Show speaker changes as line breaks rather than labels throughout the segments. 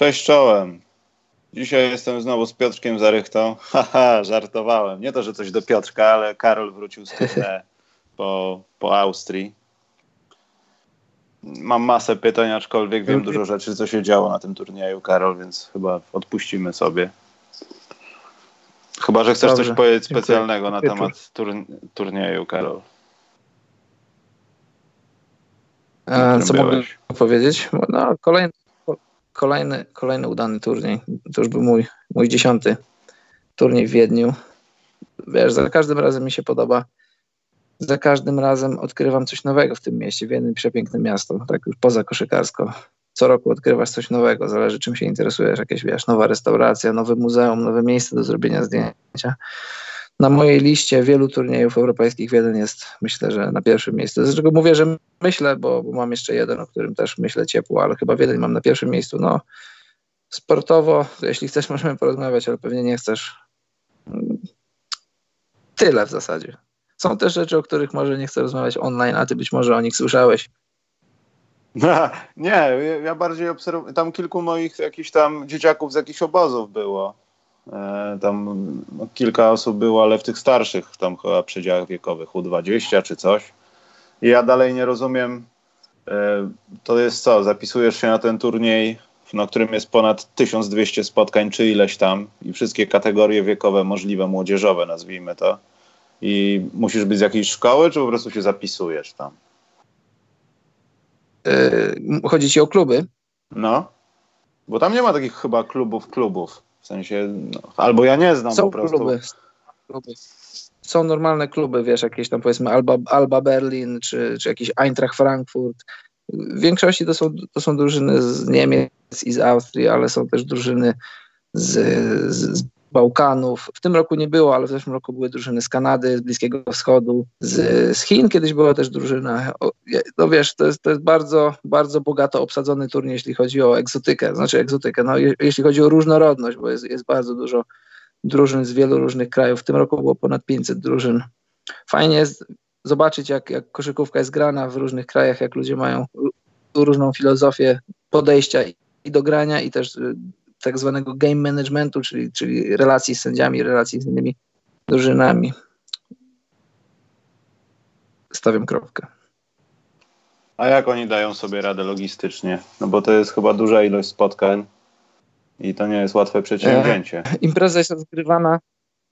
Cześć czołem. Dzisiaj jestem znowu z Piotrkiem Zarychtą. Haha, żartowałem. Nie to, że coś do Piotrka, ale Karol wrócił z turnie po, po Austrii. Mam masę pytań, aczkolwiek wiem dużo rzeczy, co się działo na tym turnieju, Karol, więc chyba odpuścimy sobie. Chyba, że chcesz Dobrze. coś powiedzieć specjalnego na temat turnieju, Karol.
Co mogę powiedzieć? No, kolejny kolejny, kolejny udany turniej. To już był mój, mój dziesiąty turniej w Wiedniu. Wiesz, za każdym razem mi się podoba. Za każdym razem odkrywam coś nowego w tym mieście. Wiedeń przepiękne miasto, tak już poza koszykarsko. Co roku odkrywasz coś nowego, zależy czym się interesujesz, jakieś wiesz, nowa restauracja, nowe muzeum, nowe miejsce do zrobienia zdjęcia na mojej liście wielu turniejów europejskich jeden jest, myślę, że na pierwszym miejscu. Dlaczego mówię, że myślę, bo, bo, mam jeszcze jeden, o którym też myślę ciepło, ale chyba jeden mam na pierwszym miejscu. No, sportowo, jeśli chcesz, możemy porozmawiać, ale pewnie nie chcesz. Tyle w zasadzie. Są też rzeczy, o których może nie chcę rozmawiać online, a ty być może o nich słyszałeś.
nie, ja bardziej obserwuję. Tam kilku moich jakichś tam dzieciaków z jakichś obozów było tam no, kilka osób było, ale w tych starszych tam chyba przedziałach wiekowych, U20 czy coś. I ja dalej nie rozumiem, e, to jest co, zapisujesz się na ten turniej, na którym jest ponad 1200 spotkań, czy ileś tam i wszystkie kategorie wiekowe możliwe, młodzieżowe nazwijmy to. I musisz być z jakiejś szkoły, czy po prostu się zapisujesz tam?
Yy, chodzi ci o kluby?
No, bo tam nie ma takich chyba klubów, klubów. W sensie, no, albo ja nie znam
Są
po prostu.
Kluby. Są normalne kluby, wiesz, jakieś tam powiedzmy Alba, Alba Berlin, czy, czy jakiś Eintracht Frankfurt. W większości to są, to są drużyny z Niemiec i z Austrii, ale są też drużyny z, z, z Bałkanów. W tym roku nie było, ale w zeszłym roku były drużyny z Kanady, z Bliskiego Wschodu, z, z Chin kiedyś była też drużyna. no wiesz, to jest, to jest bardzo, bardzo bogato obsadzony turniej, jeśli chodzi o egzotykę, znaczy egzotykę, no je, jeśli chodzi o różnorodność, bo jest, jest bardzo dużo drużyn z wielu różnych krajów. W tym roku było ponad 500 drużyn. Fajnie jest zobaczyć, jak, jak koszykówka jest grana w różnych krajach, jak ludzie mają różną filozofię podejścia i do grania, i też tak zwanego game managementu, czyli, czyli relacji z sędziami, relacji z innymi drużynami. Stawiam kropkę.
A jak oni dają sobie radę logistycznie? No bo to jest chyba duża ilość spotkań i to nie jest łatwe przedsięwzięcie. E,
impreza jest rozgrywana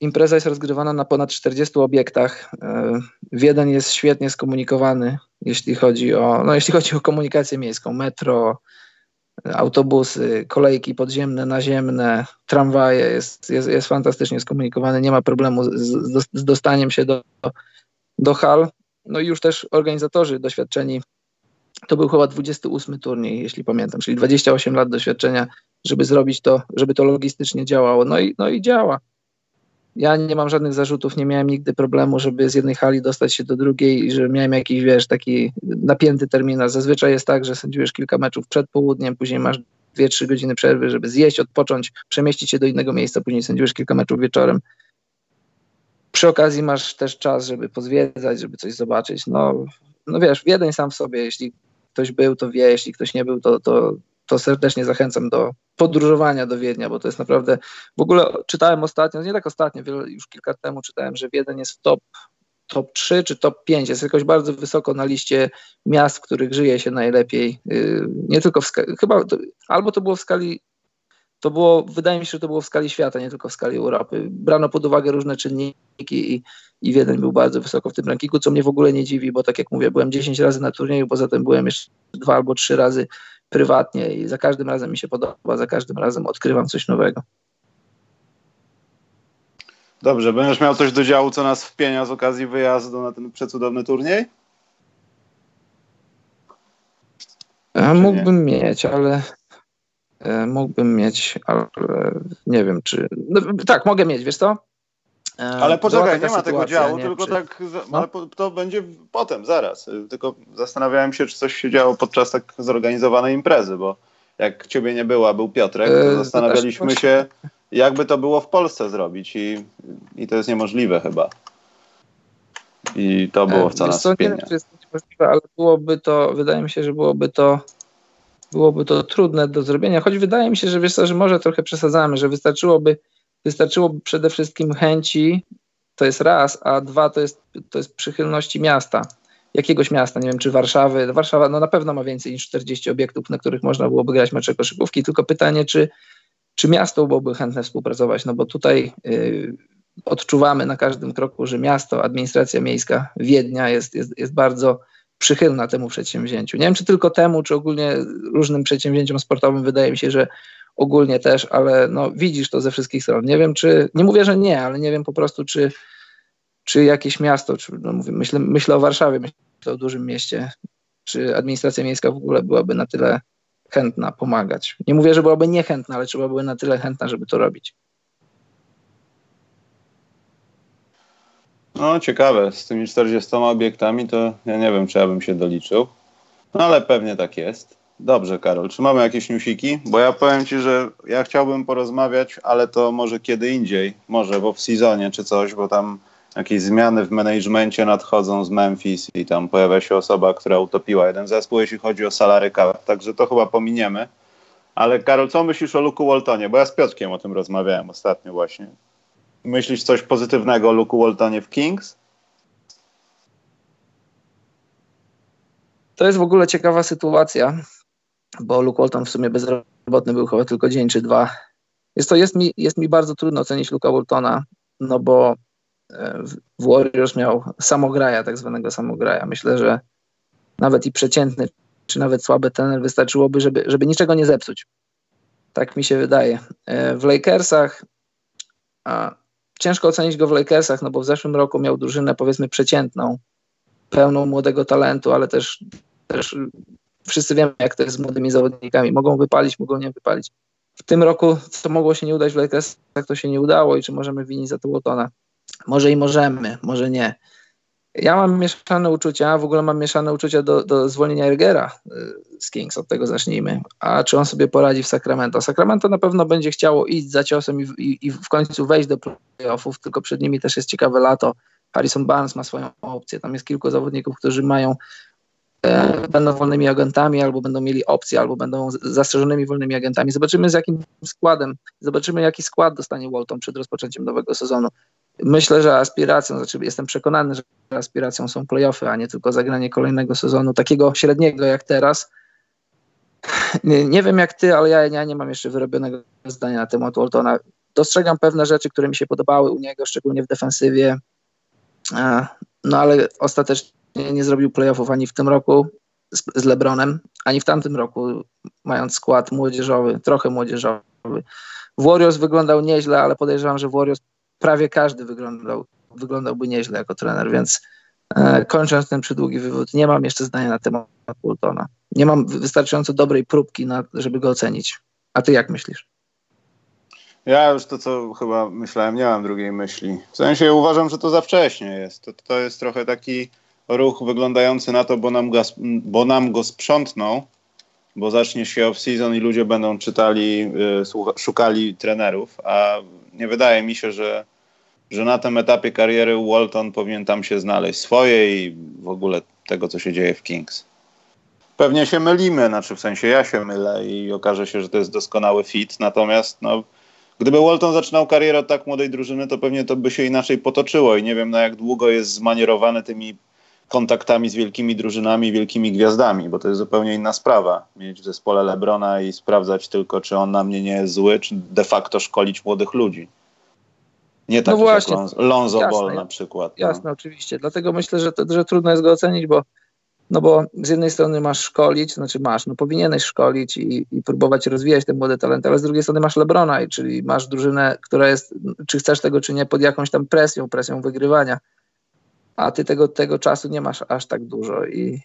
Impreza jest rozgrywana na ponad 40 obiektach. E, Wiedeń jest świetnie skomunikowany, jeśli chodzi o, no, jeśli chodzi o komunikację miejską, metro, autobusy, kolejki podziemne, naziemne, tramwaje, jest, jest, jest fantastycznie skomunikowany, nie ma problemu z, z dostaniem się do, do hal. No i już też organizatorzy doświadczeni, to był chyba 28 turniej, jeśli pamiętam, czyli 28 lat doświadczenia, żeby zrobić to, żeby to logistycznie działało. No i, no i działa. Ja nie mam żadnych zarzutów, nie miałem nigdy problemu, żeby z jednej hali dostać się do drugiej i że miałem jakiś, wiesz, taki napięty terminarz. Zazwyczaj jest tak, że sędziujesz kilka meczów przed południem, później masz 2-3 godziny przerwy, żeby zjeść, odpocząć, przemieścić się do innego miejsca, później sędziujesz kilka meczów wieczorem. Przy okazji masz też czas, żeby pozwiedzać, żeby coś zobaczyć. No, no wiesz, jeden sam w sobie, jeśli ktoś był, to wie, jeśli ktoś nie był, to, to, to serdecznie zachęcam do podróżowania do Wiednia, bo to jest naprawdę, w ogóle czytałem ostatnio, nie tak ostatnio, już kilka lat temu czytałem, że Wiedeń jest w top, top 3 czy top 5, jest jakoś bardzo wysoko na liście miast, w których żyje się najlepiej, y, nie tylko w skali, chyba, albo to było w skali to było, wydaje mi się, że to było w skali świata, nie tylko w skali Europy. Brano pod uwagę różne czynniki i, i Wiedeń był bardzo wysoko w tym rankingu, co mnie w ogóle nie dziwi, bo tak jak mówię, byłem 10 razy na turnieju, poza tym byłem jeszcze dwa albo trzy razy prywatnie i za każdym razem mi się podoba, za każdym razem odkrywam coś nowego.
Dobrze, będziesz miał coś do działu, co nas wpienia z okazji wyjazdu na ten przecudowny turniej?
A mógłbym mieć, ale e, mógłbym mieć, ale nie wiem czy. No, tak, mogę mieć, wiesz co?
E, ale poczekaj, nie ma tego działu, nie, tylko czy... tak, no? ale to będzie potem, zaraz. Tylko zastanawiałem się, czy coś się działo podczas tak zorganizowanej imprezy, bo jak ciebie nie było, a był Piotrek, to zastanawialiśmy się, jakby to było w Polsce zrobić i, i to jest niemożliwe chyba. I to było wcale nas Nie wiem, czy jest
możliwe, ale byłoby to, wydaje mi się, że byłoby to byłoby to trudne do zrobienia, choć wydaje mi się, że wiesz co, że może trochę przesadzamy, że wystarczyłoby, wystarczyłoby przede wszystkim chęci, to jest raz, a dwa to jest, to jest przychylności miasta, jakiegoś miasta, nie wiem czy Warszawy. Warszawa no na pewno ma więcej niż 40 obiektów, na których można byłoby grać mecze koszykówki, tylko pytanie, czy, czy miasto byłoby chętne współpracować, no bo tutaj yy, odczuwamy na każdym kroku, że miasto, administracja miejska Wiednia jest, jest, jest bardzo przychylna temu przedsięwzięciu. Nie wiem, czy tylko temu, czy ogólnie różnym przedsięwzięciom sportowym, wydaje mi się, że ogólnie też, ale no, widzisz to ze wszystkich stron. Nie wiem, czy, nie mówię, że nie, ale nie wiem po prostu, czy, czy jakieś miasto, czy, no mówię, myślę, myślę o Warszawie, myślę o dużym mieście, czy administracja miejska w ogóle byłaby na tyle chętna pomagać. Nie mówię, że byłaby niechętna, ale czy byłaby na tyle chętna, żeby to robić.
No ciekawe, z tymi 40 obiektami to ja nie wiem, czy ja bym się doliczył, no ale pewnie tak jest. Dobrze, Karol, czy mamy jakieś newsiki? Bo ja powiem Ci, że ja chciałbym porozmawiać, ale to może kiedy indziej, może bo w sezonie czy coś, bo tam jakieś zmiany w managemencie nadchodzą z Memphis i tam pojawia się osoba, która utopiła jeden zespół, jeśli chodzi o salary cap, także to chyba pominiemy. Ale Karol, co myślisz o Luku Waltonie? Bo ja z Piotrkiem o tym rozmawiałem ostatnio właśnie. Myślisz coś pozytywnego o Luku Waltonie w Kings?
To jest w ogóle ciekawa sytuacja, bo Luke Walton w sumie bezrobotny był chyba tylko dzień czy dwa. Jest to jest mi, jest mi bardzo trudno ocenić Luka Waltona, no bo e, w Warriors miał samograja, tak zwanego samograja. Myślę, że nawet i przeciętny, czy nawet słaby trener wystarczyłoby, żeby, żeby niczego nie zepsuć. Tak mi się wydaje. E, w Lakersach ciężko ocenić go w Lakersach, no bo w zeszłym roku miał drużynę powiedzmy przeciętną, pełną młodego talentu, ale też, też wszyscy wiemy, jak to jest z młodymi zawodnikami. Mogą wypalić, mogą nie wypalić. W tym roku, co mogło się nie udać w Lakersach, to się nie udało i czy możemy winić za to Waltona? Może i możemy, może nie. Ja mam mieszane uczucia, w ogóle mam mieszane uczucia do, do zwolnienia Ergera y, z Kings, od tego zacznijmy. A czy on sobie poradzi w Sacramento? Sacramento na pewno będzie chciało iść za ciosem i, i, i w końcu wejść do playoffów, tylko przed nimi też jest ciekawe lato. Harrison Barnes ma swoją opcję, tam jest kilku zawodników, którzy mają będą wolnymi agentami, albo będą mieli opcje, albo będą zastrzeżonymi wolnymi agentami. Zobaczymy z jakim składem, zobaczymy jaki skład dostanie Walton przed rozpoczęciem nowego sezonu. Myślę, że aspiracją, znaczy jestem przekonany, że aspiracją są playoffy, a nie tylko zagranie kolejnego sezonu, takiego średniego jak teraz. Nie, nie wiem jak ty, ale ja, ja nie mam jeszcze wyrobionego zdania na temat Waltona. Dostrzegam pewne rzeczy, które mi się podobały u niego, szczególnie w defensywie, no ale ostatecznie nie zrobił playoffów ani w tym roku z, z LeBronem, ani w tamtym roku, mając skład młodzieżowy, trochę młodzieżowy. W Warriors wyglądał nieźle, ale podejrzewam, że w Warriors prawie każdy wyglądał, wyglądałby nieźle jako trener, więc e, kończąc ten przydługi wywód, nie mam jeszcze zdania na temat Waltona. Nie mam wystarczająco dobrej próbki, na, żeby go ocenić. A ty jak myślisz?
Ja już to, co chyba myślałem, nie mam drugiej myśli. W sensie uważam, że to za wcześnie jest. To, to jest trochę taki ruch wyglądający na to, bo nam go, bo nam go sprzątną, bo zacznie się off-season i ludzie będą czytali, y, szukali trenerów, a nie wydaje mi się, że, że na tym etapie kariery Walton powinien tam się znaleźć swoje i w ogóle tego, co się dzieje w Kings. Pewnie się mylimy, znaczy w sensie ja się mylę i okaże się, że to jest doskonały fit, natomiast no, gdyby Walton zaczynał karierę od tak młodej drużyny, to pewnie to by się inaczej potoczyło i nie wiem na jak długo jest zmanierowany tymi kontaktami z wielkimi drużynami, wielkimi gwiazdami, bo to jest zupełnie inna sprawa. Mieć w zespole Lebrona i sprawdzać tylko, czy on na mnie nie jest zły, czy de facto szkolić młodych ludzi. Nie tak no właśnie, jak Lonzo jasne, Ball na przykład.
No. Jasne, no. oczywiście. Dlatego myślę, że, to, że trudno jest go ocenić, bo no bo z jednej strony masz szkolić, znaczy masz, no powinieneś szkolić i, i próbować rozwijać te młode talenty, ale z drugiej strony masz Lebrona, czyli masz drużynę, która jest, czy chcesz tego, czy nie, pod jakąś tam presją, presją wygrywania a ty tego, tego czasu nie masz aż tak dużo i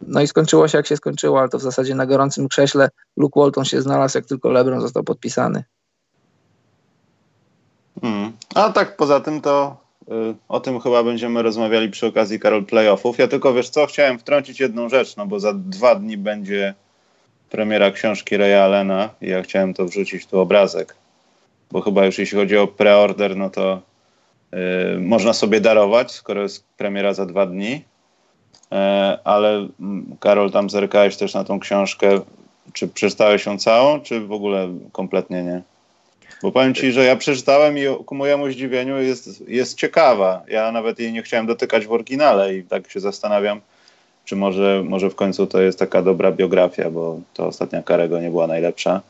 No i skończyło się jak się skończyło, ale to w zasadzie na gorącym krześle Luke Walton się znalazł, jak tylko LeBron został podpisany.
Hmm. A tak poza tym to y, o tym chyba będziemy rozmawiali przy okazji Karol Playoffów. Ja tylko wiesz co, chciałem wtrącić jedną rzecz, no bo za dwa dni będzie premiera książki Raya Allena i ja chciałem to wrzucić tu obrazek, bo chyba już jeśli chodzi o preorder, no to można sobie darować, skoro jest premiera za dwa dni. E, ale mm, Karol, tam zerkałeś też na tą książkę. Czy przeczytałeś ją całą, czy w ogóle kompletnie nie? Bo powiem ci, że ja przeczytałem i ku mojemu zdziwieniu jest, jest ciekawa. Ja nawet jej nie chciałem dotykać w oryginale i tak się zastanawiam, czy może, może w końcu to jest taka dobra biografia, bo to ostatnia Karego nie była najlepsza.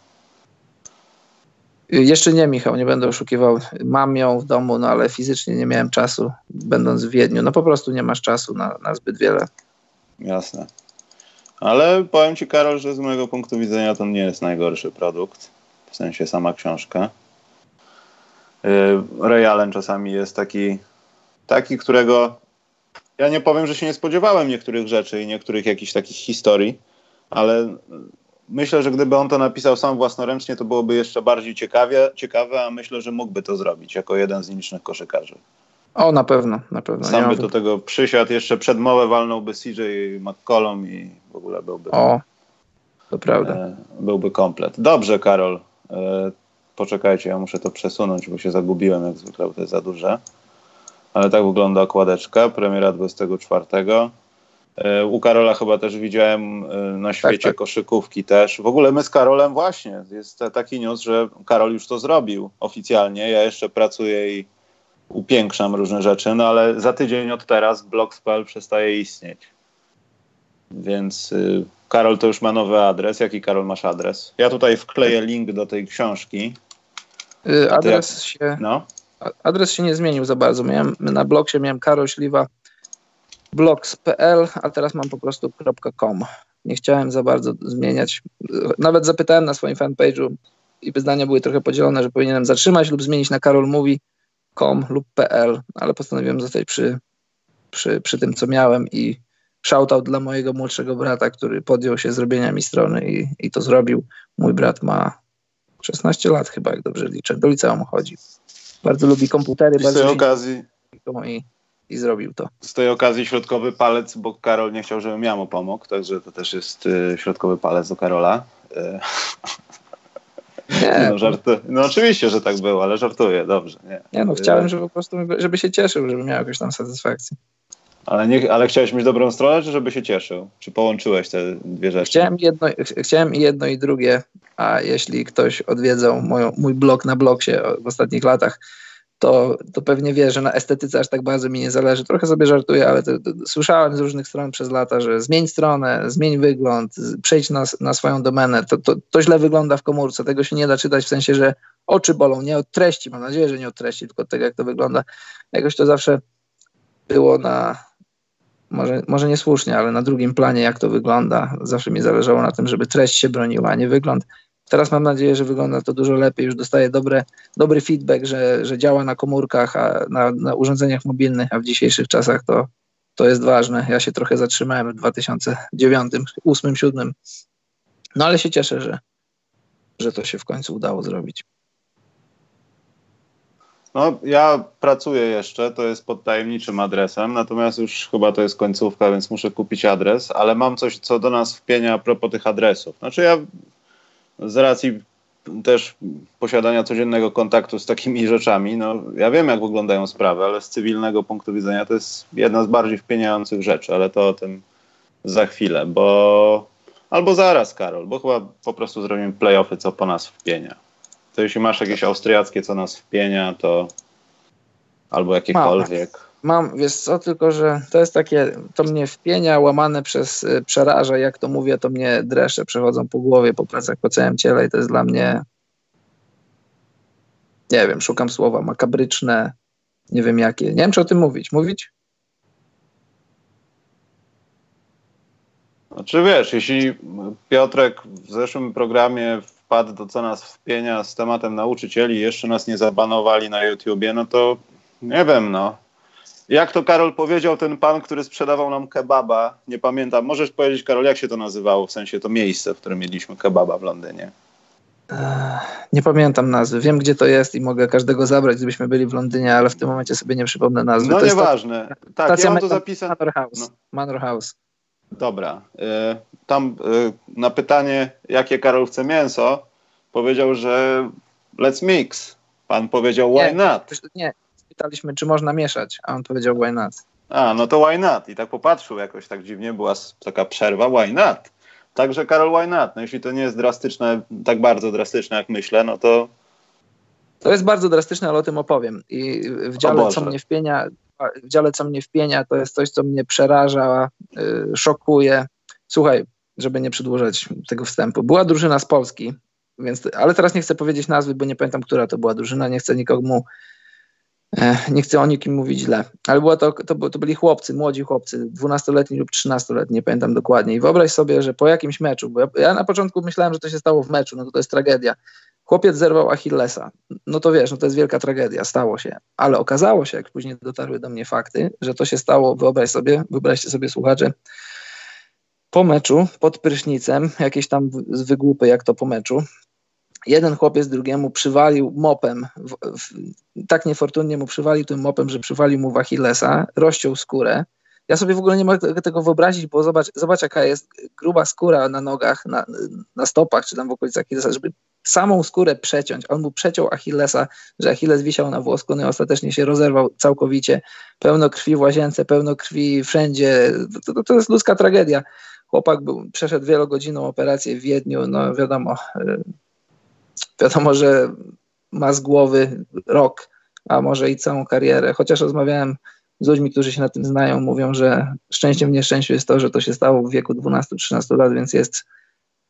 Jeszcze nie, Michał, nie będę oszukiwał. Mam ją w domu, no ale fizycznie nie miałem czasu, będąc w Wiedniu. No po prostu nie masz czasu na, na zbyt wiele.
Jasne. Ale powiem ci, Karol, że z mojego punktu widzenia to nie jest najgorszy produkt. W sensie sama książka. Y, Ray Allen czasami jest taki, taki, którego ja nie powiem, że się nie spodziewałem niektórych rzeczy i niektórych jakichś takich historii, ale myślę, że gdyby on to napisał sam własnoręcznie, to byłoby jeszcze bardziej ciekawie, ciekawe, a myślę, że mógłby to zrobić jako jeden z nielicznych koszykarzy.
O, na pewno, na pewno.
Sam by do tego przysiadł, jeszcze przed mowę walnąłby CJ McCollum i w ogóle byłby...
O, to prawda.
E, byłby komplet. Dobrze, Karol. E, poczekajcie, ja muszę to przesunąć, bo się zagubiłem, jak zwykle, to jest za duże. Ale tak wygląda okładeczka, premiera 24. E, u Karola chyba też widziałem e, na świecie tak, tak. koszykówki też. W ogóle my z Karolem właśnie, jest taki news, że Karol już to zrobił oficjalnie. Ja jeszcze pracuję i upiększam różne rzeczy, no ale za tydzień od teraz blog.pl przestaje istnieć. Więc y, Karol to już ma nowy adres. Jaki Karol masz adres? Ja tutaj wkleję link do tej książki.
Y, adres jak... się. No? Adres się nie zmienił za bardzo. Miałem, na blogcie miałem Karol Śliwa blogs.pl, a teraz mam po prostu .com. Nie chciałem za bardzo zmieniać. Nawet zapytałem na swoim fanpage'u i zdania były trochę podzielone, że powinienem zatrzymać lub zmienić na karolmówi.com lub .pl, ale postanowiłem zostać przy, przy, przy tym, co miałem i shoutout dla mojego młodszego brata, który podjął się zrobienia mi strony i, i to zrobił. Mój brat ma 16 lat chyba, jak dobrze liczę. Do liceum chodzi. Bardzo lubi komputery.
I z tej okazji...
I i zrobił to.
Z tej okazji środkowy palec, bo Karol nie chciał, żebym ja mu pomógł, także to też jest y, środkowy palec do Karola. Y, nie. No, żartu... no oczywiście, że tak było, ale żartuję, dobrze. Nie,
nie no chciałem, żeby po prostu, żeby się cieszył, żeby miał jakąś tam satysfakcję.
Ale, nie, ale chciałeś mieć dobrą stronę, czy żeby się cieszył? Czy połączyłeś te dwie rzeczy?
Chciałem jedno, chciałem i jedno i drugie, a jeśli ktoś odwiedzał moją, mój blog na blogsie w ostatnich latach, to, to pewnie wie, że na estetyce aż tak bardzo mi nie zależy. Trochę sobie żartuję, ale to, to, słyszałem z różnych stron przez lata, że zmień stronę, zmień wygląd, przejdź na, na swoją domenę. To, to, to źle wygląda w komórce. Tego się nie da czytać w sensie, że oczy bolą, nie od treści. Mam nadzieję, że nie od treści, tylko od tego, jak to wygląda. Jakoś to zawsze było na, może, może niesłusznie, ale na drugim planie, jak to wygląda. Zawsze mi zależało na tym, żeby treść się broniła, a nie wygląd. Teraz mam nadzieję, że wygląda to dużo lepiej, już dostaję dobre, dobry feedback, że, że działa na komórkach, a na, na urządzeniach mobilnych, a w dzisiejszych czasach to, to jest ważne. Ja się trochę zatrzymałem w 2009, 2008, 2007. No ale się cieszę, że, że to się w końcu udało zrobić.
No, ja pracuję jeszcze, to jest pod tajemniczym adresem, natomiast już chyba to jest końcówka, więc muszę kupić adres, ale mam coś, co do nas wpienia a propos tych adresów. Znaczy ja z racji też posiadania codziennego kontaktu z takimi rzeczami, no ja wiem jak wyglądają sprawy, ale z cywilnego punktu widzenia to jest jedna z bardziej wpieniających rzeczy, ale to o tym za chwilę, bo albo zaraz Karol, bo chyba po prostu zrobimy playoffy, co po nas wpienia. To jeśli masz jakieś austriackie, co nas wpienia, to albo jakiekolwiek.
Mam, wiesz co, tylko że to jest takie, to mnie wpienia, łamane przez, y, przeraża, jak to mówię, to mnie dreszcze przechodzą po głowie, po plecach, po całym ciele i to jest dla mnie, nie wiem, szukam słowa, makabryczne, nie wiem jakie. Nie wiem, czy o tym mówić. Mówić?
Znaczy wiesz, jeśli Piotrek w zeszłym programie wpadł do co nas wpienia z tematem nauczycieli, jeszcze nas nie zabanowali na YouTubie, no to nie wiem, no Jak to Karol powiedział, ten pan, który sprzedawał nam kebaba, nie pamiętam, możesz powiedzieć Karol, jak się to nazywało, w sensie to miejsce, w którym mieliśmy kebaba w Londynie?
Nie pamiętam nazwy. Wiem, gdzie to jest i mogę każdego zabrać, gdybyśmy byli w Londynie, ale w tym momencie sobie nie przypomnę nazwy.
No nieważne. Ta, tak, ja mam to zapisane.
Manor House. No. Manor House.
Dobra. Y, tam y, na pytanie, jakie Karol chce mięso, powiedział, że let's mix. Pan powiedział why
nie,
not?
Nie, spytaliśmy, czy można mieszać, a on powiedział why not.
A, no to why not? I tak popatrzył jakoś tak dziwnie, była taka przerwa, why not? Także Karol, why not? No jeśli to nie jest drastyczne, tak bardzo drastyczne jak myślę, no to...
To jest bardzo drastyczne, ale o tym opowiem. I w dziale, co mnie wpienia, w dziale, co mnie wpienia, to jest coś, co mnie przeraża, yy, szokuje. Słuchaj, żeby nie przedłużać tego wstępu. Była drużyna z Polski, więc, ale teraz nie chcę powiedzieć nazwy, bo nie pamiętam, która to była drużyna, nie chcę nikomu nie chcę o nikim mówić źle, ale było to, to, to byli chłopcy, młodzi chłopcy, 12-letni lub 13-letni, nie pamiętam dokładnie. I wyobraź sobie, że po jakimś meczu, bo ja, ja, na początku myślałem, że to się stało w meczu, no to to jest tragedia. Chłopiec zerwał Achillesa. No to wiesz, no to jest wielka tragedia, stało się. Ale okazało się, jak później dotarły do mnie fakty, że to się stało, wyobraź sobie, wyobraźcie sobie słuchacze, po meczu, pod prysznicem, jakieś tam wygłupy, jak to po meczu, jeden chłopiec drugiemu przywalił mopem, w, w, tak niefortunnie mu przywalił tym mopem, że przywalił mu w Achillesa, rozciął skórę. Ja sobie w ogóle nie mogę tego wyobrazić, bo zobacz, zobacz jaka jest gruba skóra na nogach, na, na stopach, czy tam w okolicach Achillesa, żeby samą skórę przeciąć. On mu przeciął Achillesa, że Achilles wisiał na włosku, no i ostatecznie się rozerwał całkowicie. Pełno krwi w łazience, pełno krwi wszędzie. To, to, to jest ludzka tragedia. Chłopak był, przeszedł wielogodzinną operację w Wiedniu, no wiadomo, Wiadomo, że ma z głowy rok, a może i całą karierę. Chociaż rozmawiałem z ludźmi, którzy się na tym znają, mówią, że szczęściem w nieszczęściu jest to, że to się stało w wieku 12-13 lat, więc jest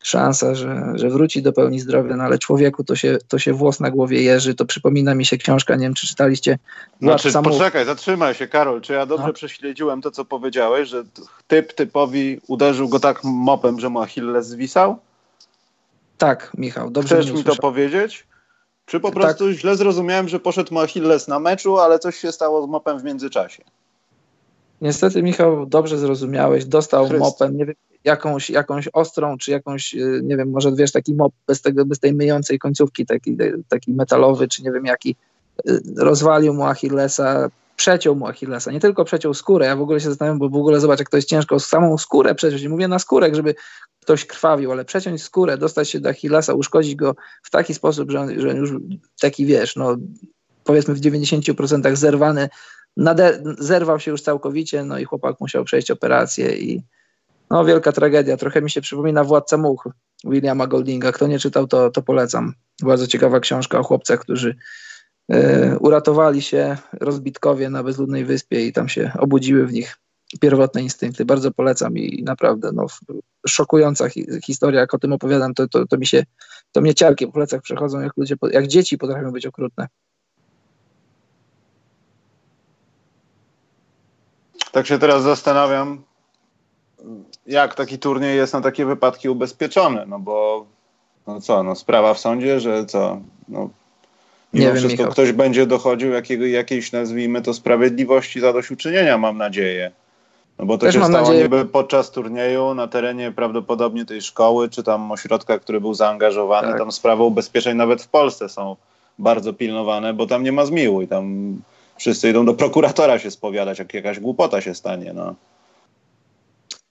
szansa, że, że wróci do pełni zdrowia, no ale człowieku to się, to się włos na głowie jeży, to przypomina mi się książka, nie wiem czy czytaliście.
Znaczy, samów... poczekaj, zatrzymaj się Karol, czy ja dobrze no. prześledziłem to, co powiedziałeś, że typ typowi uderzył go tak mopem, że mu Achilles zwisał?
Tak, Michał, dobrze
Chcesz mi to powiedzieć? Czy po tak. prostu źle zrozumiałem, że poszedł mu Achilles na meczu, ale coś się stało z mopem w międzyczasie?
Niestety, Michał, dobrze zrozumiałeś. Dostał Chryst. mopem, nie wiem, jakąś, jakąś ostrą, czy jakąś, y, nie wiem, może wiesz, taki mop bez, tego, bez tej myjącej końcówki, taki, taki metalowy, czy nie wiem jaki. Y, rozwalił mu Achillesa, przeciął mu Achillesa. Nie tylko przeciął skórę, ja w ogóle się zastanawiam, bo w ogóle zobacz, jak to jest ciężko, samą skórę przeciąć. Mówię na skórek, żeby ktoś krwawił, ale przeciąć skórę, dostać się do Achillesa, uszkodzić go w taki sposób, że, on, że już taki wiesz, no powiedzmy w 90% zerwany, zerwał się już całkowicie, no i chłopak musiał przejść operację i no wielka tragedia. Trochę mi się przypomina Władca Much Williama Goldinga. Kto nie czytał, to, to polecam. Bardzo ciekawa książka o chłopcach, którzy uratowali się rozbitkowie na bezludnej wyspie i tam się obudziły w nich pierwotne instynkty. Bardzo polecam i naprawdę no, szokująca hi historia, jak o tym opowiadam, to, to, to mi się, to mnie ciarki po plecach przechodzą, jak ludzie, jak dzieci potrafią być okrutne.
Tak się teraz zastanawiam, jak taki turniej jest na takie wypadki ubezpieczony, no bo no co, no sprawa w sądzie, że co, no mimo nie wszystko wiem, ktoś będzie dochodził jakiego, jakiejś, nazwijmy to, sprawiedliwości zadośćuczynienia, mam nadzieję. No bo to Też się stało nadzieję... niby podczas turnieju na terenie prawdopodobnie tej szkoły, czy tam ośrodka, który był zaangażowany. Tak. Tam sprawy ubezpieczeń nawet w Polsce są bardzo pilnowane, bo tam nie ma zmiłu i tam wszyscy idą do prokuratora się spowiadać, jak jakaś głupota się stanie. No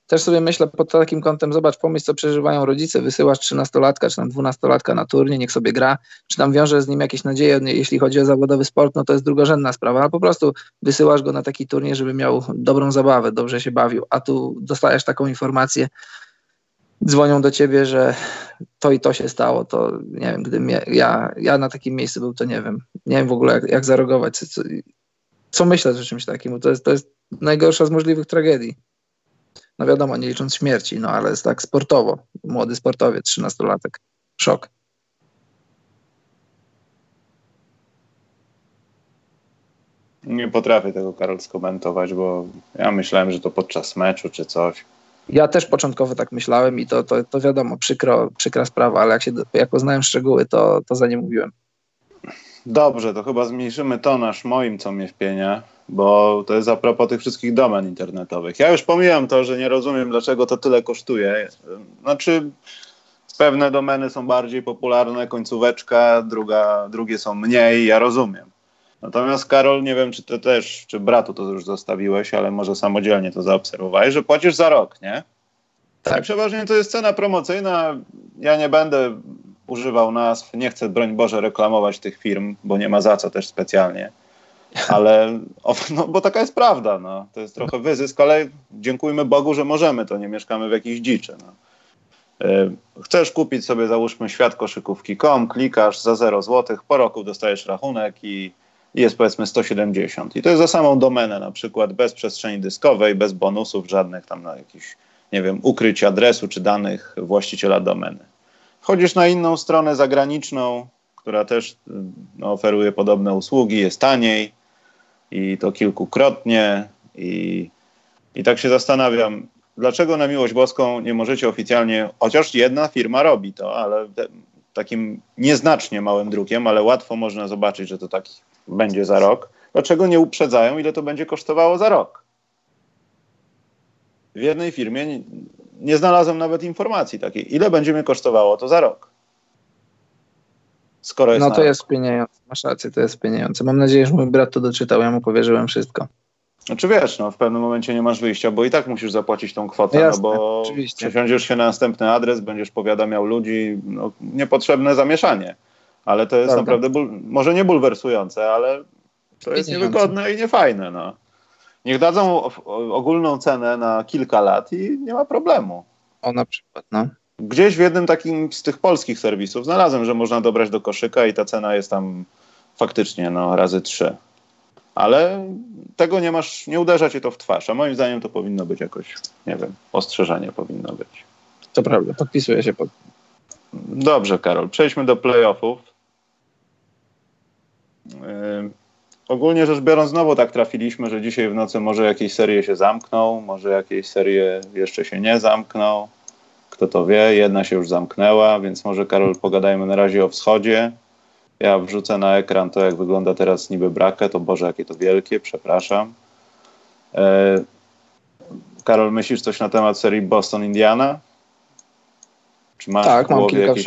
też sobie myślę pod takim kątem, zobacz, pomyśl, co przeżywają rodzice, wysyłasz trzynastolatka czy tam dwunastolatka na turniej, niech sobie gra, czy tam wiąże z nim jakieś nadzieje, jeśli chodzi o zawodowy sport, no to jest drugorzędna sprawa, ale po prostu wysyłasz go na taki turniej, żeby miał dobrą zabawę, dobrze się bawił, a tu dostajesz taką informację, dzwonią do ciebie, że to i to się stało, to nie wiem, gdybym ja, ja na takim miejscu był, to nie wiem, nie wiem w ogóle jak, jak zareagować, co, co myśleć o czymś takim, to jest, to jest najgorsza z możliwych tragedii no wiadomo, nie licząc śmierci, no ale jest tak sportowo. Młody sportowiec, 13-latek. Szok.
Nie potrafię tego, Karol, skomentować, bo ja myślałem, że to podczas meczu czy coś.
Ja też początkowo tak myślałem i to, to, to wiadomo, przykro, przykra sprawa, ale jak, się, jak poznałem szczegóły, to, to za nie mówiłem.
Dobrze, to chyba zmniejszymy tonaż moim, co mnie wpienia, bo to jest a propos tych wszystkich domen internetowych. Ja już pomijam to, że nie rozumiem, dlaczego to tyle kosztuje. Znaczy, pewne domeny są bardziej popularne, końcóweczka, druga, drugie są mniej, ja rozumiem. Natomiast Karol, nie wiem, czy ty też, czy bratu to już zostawiłeś, ale może samodzielnie to zaobserwowałeś, że płacisz za rok, nie? Tak. I przeważnie to jest cena promocyjna. Ja nie będę używał nazw, nie chcę, broń Boże, reklamować tych firm, bo nie ma za co też specjalnie. Ale, no, bo taka jest prawda, no. To jest trochę wyzysk, ale dziękujmy Bogu, że możemy, to nie mieszkamy w jakiejś dziczy, no. E, chcesz kupić sobie, załóżmy, świat koszykówki.com, klikasz za 0 zł, po roku dostajesz rachunek i jest powiedzmy 170. I to jest za samą domenę, na przykład bez przestrzeni dyskowej, bez bonusów żadnych tam na jakiś, nie wiem, ukryć adresu czy danych właściciela domeny. Chodzisz na inną stronę zagraniczną, która też no, oferuje podobne usługi, jest taniej i to kilkukrotnie. I, I tak się zastanawiam, dlaczego na miłość boską nie możecie oficjalnie, chociaż jedna firma robi to, ale te, takim nieznacznie małym drukiem, ale łatwo można zobaczyć, że to taki będzie za rok. Dlaczego nie uprzedzają, ile to będzie kosztowało za rok? W jednej firmie nie, znalazłem nawet informacji takiej, ile będzie mnie kosztowało to za rok.
Skoro jest no to jest pieniądze, masz rację, to jest pieniądze. Mam nadzieję, że mój brat to doczytał, ja mu powierzyłem wszystko.
Znaczy wiesz, no w pewnym momencie nie masz wyjścia, bo i tak musisz zapłacić tą kwotę, no Jasne, no bo oczywiście. przesiądziesz się na następny adres, będziesz powiadamiał ludzi, no, niepotrzebne zamieszanie. Ale to jest Prawda. naprawdę, ból, może nie bulwersujące, ale to jest niewygodne i niefajne, no. Niech dadzą ogólną cenę na kilka lat i nie ma problemu.
O na przykład, no.
Gdzieś w jednym takim z tych polskich serwisów znalazłem, że można dobrać do koszyka i ta cena jest tam faktycznie no, razy trzy. Ale tego nie masz, nie uderza cię to w twarz, a moim zdaniem to powinno być jakoś, nie wiem, ostrzeżenie powinno być.
To prawda, podpisuję się pod.
Dobrze, Karol, przejdźmy do playoffów. Yy, ogólnie rzecz biorąc, znowu tak trafiliśmy, że dzisiaj w nocy może jakieś serie się zamkną, może jakieś serie jeszcze się nie zamkną. Kto to wie, jedna się już zamknęła, więc może Karol pogadajmy na razie o wschodzie. Ja wrzucę na ekran to, jak wygląda teraz niby brakę, to Boże, jakie to wielkie, przepraszam. E, Karol, myślisz coś na temat serii Boston-Indiana?
Czy masz tak, mam kilka jakieś...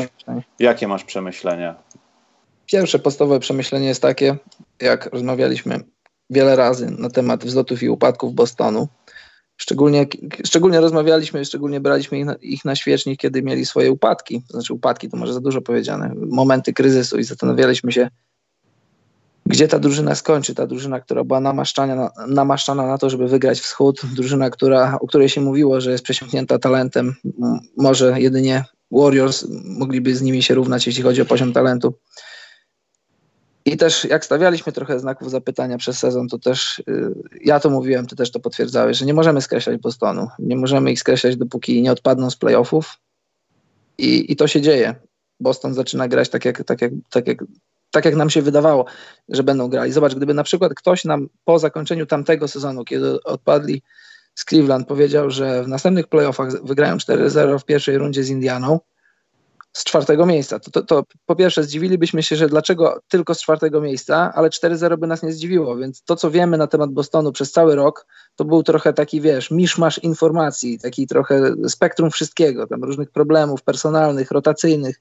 Jakie masz przemyślenia?
Pierwsze podstawowe przemyślenie jest takie, jak rozmawialiśmy wiele razy na temat wzlotów i upadków Bostonu. Szczególnie, szczególnie rozmawialiśmy, szczególnie braliśmy ich na, ich na świecznik, kiedy mieli swoje upadki. Znaczy upadki to może za dużo powiedziane, momenty kryzysu i zastanawialiśmy się, gdzie ta drużyna skończy. Ta drużyna, która była namaszczana na, namaszczana na to, żeby wygrać wschód. Drużyna, która, o której się mówiło, że jest przesiąknięta talentem. Może jedynie Warriors mogliby z nimi się równać, jeśli chodzi o poziom talentu. I też jak stawialiśmy trochę znaków zapytania przez sezon, to też y, ja to mówiłem, ty też to potwierdzałeś, że nie możemy skreślać Bostonu. Nie możemy ich skreślać, dopóki nie odpadną z playoffów. I, i to się dzieje. Boston zaczyna grać tak jak, tak, jak, tak, jak, tak jak nam się wydawało, że będą grali. Zobacz, gdyby na przykład ktoś nam po zakończeniu tamtego sezonu, kiedy odpadli z Cleveland, powiedział, że w następnych playoffach wygrają 4-0 w pierwszej rundzie z Indianą, z czwartego miejsca. To, to, to, po pierwsze zdziwilibyśmy się, że dlaczego tylko z czwartego miejsca, ale 4-0 by nas nie zdziwiło, więc to, co wiemy na temat Bostonu przez cały rok, to był trochę taki, wiesz, miszmasz informacji, taki trochę spektrum wszystkiego, tam różnych problemów personalnych, rotacyjnych,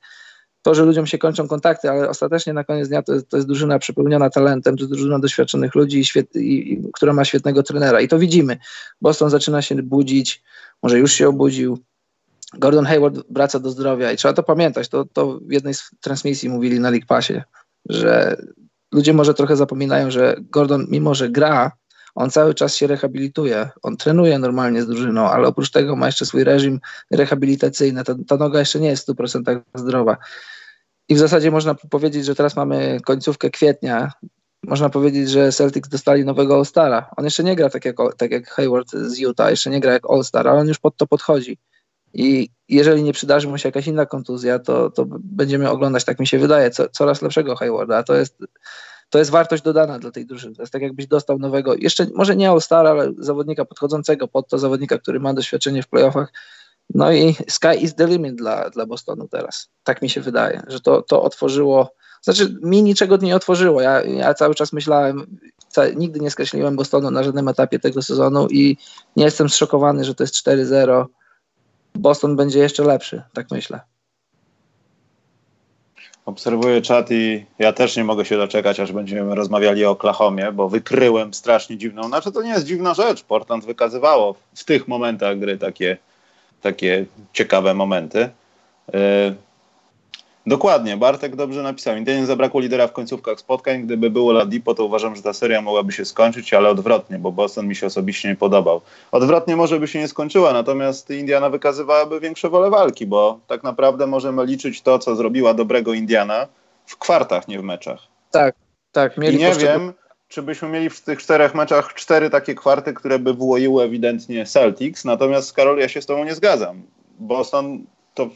to, że ludziom się kończą kontakty, ale ostatecznie na koniec dnia to, to jest drużyna przepełniona talentem, to jest drużyna doświadczonych ludzi, świet, i, i, która ma świetnego trenera i to widzimy. Boston zaczyna się budzić, może już się obudził, Gordon Hayward wraca do zdrowia i trzeba to pamiętać. To, to w jednej z transmisji mówili na League Passie, że ludzie może trochę zapominają, że Gordon, mimo że gra, on cały czas się rehabilituje. On trenuje normalnie z drużyną, ale oprócz tego ma jeszcze swój reżim rehabilitacyjny. Ta, ta noga jeszcze nie jest w 100% zdrowa. I w zasadzie można powiedzieć, że teraz mamy końcówkę kwietnia. Można powiedzieć, że Celtics dostali nowego All-Stara. On jeszcze nie gra tak jak, tak jak Hayward z Utah, jeszcze nie gra jak All-Star, ale on już pod to podchodzi. I jeżeli nie przydarzy mu się jakaś inna kontuzja, to, to będziemy oglądać, tak mi się wydaje, co, coraz lepszego Haywarda. A to jest, to jest wartość dodana dla tej drużyny. To jest tak, jakbyś dostał nowego, jeszcze może nie All-Star, ale zawodnika podchodzącego pod to, zawodnika, który ma doświadczenie w playoffach. No i sky is the limit dla, dla Bostonu teraz. Tak mi się wydaje, że to, to otworzyło, znaczy mi niczego nie otworzyło. Ja, ja cały czas myślałem, nigdy nie skreśliłem Bostonu na żadnym etapie tego sezonu i nie jestem zszokowany, że to jest 4-0. Boston będzie jeszcze lepszy, tak myślę.
Obserwuję czat i ja też nie mogę się doczekać, aż będziemy rozmawiali o Oklahomie, bo wykryłem strasznie dziwną, znaczy to nie jest dziwna rzecz, Portland wykazywało w tych momentach gry takie, takie ciekawe momenty. Yy, Dokładnie, Bartek dobrze napisał. Indianie zabrakło lidera w końcówkach spotkań. Gdyby było Ladipo, to uważam, że ta seria mogłaby się skończyć, ale odwrotnie, bo Boston mi się osobiście nie podobał. Odwrotnie może by się nie skończyła, natomiast Indiana wykazywałaby większe wolę walki, bo tak naprawdę możemy liczyć to, co zrobiła dobrego Indiana w kwartach, nie w meczach.
Tak, tak.
Mieli I nie wiem, czy byśmy mieli w tych czterech meczach cztery takie kwarty, które by wyłoiły ewidentnie Celtics, natomiast Karol, ja się z tobą nie zgadzam. Boston to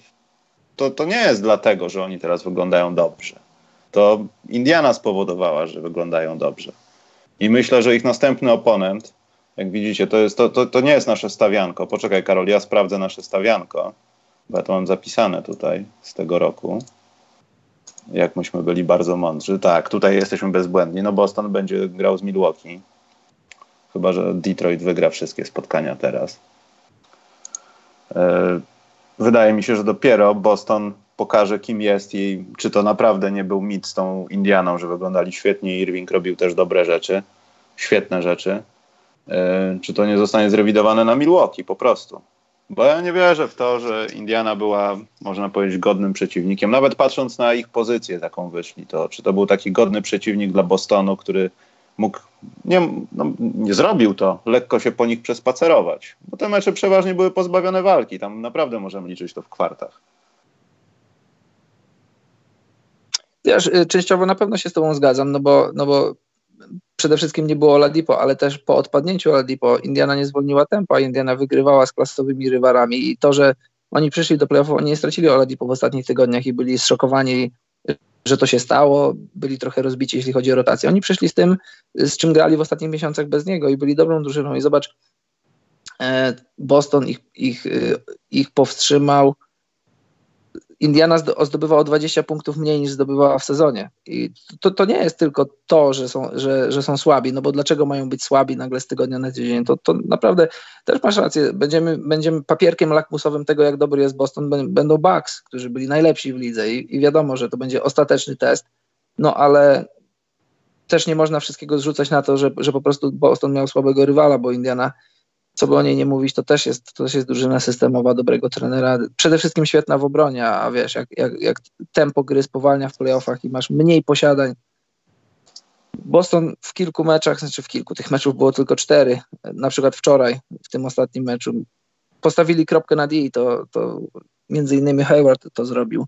to, to nie jest dlatego, że oni teraz wyglądają dobrze. To Indiana spowodowała, że wyglądają dobrze. I myślę, że ich następny oponent, jak widzicie, to, jest, to, to, to nie jest nasze stawianko. Poczekaj, Karol, ja sprawdzę nasze stawianko, bo ja to mam zapisane tutaj z tego roku. Jak myśmy byli bardzo mądrzy. Tak, tutaj jesteśmy bezbłędni. No Boston będzie grał z Milwaukee. Chyba, że Detroit wygra wszystkie spotkania teraz. E, wydaje mi się, że dopiero Boston pokaże, kim jest i czy to naprawdę nie był mit z tą Indianą, że wyglądali świetnie. Irving robił też dobre rzeczy, świetne rzeczy. E, czy to nie zostanie zrewidowane na Milwaukee po prostu? Bo ja nie wierzę w to, że Indiana była, można powiedzieć, godnym przeciwnikiem. Nawet patrząc na ich pozycję, taką wyszli, to czy to był taki godny przeciwnik dla Bostonu, który mógł, nie, no, nie zrobił to, lekko się po nich przespacerować. Bo te mecze przeważnie były pozbawione walki. Tam naprawdę możemy liczyć to w kwartach.
Wiesz, y, częściowo na pewno się z tobą zgadzam, no bo, no bo przede wszystkim nie było Oladipo, ale też po odpadnięciu Oladipo Indiana nie zwolniła tempa, Indiana wygrywała z klasowymi rywalami i to, że oni przyszli do playoffów, oni nie stracili Oladipo w ostatnich tygodniach i byli zszokowani że to się stało, byli trochę rozbici, jeśli chodzi o rotację. Oni przyszli z tym, z czym grali w ostatnich miesiącach bez niego i byli dobrą drużyną. I zobacz, e, Boston ich, ich, e, ich powstrzymał Indiana zdobywała 20 punktów mniej niż zdobywała w sezonie. I to, to nie jest tylko to, że są, że, że są słabi, no bo dlaczego mają być słabi nagle z tygodnia na tydzień? To, to naprawdę też masz rację. Będziemy, będziemy papierkiem lakmusowym tego, jak dobry jest Boston, będą Bucks, którzy byli najlepsi w lidze i, i wiadomo, że to będzie ostateczny test, no ale też nie można wszystkiego zrzucać na to, że, że po prostu Boston miał słabego rywala, bo Indiana co by o niej nie mówić, to też jest, to też jest drużyna systemowa, dobrego trenera. Przede wszystkim świetna w obronie, a wiesz, jak, jak, jak tempo gry spowalnia w playoffach i masz mniej posiadań. Boston w kilku meczach, znaczy w kilku, tych meczów było tylko cztery, na przykład wczoraj, w tym ostatnim meczu, postawili kropkę na D, to, to między innymi Hayward to zrobił.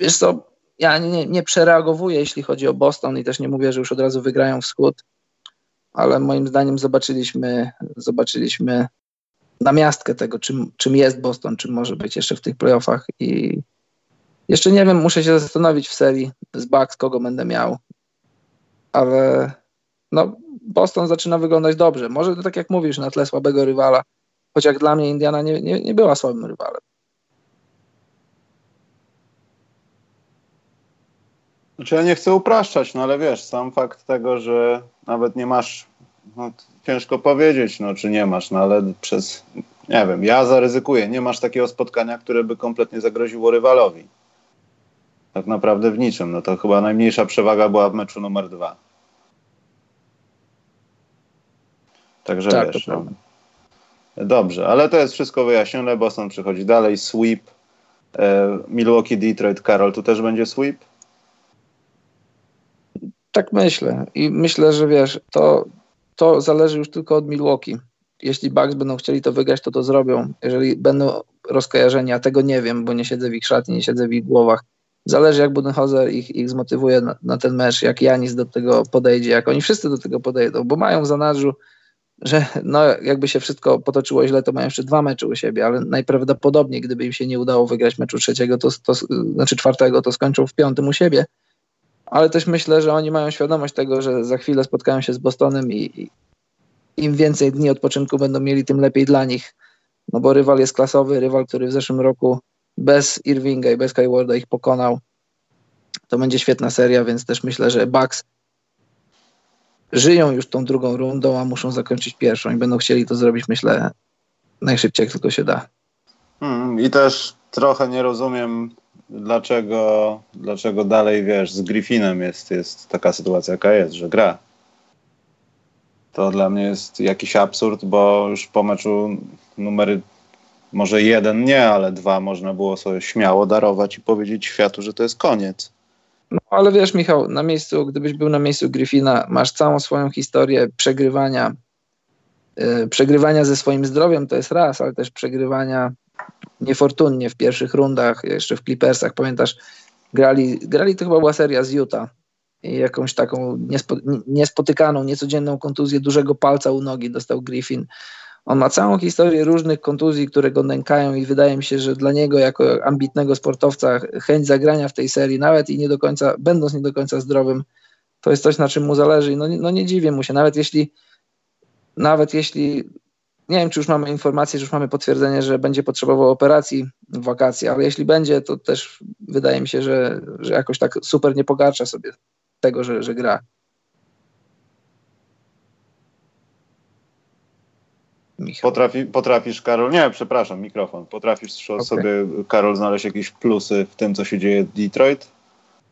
Wiesz co, ja nie, nie przereagowuję, jeśli chodzi o Boston i też nie mówię, że już od razu wygrają wschód ale moim zdaniem zobaczyliśmy, zobaczyliśmy namiastkę tego, czym, czym jest Boston, czym może być jeszcze w tych playoffach i jeszcze nie wiem, muszę się zastanowić w serii z Bucks, kogo będę miał, ale no, Boston zaczyna wyglądać dobrze. Może tak jak mówisz, na tle słabego rywala, choć jak dla mnie Indiana nie, nie, nie była słabym rywalem.
Znaczy ja nie chcę upraszczać, no ale wiesz, sam fakt tego, że nawet nie masz, no, ciężko powiedzieć, no czy nie masz, no ale przez, nie wiem, ja zaryzykuję, nie masz takiego spotkania, które by kompletnie zagroziło rywalowi. Tak naprawdę w niczym, no to chyba najmniejsza przewaga była w meczu numer dwa. Także tak, wiesz, no. Dobrze, ale to jest wszystko wyjaśnione. Boston przychodzi dalej, sweep. E, Milwaukee, Detroit, Karol, tu też będzie sweep?
Tak myślę. I myślę, że wiesz, to, to zależy już tylko od Milwaukee. Jeśli Bucks będą chcieli to wygrać, to to zrobią. Jeżeli będą rozkojarzenia, tego nie wiem, bo nie siedzę w ich szatni, nie siedzę w ich głowach. Zależy, jak Budenholzer ich, ich zmotywuje na, na, ten mecz, jak Janis do tego podejdzie, jak oni wszyscy do tego podejdą, bo mają w zanadrzu, że no, jakby się wszystko potoczyło źle, to mają jeszcze dwa mecze u siebie, ale najprawdopodobniej, gdyby im się nie udało wygrać meczu trzeciego, to, to znaczy czwartego, to skończą w piątym u siebie ale też myślę, że oni mają świadomość tego, że za chwilę spotkają się z Bostonem i, i im więcej dni odpoczynku będą mieli, tym lepiej dla nich. no bo rywal jest klasowy, rywal, który w zeszłym roku bez Irvinga i bez Skywarda ich pokonał. To będzie świetna seria, więc też myślę, że Bucks żyją już tą drugą rundą, a muszą zakończyć pierwszą i będą chcieli to zrobić, myślę, najszybciej jak tylko się da.
Hmm, I też trochę nie rozumiem, dlaczego, dlaczego dalej, wiesz, z Griffinem jest, jest taka sytuacja, jaka jest, że gra. To dla mnie jest jakiś absurd, bo już po meczu numery może jeden nie, ale dwa można było sobie śmiało darować i powiedzieć światu, że to jest koniec.
No ale wiesz, Michał, na miejscu, gdybyś był na miejscu Griffina, masz całą swoją historię przegrywania, yy, przegrywania ze swoim zdrowiem, to jest raz, ale też przegrywania niefortunnie w pierwszych rundach, jeszcze w Clippersach, pamiętasz, grali, grali to chyba była seria z Utah jakąś taką niespo, niespotykaną, niecodzienną kontuzję dużego palca u nogi dostał Griffin. On ma całą historię różnych kontuzji, które go nękają i wydaje mi się, że dla niego jako ambitnego sportowca chęć zagrania w tej serii, nawet i nie do końca, będąc nie do końca zdrowym, to jest coś, na czym mu zależy. No, no nie dziwię mu się, nawet jeśli nawet jeśli nie wiem, czy już mamy informację, że już mamy potwierdzenie, że będzie potrzebował operacji w wakacje, ale jeśli będzie, to też wydaje mi się, że, że jakoś tak super nie pogarsza sobie tego, że, że gra.
Potrafi, potrafisz, Karol, nie, przepraszam, mikrofon. Potrafisz okay. sobie, Karol, znaleźć jakieś plusy w tym, co się dzieje w Detroit?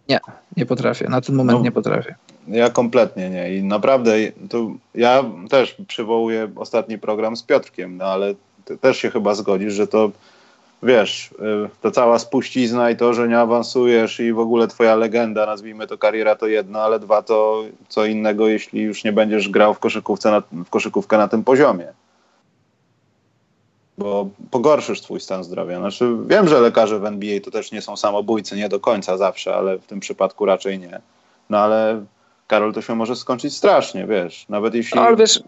Nie, nie potrafię. Na ten moment no, nie potrafię.
Ja kompletnie nie. I naprawdę, to ja też przywołuję ostatni program z Piotrkiem, no ale też się chyba zgodzisz, że to wiesz, y, ta cała spuścizna i to, że nie awansujesz i w ogóle twoja legenda, nazwijmy to kariera, to jedno, ale dwa to co innego, jeśli już nie będziesz grał w, koszykówce na, w koszykówkę na tym poziomie bo pogorszysz twój stan zdrowia. Znaczy, wiem, że lekarze w NBA to też nie są samobójcy, nie do końca zawsze, ale w tym przypadku raczej nie. No ale Karol, to się może skończyć strasznie, wiesz, nawet jeśli no, wiesz,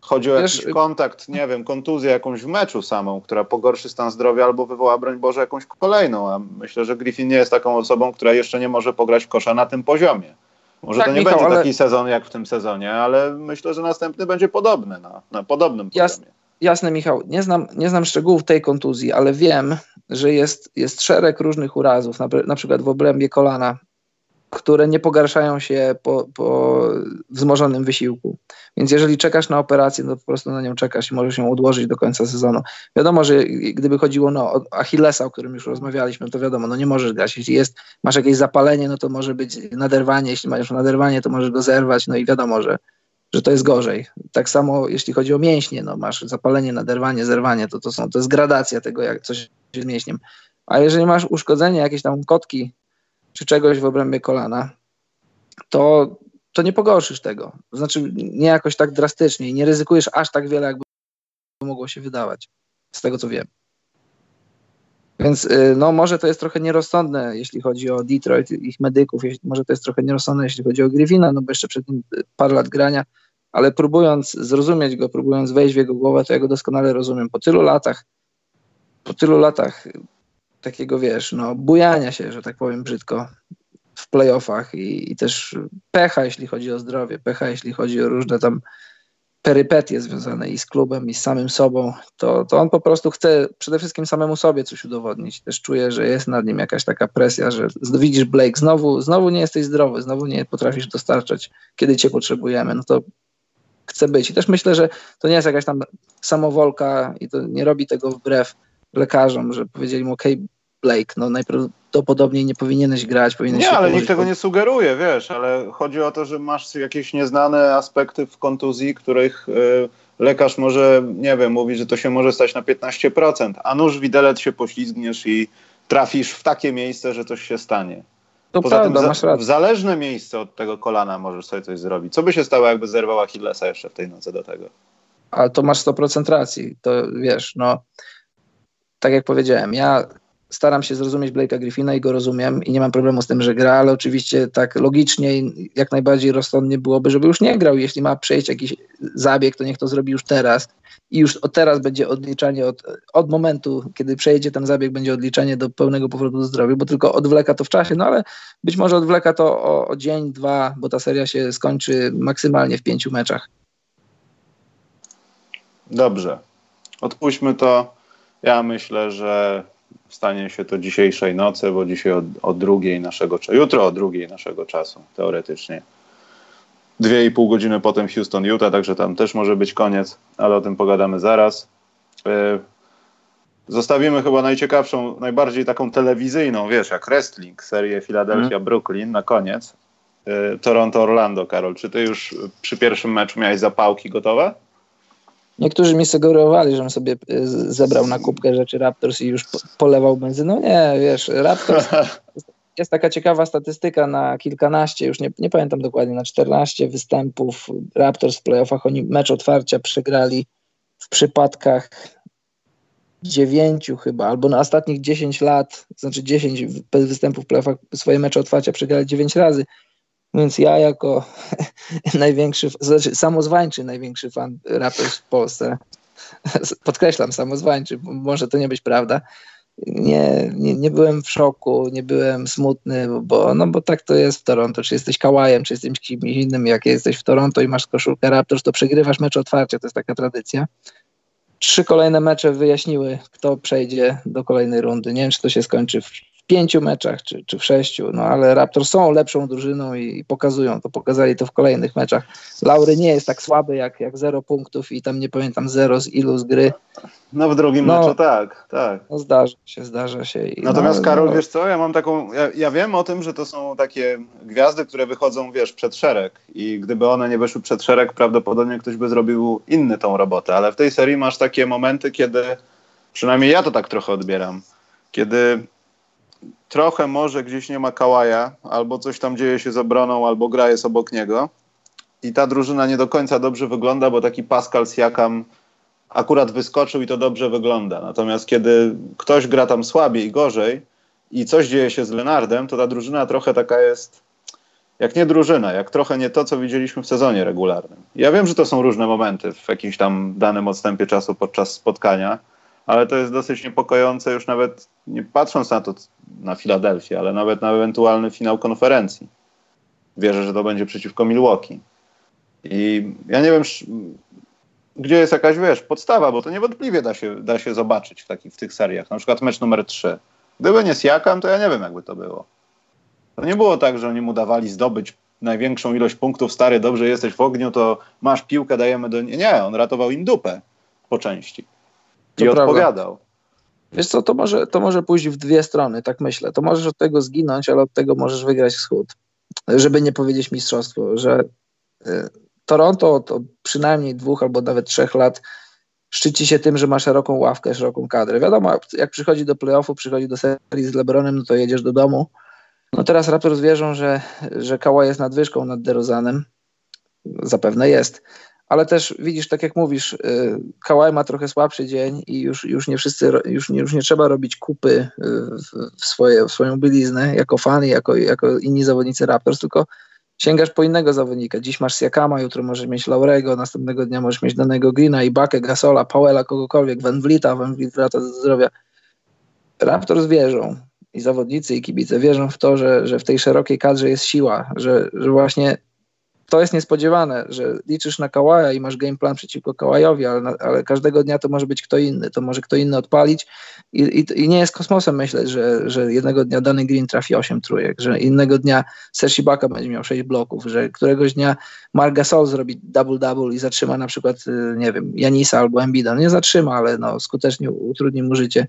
chodzi o wiesz, jakiś kontakt, nie wiem, kontuzję jakąś w meczu samą, która pogorszy stan zdrowia albo wywoła, broń Boże, jakąś kolejną, a myślę, że Griffin nie jest taką osobą, która jeszcze nie może pograć kosza na tym poziomie. Może tak, to nie Michał, będzie ale... taki sezon jak w tym sezonie, ale myślę, że następny będzie podobny, na, na podobnym poziomie.
jasne, Michał, nie znam, nie znam szczegółów tej kontuzji, ale wiem, że jest, jest szereg różnych urazów, na, na przykład w obrębie kolana, które nie pogarszają się po, po wzmożonym wysiłku. Więc jeżeli czekasz na operację, to po prostu na nią czekasz i możesz ją odłożyć do końca sezonu. Wiadomo, że gdyby chodziło no, o Achillesa, o którym już rozmawialiśmy, to wiadomo, no nie możesz grać. Jeśli jest, masz jakieś zapalenie, no to może być naderwanie. Jeśli masz naderwanie, to możesz go zerwać. No i wiadomo, że że to jest gorzej. Tak samo jeśli chodzi o mięśnie, no masz zapalenie, naderwanie, zerwanie, to, to, są, to jest gradacja tego, jak coś z mięśniem. A jeżeli masz uszkodzenie, jakieś tam kotki czy czegoś w obrębie kolana, to, to nie pogorszysz tego. Znaczy nie jakoś tak drastycznie i nie ryzykujesz aż tak wiele, jakby mogło się wydawać, z tego co wiem. Więc y, no, może to jest trochę nierozsądne, jeśli chodzi o Detroit, ich medyków, może to jest trochę nierozsądne, jeśli chodzi o Griffina, no bo jeszcze przed nim y, parę lat grania, ale próbując zrozumieć go, próbując wejść w jego głowę, to ja go doskonale rozumiem. Po tylu latach, po tylu latach takiego, wiesz, no, bujania się, że tak powiem brzydko, w playoffach i, i też pecha, jeśli chodzi o zdrowie, pecha, jeśli chodzi o różne tam perypetie związane i z klubem, i z samym sobą, to, to on po prostu chce przede wszystkim samemu sobie coś udowodnić. Też czuje, że jest nad nim jakaś taka presja, że widzisz Blake, znowu, znowu nie jesteś zdrowy, znowu nie potrafisz dostarczać, kiedy cię potrzebujemy, no to chce być. I też myślę, że to nie jest jakaś tam samowolka i to nie robi tego wbrew lekarzom, że powiedzieli mu, okay, Blake, no najprawdopodobniej nie powinieneś grać, powinieneś
Nie, ale nikt tego nie sugeruje, wiesz, ale chodzi o to, że masz jakieś nieznane aspekty w kontuzji, których y, lekarz może, nie wiem, mówi, że to się może stać na 15%, a nóż widelec się poślizgniesz i trafisz w takie miejsce, że coś się stanie.
To Poza prawda, tym masz rację.
w zależne miejsce od tego kolana możesz sobie coś zrobić. Co by się stało, jakby zerwała Achillesa jeszcze w tej nocy do tego?
Ale to masz 100% racji. To wiesz, no tak jak powiedziałem, ja staram się zrozumieć Blake'a Griffina i go rozumiem i nie mam problemu z tym, że gra, ale oczywiście tak logicznie jak najbardziej rozsądnie byłoby, żeby już nie grał. Jeśli ma przejść jakiś zabieg, to niech to zrobi już teraz i już od teraz będzie odliczanie od, od momentu, kiedy przejdzie ten zabieg, będzie odliczanie do pełnego powrotu do zdrowia, bo tylko odwleka to w czasie, no ale być może odwleka to o, o dzień, dwa, bo ta seria się skończy maksymalnie w pięciu meczach.
Dobrze. Odpuśćmy to Ja myślę, że stanie się to dzisiejszej nocy, bo dzisiaj o, o drugiej naszego czasu, jutro o drugiej naszego czasu, teoretycznie. Dwie i pół godziny potem Houston, Utah, także tam też może być koniec, ale o tym pogadamy zaraz. E, zostawimy chyba najciekawszą, najbardziej taką telewizyjną, wiesz, jak wrestling, serię Philadelphia-Brooklyn na koniec. E, Toronto-Orlando, Karol. Czy ty już przy pierwszym meczu miałeś zapałki gotowe?
Niektórzy mi sugerowali, żebym sobie y, zebrał na kubkę rzeczy Raptors i już polewał benzyną. Nie, wiesz, Raptors jest taka ciekawa statystyka na kilkanaście, już nie, nie pamiętam dokładnie, na 14 występów Raptors w playoffach. Oni mecz otwarcia przegrali w przypadkach dziewięciu chyba, albo na ostatnich 10 lat, znaczy 10 występów w playoffach, swoje mecze otwarcia przegrali 9 razy. Więc ja jako największy, znaczy samozwańczy największy fan Raptors w Polsce, podkreślam samozwańczy, może to nie być prawda, nie, nie, nie byłem w szoku, nie byłem smutny, bo, no bo tak to jest w Toronto. Czy jesteś kałajem, czy jesteś kimś innym, jak jesteś w Toronto i masz koszulkę Raptors, to przegrywasz mecz otwarcia, to jest taka tradycja. Trzy kolejne mecze wyjaśniły, kto przejdzie do kolejnej rundy. Nie wiem, czy to się skończy w pięciu meczach czy, czy w sześciu, no ale Raptors są lepszą drużyną i, i, pokazują to, pokazali to w kolejnych meczach. Laury nie jest tak słaby jak, jak zero punktów i tam nie pamiętam zero z ilu z gry.
No w drugim no, meczu tak, tak.
No zdarza się, zdarza się.
Natomiast
no,
Karol, no, wiesz co, ja mam taką, ja, ja, wiem o tym, że to są takie gwiazdy, które wychodzą, wiesz, przed szereg i gdyby one nie wyszły przed szereg, prawdopodobnie ktoś by zrobił inny tą robotę, ale w tej serii masz takie momenty, kiedy, przynajmniej ja to tak trochę odbieram, kiedy trochę może gdzieś nie ma Kałaja, albo coś tam dzieje się z obroną, albo gra jest obok niego. I ta drużyna nie do końca dobrze wygląda, bo taki Pascal Siakam akurat wyskoczył i to dobrze wygląda. Natomiast kiedy ktoś gra tam słabiej i gorzej i coś dzieje się z Lenardem, to ta drużyna trochę taka jest, jak nie drużyna, jak trochę nie to, co widzieliśmy w sezonie regularnym. Ja wiem, że to są różne momenty w jakimś tam danym odstępie czasu podczas spotkania, ale to jest dosyć niepokojące już nawet nie patrząc na to, na Filadelfię, ale nawet na ewentualny finał konferencji. Wierzę, że to będzie przeciwko Milwaukee. I ja nie wiem, gdzie jest jakaś, wiesz, podstawa, bo to niewątpliwie da się, da się zobaczyć w, takich, w tych seriach. Na przykład mecz numer 3. Gdyby nie Siakam, to ja nie wiem, jakby to było. To nie było tak, że oni mu dawali zdobyć największą ilość punktów. Stary, dobrze jesteś w ogniu, to masz piłkę, dajemy do... Nie, on ratował im dupę po części. I to odpowiadał. Prawda.
Wiesz co, to może, to może pójść w dwie strony, tak myślę. To możesz od tego zginąć, ale od tego możesz wygrać wschód. Żeby nie powiedzieć mistrzostwo, że y, Toronto od przynajmniej dwóch albo nawet trzech lat szczyci się tym, że ma szeroką ławkę, szeroką kadrę. Wiadomo, jak przychodzi do playoffu, przychodzi do serii z LeBronem, no to jedziesz do domu. No teraz Raptors wierzą, że, że Kała jest nadwyżką nad DeRozanem. Zapewne jest ale też widzisz, tak jak mówisz, y, Kałaj ma trochę słabszy dzień i już, już nie wszyscy, już już nie trzeba robić kupy y, w, swoje, w swoją byliznę jako fan, jako, jako inni zawodnicy Raptors, tylko sięgasz po innego zawodnika. Dziś masz Siakama, jutro możesz mieć Laurego, następnego dnia możesz mieć danego Greena, Ibakę, Gasola, Powella, kogokolwiek, Van Vlita, Van Vliet wraca do zdrowia. Raptors wierzą i zawodnicy i kibice wierzą w to, że, że w tej szerokiej kadrze jest siła, że, że właśnie to jest niespodziewane, że liczysz na Kałaja i masz game plan przeciwko Kałajowi, ale, ale, każdego dnia to może być kto inny, to może kto inny odpalić i, i, i, nie jest kosmosem myśleć, że, że jednego dnia dany Green trafi 8 trójek, że innego dnia Sergi Baka będzie miał 6 bloków, że któregoś dnia Marc Gasol zrobi double-double i zatrzyma na przykład, y, nie wiem, Janisa albo Embida. No nie zatrzyma, ale no, skutecznie utrudni mu życie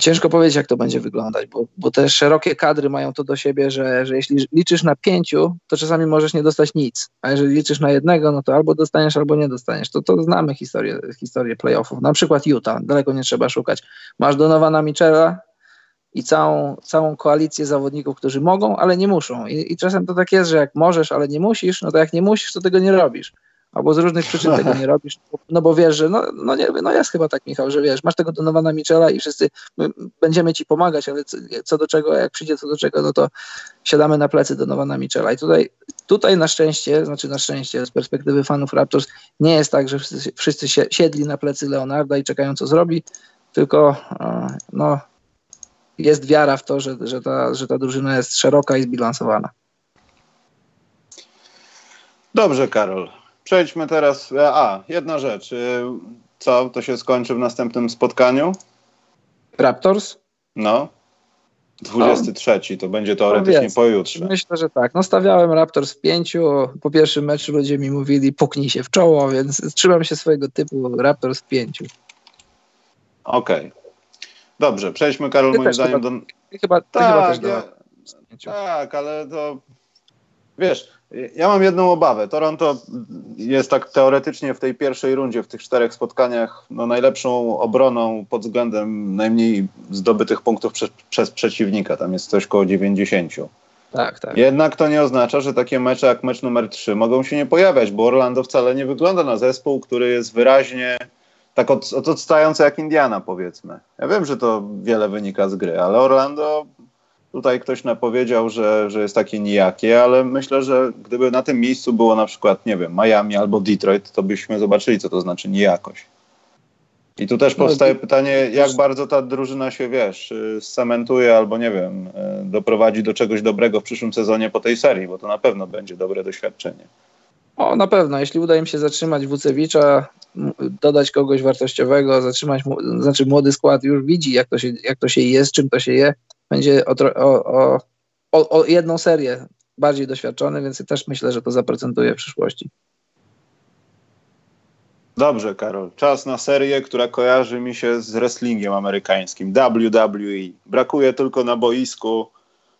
ciężko powiedzieć, jak to będzie wyglądać, bo, bo te szerokie kadry mają to do siebie, że, że jeśli liczysz na pięciu, to czasami możesz nie dostać nic, a jeżeli liczysz na jednego, no to albo dostaniesz, albo nie dostaniesz. To, to znamy historię, historię playoffów. Na przykład Utah, daleko nie trzeba szukać. Masz Donowana Michela i całą, całą koalicję zawodników, którzy mogą, ale nie muszą. I, I czasem to tak jest, że jak możesz, ale nie musisz, no to jak nie musisz, to tego nie robisz albo z różnych przyczyn tego nie robisz, no bo wiesz, że no, no, nie, no jest chyba tak, Michał, że wiesz, masz tego Donowana Michela i wszyscy będziemy ci pomagać, ale co, do czego, jak przyjdzie co do czego, no to siadamy na plecy Donowana Michela i tutaj, tutaj na szczęście, znaczy na szczęście z perspektywy fanów Raptors nie jest tak, że wszyscy, wszyscy siedli na plecy Leonarda i czekają co zrobi, tylko no, jest wiara w to, że, że, ta, że ta drużyna jest szeroka i zbilansowana.
Dobrze, Karol. Przejdźmy teraz. A, jedna rzecz. Y, Co, to się skończy w następnym spotkaniu?
Raptors?
No. 23, to będzie teoretycznie
No,
pojutrze.
Myślę, że tak. No stawiałem Raptors w pięciu. Po pierwszym meczu ludzie mi mówili puknij się w czoło, więc trzymam się swojego typu Raptors w pięciu.
Okej. Dobrze, przejdźmy Karol
Ty
moim
też
zdaniem
chyba-
do...
Ty chyba, ty chyba też
Tak, ja,
dawałeś w pięciu.
tak, ale to... Wiesz, ja mam jedną obawę. Toronto jest tak teoretycznie w tej pierwszej rundzie, w tych czterech spotkaniach, no najlepszą obroną pod względem najmniej zdobytych punktów prze, przez przeciwnika. Tam jest coś koło 90.
Tak, tak.
Jednak to nie oznacza, że takie mecze jak mecz numer 3 mogą się nie pojawiać, bo Orlando wcale nie wygląda na zespół, który jest wyraźnie tak od, od, odstający jak Indiana, powiedzmy. Ja wiem, że to wiele wynika z gry, ale Orlando tutaj ktoś napowiedział, że, że jest takie nijakie, ale myślę, że gdyby na tym miejscu było na przykład, nie wiem, Miami albo Detroit, to byśmy zobaczyli, co to znaczy nijakość. I tu też
No,
powstaje pytanie, jak bardzo ta drużyna się, wiesz, y, scementuje albo, nie wiem, y, doprowadzi do czegoś dobrego w przyszłym sezonie po tej serii, bo to na pewno będzie dobre doświadczenie.
O, na pewno. Jeśli uda im się zatrzymać Wucewicza, dodać kogoś wartościowego, zatrzymać, znaczy młody skład już widzi, jak to się, jak to się je, z czym to się je, będzie o, o, o, o jedną serię bardziej doświadczony, więc też myślę, że to zaprocentuje w przyszłości.
Dobrze, Karol. Czas na serię, która kojarzy mi się z wrestlingiem amerykańskim. WWE. Brakuje tylko na boisku.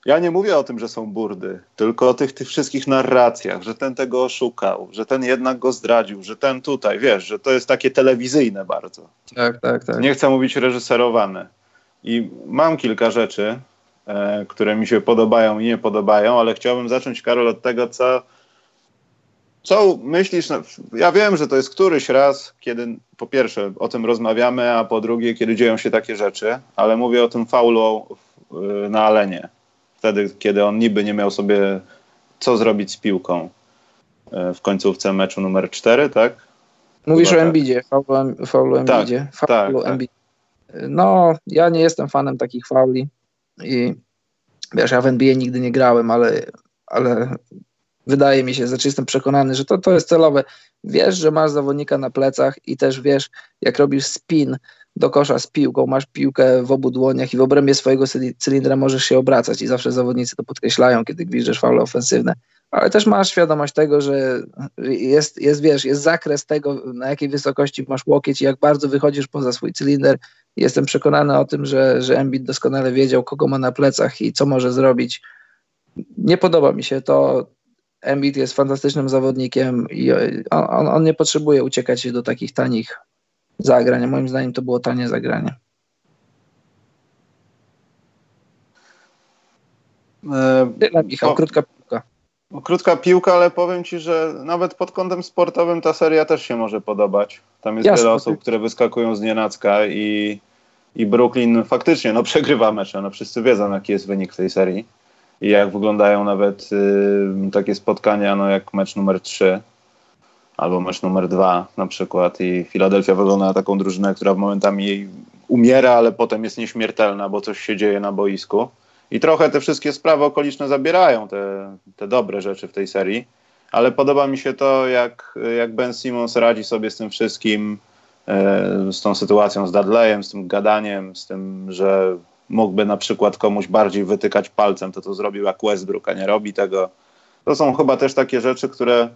Ja nie mówię o tym, że są burdy, tylko o tych, tych wszystkich narracjach, że ten tego oszukał, że ten jednak go zdradził, że ten tutaj, wiesz, że to jest takie telewizyjne bardzo.
Tak, tak, tak.
Nie chcę mówić reżyserowane. I mam kilka rzeczy, e, które mi się podobają i nie podobają, ale chciałbym zacząć, Karol, od tego, co, co myślisz. na- Ja wiem, że to jest któryś raz, kiedy po pierwsze o tym rozmawiamy, a po drugie, kiedy dzieją się takie rzeczy, ale mówię o tym faulu e, na Alenie. Wtedy, kiedy on niby nie miał sobie co zrobić z piłką e, w końcówce meczu numer 4, tak?
Mówisz
Chyba
o
tak.
Embiidzie, faulu, faulu
Tak,
Embiidzie.
tak,
Faulu
tak.
Embiid. No, ja nie jestem fanem takich fauli i wiesz, ja w NBA nigdy nie grałem, ale, ale wydaje mi się, znaczy jestem przekonany, że to, to jest celowe. Wiesz, że masz zawodnika na plecach i też wiesz, jak robisz spin do kosza z piłką, masz piłkę w obu dłoniach i w obrębie swojego cyli- cylindra możesz się obracać i zawsze zawodnicy to podkreślają, kiedy gwiżdżesz faule ofensywne. Ale też masz świadomość tego, że jest, jest, wiesz, jest zakres tego, na jakiej wysokości masz łokieć i jak bardzo wychodzisz poza swój cylinder. Jestem przekonany o tym, że, że Embiid doskonale wiedział, kogo ma na plecach i co może zrobić. Nie podoba mi się to. Embiid jest fantastycznym zawodnikiem i on, on, nie potrzebuje uciekać się do takich tanich zagrań. Moim zdaniem to było tanie zagranie.
E,
Tyle, Michał,
O.
krótka piłka.
No, Krótka piłka, ale powiem ci, że nawet pod kątem sportowym ta seria też się może podobać. Tam jest
Jasne,
wiele
ty-
osób, które wyskakują z nienacka i, i Brooklyn faktycznie no, przegrywa mecze. No, wszyscy wiedzą, jaki jest wynik tej serii i jak wyglądają nawet y, takie spotkania, no, jak mecz numer 3 albo mecz numer 2 na przykład i Filadelfia wygląda na taką drużynę, która momentami umiera, ale potem jest nieśmiertelna, bo coś się dzieje na boisku. I trochę te wszystkie sprawy okoliczne zabierają te, te dobre rzeczy w tej serii, ale podoba mi się to, jak, jak Ben Simmons radzi sobie z tym wszystkim, e, z tą sytuacją z Dudleyem, z tym gadaniem, z tym, że mógłby na przykład komuś bardziej wytykać palcem, to to zrobił jak Westbrook, a nie robi tego. To są chyba też takie rzeczy, które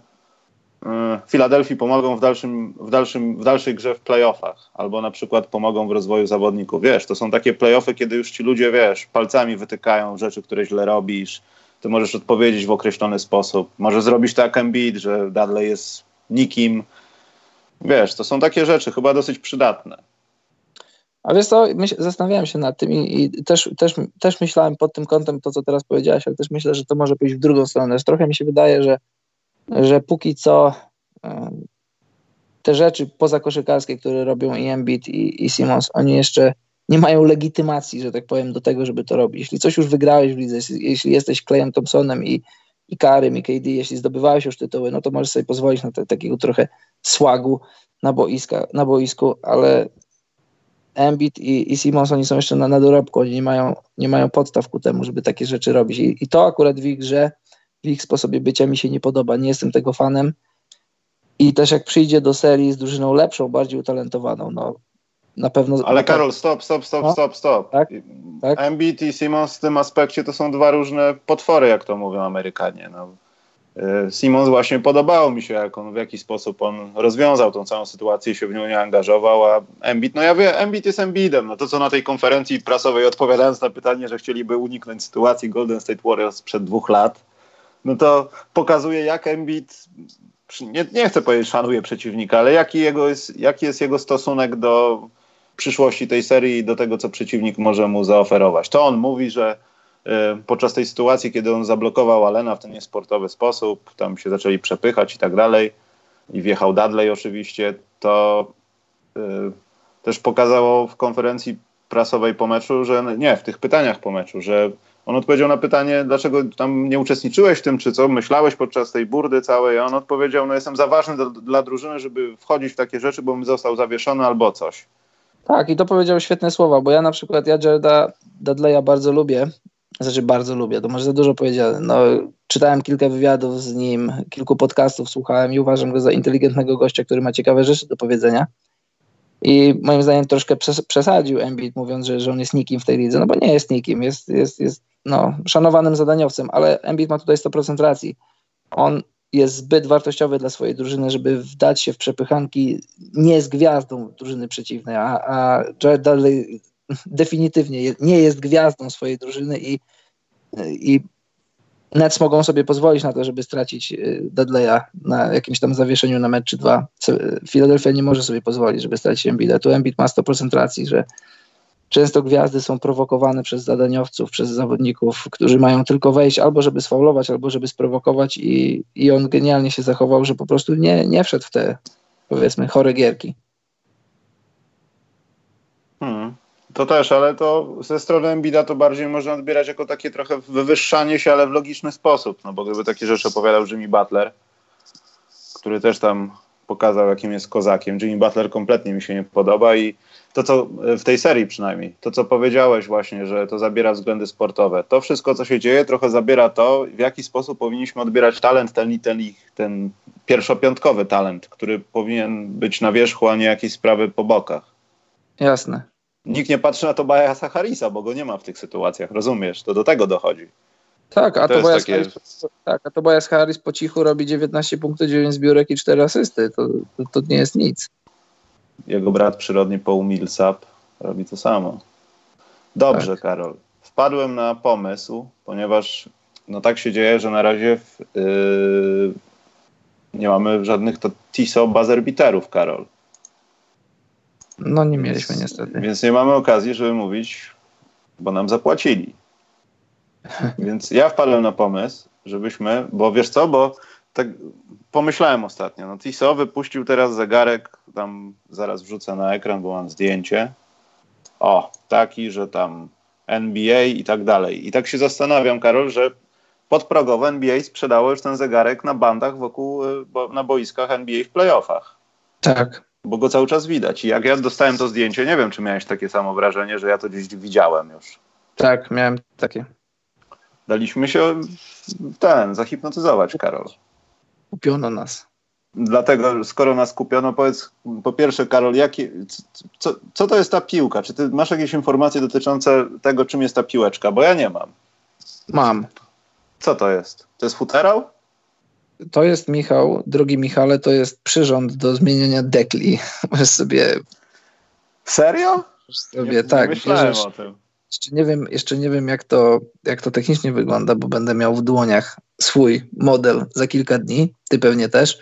Filadelfii pomogą w, dalszym, w, dalszym, w dalszej grze w playoffach, albo na przykład pomogą w rozwoju zawodników. Wiesz, to są takie playoffy, kiedy już ci ludzie, wiesz, palcami wytykają rzeczy, które źle robisz, ty możesz odpowiedzieć w określony sposób. Może zrobić tak Embiid, że Dudley jest nikim. Wiesz, to są takie rzeczy chyba dosyć przydatne.
A wiesz co, myśl, zastanawiałem się nad tym i, i też, też, też myślałem pod tym kątem to, co teraz powiedziałeś, ale też myślę, że to może pójść w drugą stronę. Trochę mi się wydaje, że, że póki co te rzeczy pozakoszykarskie, które robią i Embiid i, i Simons, oni jeszcze nie mają legitymacji, że tak powiem, do tego, żeby to robić. Jeśli coś już wygrałeś w lidze, jeśli, jesteś Clayem Thompsonem i, i Karym i KD, jeśli zdobywałeś już tytuły, no to możesz sobie pozwolić na te, takiego trochę słagu na, boiska, na boisku, ale Embiid i, i Simons, oni są jeszcze na, na dorobku, oni nie mają, nie mają podstaw ku temu, żeby takie rzeczy robić. I, I to akurat w ich grze, w ich sposobie bycia mi się nie podoba. Nie jestem tego fanem. I też jak przyjdzie do serii z drużyną lepszą, bardziej utalentowaną, no na pewno...
Ale Karol, stop, stop, stop,
No.
stop, stop.
Tak, tak.
Embiid i Simons w tym aspekcie to są dwa różne potwory, jak to mówią Amerykanie. No. Y, Simons właśnie podobało mi się, jak on, w jaki sposób on rozwiązał tą całą sytuację i się w nią nie angażował, a Embiid, no ja wiem, Embiid jest Embiidem. No to, co na tej konferencji prasowej odpowiadając na pytanie, że chcieliby uniknąć sytuacji Golden State Warriors sprzed dwóch lat, no to pokazuje, jak Embiid, nie, nie chcę powiedzieć szanuje przeciwnika, ale jaki, jego jest, jaki jest jego stosunek do przyszłości tej serii i do tego, co przeciwnik może mu zaoferować. To on mówi, że y, podczas tej sytuacji, kiedy on zablokował Alena w ten niesportowy sposób, tam się zaczęli przepychać i tak dalej, i wjechał Dudley oczywiście, to y, też pokazało w konferencji prasowej po meczu, że nie, w tych pytaniach po meczu, że on odpowiedział na pytanie, dlaczego tam nie uczestniczyłeś w tym, czy co, myślałeś podczas tej burdy całej, a on odpowiedział, no jestem za ważny do, dla drużyny, żeby wchodzić w takie rzeczy, bo bym został zawieszony albo coś.
Tak, i to powiedział świetne słowa, bo ja na przykład, ja Jareda Dudleya bardzo lubię, znaczy bardzo lubię, to może za dużo powiedziane. No, czytałem kilka wywiadów z nim, kilku podcastów słuchałem i uważam go za inteligentnego gościa, który ma ciekawe rzeczy do powiedzenia. I moim zdaniem troszkę przes- przesadził Embiid, mówiąc, że, że on jest nikim w tej lidze, no bo nie jest nikim, jest, jest, jest no, szanowanym zadaniowcem, ale Embiid ma tutaj 100% racji. On jest zbyt wartościowy dla swojej drużyny, żeby wdać się w przepychanki nie z gwiazdą drużyny przeciwnej, a, a Jared Dudley definitywnie nie jest gwiazdą swojej drużyny i, i Nets mogą sobie pozwolić na to, żeby stracić y, Dudleya na jakimś tam zawieszeniu na mecz czy dwa. Se- Philadelphia nie może sobie pozwolić, żeby stracić Embida. Tu Embiid ma 100% racji, że często gwiazdy są prowokowane przez zadaniowców, przez zawodników, którzy mają tylko wejść albo żeby sfaulować, albo żeby sprowokować i, i on genialnie się zachował, że po prostu nie, nie wszedł w te powiedzmy chore gierki.
Hmm. To też, ale to ze strony Embida to bardziej można odbierać jako takie trochę wywyższanie się, ale w logiczny sposób. No bo gdyby takie rzeczy opowiadał Jimmy Butler, który też tam pokazał, jakim jest kozakiem. Jimmy Butler kompletnie mi się nie podoba i to, co w tej serii przynajmniej, to, co powiedziałeś właśnie, że to zabiera względy sportowe. To wszystko, co się dzieje, trochę zabiera to, w jaki sposób powinniśmy odbierać talent, ten, ten, ten pierwszopiątkowy talent, który powinien być na wierzchu, a nie jakieś sprawy po bokach.
Jasne.
Nikt nie patrzy na to Bajasa Harrisa, bo go nie ma w tych sytuacjach, rozumiesz? To do tego dochodzi.
Tak, a
To
to,
takie-
Harris, tak, a Tobias Harris po cichu robi 19 punktów, 9 zbiórek i 4 asysty. To, to, to nie jest nic.
Jego brat przyrodni Paul Millsap robi to samo. Dobrze,
Tak.
Karol. Wpadłem na pomysł, ponieważ no tak się dzieje, że na razie w, yy, nie mamy żadnych to TISO buzzer Karol.
No nie mieliśmy niestety.
Więc nie mamy okazji, żeby mówić, bo nam zapłacili. Więc ja wpadłem na pomysł, żebyśmy, bo wiesz co, bo tak pomyślałem ostatnio, no TISO wypuścił teraz zegarek, tam zaraz wrzucę na ekran, bo mam zdjęcie. O, taki, że tam NBA i tak dalej. I tak się zastanawiam, Karol, że podprogowo NBA sprzedało już ten zegarek na bandach wokół, y, na boiskach NBA w playoffach
Tak.
Bo go cały czas widać. I jak ja dostałem to zdjęcie, nie wiem, czy miałeś takie samo wrażenie, że ja to gdzieś widziałem już.
Tak, miałem takie.
Daliśmy się ten, zahipnotyzować, Karol.
Kupiono nas.
Dlatego, skoro nas kupiono, powiedz po pierwsze, Karol, jaki, co, co to jest ta piłka? Czy ty masz jakieś informacje dotyczące tego, czym jest ta piłeczka? Bo ja nie mam.
Mam.
Co to jest? To jest futerał?
To jest Michał, drogi Michale, to jest przyrząd do zmieniania dekli. Możesz sobie,
Serio?
sobie
nie,
tak,
nie myślałem
bierzesz,
o tym.
jeszcze nie wiem, jeszcze nie wiem jak to, jak to technicznie wygląda, bo będę miał w dłoniach swój model za kilka dni, ty pewnie też,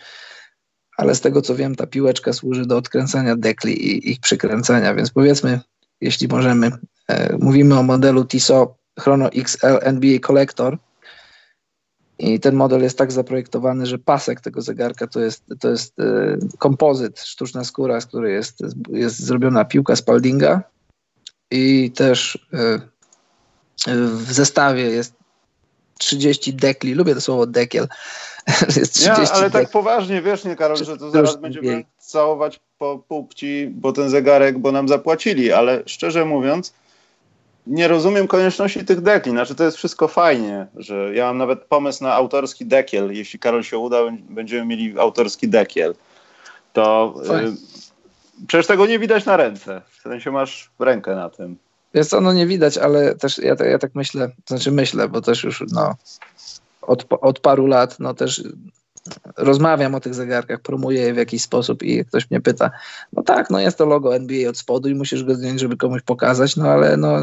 ale z tego co wiem, ta piłeczka służy do odkręcania dekli i ich przykręcania, więc powiedzmy, jeśli możemy, e, mówimy o modelu TISO Chrono XL NBA Collector i ten model jest tak zaprojektowany, że pasek tego zegarka to jest, to jest e, kompozyt, sztuczna skóra, z której jest, jest zrobiona piłka Spaldinga i też e, w zestawie jest 30 dekli, lubię to słowo dekiel, jest 30
Nie, ale tak poważnie, wiesz, nie, Karol, że to zaraz będziemy
mniej.
całować po pupci, bo ten zegarek, bo nam zapłacili, ale szczerze mówiąc, nie rozumiem konieczności tych dekli. Znaczy, to jest wszystko fajnie, że ja mam nawet pomysł na autorski dekiel. Jeśli Karol się uda, będziemy mieli autorski dekiel. To y, przecież tego nie widać na ręce. W sensie masz rękę na tym.
Jest co, no nie widać, ale też ja, ja tak myślę, to znaczy myślę, bo też już no, od, od paru lat no też rozmawiam o tych zegarkach, promuję je w jakiś sposób i ktoś mnie pyta, no tak, no jest to logo NBA od spodu i musisz go zdjąć, żeby komuś pokazać, no ale no,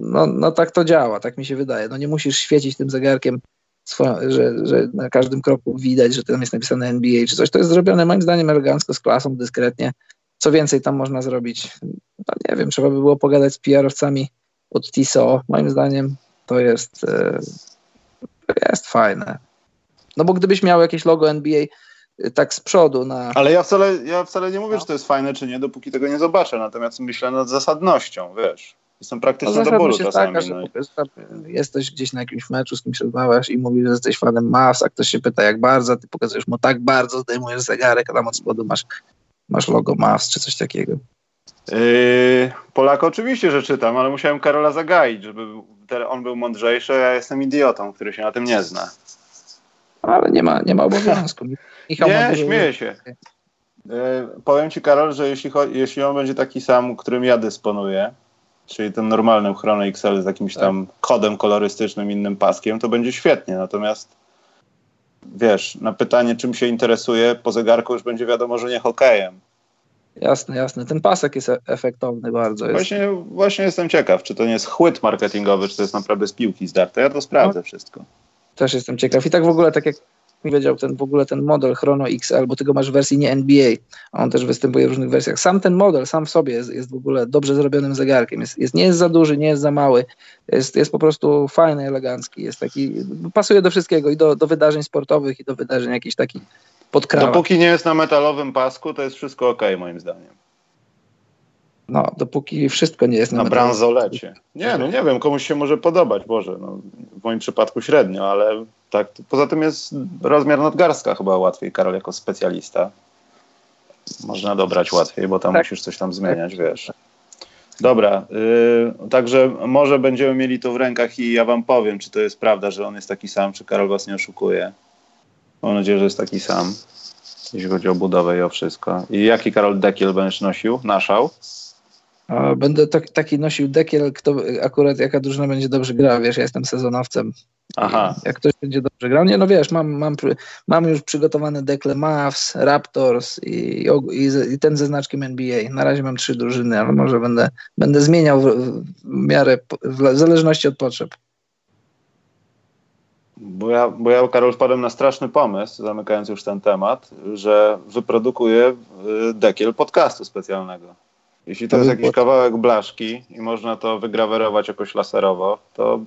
no, no tak to działa, tak mi się wydaje. No nie musisz świecić tym zegarkiem, że, że na każdym kroku widać, że tam jest napisane NBA czy coś. To jest zrobione moim zdaniem elegancko, z klasą, dyskretnie. Co więcej tam można zrobić? No nie wiem, trzeba by było pogadać z PR-owcami od TISO. Moim zdaniem to jest, e, to jest fajne. No bo gdybyś miał jakieś logo NBA y, tak z przodu na...
Ale ja wcale, ja wcale nie mówię, no. czy to jest fajne, czy nie, dopóki tego nie zobaczę. Natomiast myślę nad zasadnością, wiesz. Jestem praktyczny no, do bólu czasami. Taka,
no. Jesteś gdzieś na jakimś meczu, z kimś rozmawiasz i mówisz, że jesteś fanem Mavs, a ktoś się pyta jak bardzo, ty pokazujesz mu tak bardzo, zdejmujesz zegarek, a tam od spodu masz, masz logo Mavs czy coś takiego.
Yy, Polak oczywiście, że czytam, ale musiałem Karola zagaić, żeby on był mądrzejszy, a ja jestem idiotą, który się na tym nie zna
ale nie ma, nie ma obowiązku.
Michał nie, śmieję się. E, powiem Ci, Karol, że jeśli, jeśli on będzie taki sam, którym ja dysponuję, czyli tym normalnym Chrono XL z jakimś tak. tam kodem kolorystycznym, innym paskiem, to będzie świetnie. Natomiast wiesz, na pytanie, czym się interesuje, po zegarku już będzie wiadomo, że nie hokejem.
Jasne, jasne. Ten pasek jest e- efektowny bardzo.
Jest. Właśnie, właśnie jestem ciekaw, czy to nie jest chłyt marketingowy, czy to jest naprawdę z piłki zdarte. Ja to sprawdzę no. wszystko.
Też jestem ciekaw. I tak w ogóle, tak jak mi powiedział, ten w ogóle ten model Chrono XL, bo tego masz w wersji nie NBA, a on też występuje w różnych wersjach. Sam ten model, sam w sobie jest, jest w ogóle dobrze zrobionym zegarkiem. Jest, jest, nie jest za duży, nie jest za mały. Jest, jest po prostu fajny, elegancki. Jest taki, pasuje do wszystkiego i do, do wydarzeń sportowych i do wydarzeń jakichś takich podkrawach.
Dopóki nie jest na metalowym pasku, to jest wszystko ok, moim zdaniem.
No, dopóki wszystko nie jest
na, na bransolecie. Nie, no nie wiem, komuś się może podobać, Boże, no, w moim przypadku średnio, ale tak, poza tym jest rozmiar nadgarstka chyba łatwiej, Karol, jako specjalista. Można dobrać łatwiej, bo tam tak. musisz coś tam zmieniać, wiesz. Dobra, yy, także może będziemy mieli to w rękach i ja wam powiem, czy to jest prawda, że on jest taki sam, czy Karol was nie oszukuje. Mam nadzieję, że jest taki sam, jeśli chodzi o budowę i o wszystko. I jaki Karol dekiel będziesz nosił? Naszał?
Będę tak, taki nosił dekiel, kto, akurat jaka drużyna będzie dobrze grała, wiesz, ja jestem sezonowcem. Aha. Jak ktoś będzie dobrze grał, nie no wiesz, mam, mam, mam już przygotowane dekle Mavs, Raptors i, i, i, ten ze znaczkiem NBA. Na razie mam trzy drużyny, ale może będę, będę zmieniał w, w miarę, w zależności od potrzeb.
Bo ja, bo ja, Karol, wpadłem na straszny pomysł, zamykając już ten temat, że wyprodukuję y, dekiel podcastu specjalnego. Jeśli to, jest jakiś kawałek blaszki i można to wygrawerować jakoś laserowo, to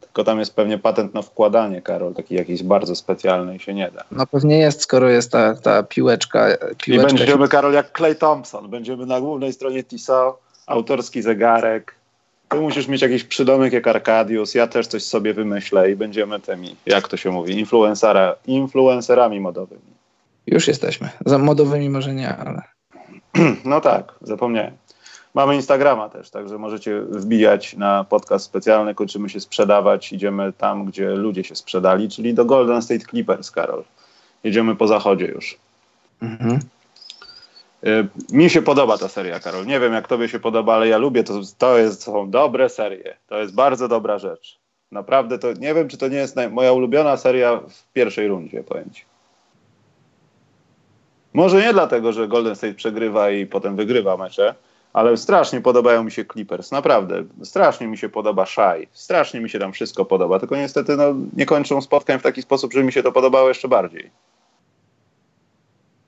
tylko tam jest pewnie patent na wkładanie, Karol, taki jakiś bardzo specjalny i się nie da.
No pewnie jest, skoro jest ta, ta piłeczka, piłeczka.
I będziemy, Karol, jak Clay Thompson. Będziemy na głównej stronie TISO, autorski zegarek. Ty musisz mieć jakiś przydomek jak Arkadius, ja też coś sobie wymyślę i będziemy tymi, jak to się mówi, influencera, influencerami modowymi.
Już jesteśmy. Za modowymi może nie, ale...
No tak, zapomniałem. Mamy Instagrama też, także możecie wbijać na podcast specjalny, kończymy się sprzedawać, idziemy tam, gdzie ludzie się sprzedali, czyli do Golden State Clippers, Karol. Jedziemy po zachodzie już. Mhm. Y, mi się podoba ta seria, Karol. Nie wiem, jak tobie się podoba, ale ja lubię to. To jest, są dobre serie. To jest bardzo dobra rzecz. Naprawdę to nie wiem, czy to nie jest moja ulubiona seria w pierwszej rundzie, powiem ci. Może nie dlatego, że Golden State przegrywa i potem wygrywa mecze, ale strasznie podobają mi się Clippers, naprawdę. Strasznie mi się podoba Shai, strasznie mi się tam wszystko podoba, tylko niestety no, nie kończą spotkań w taki sposób, że mi się to podobało jeszcze bardziej.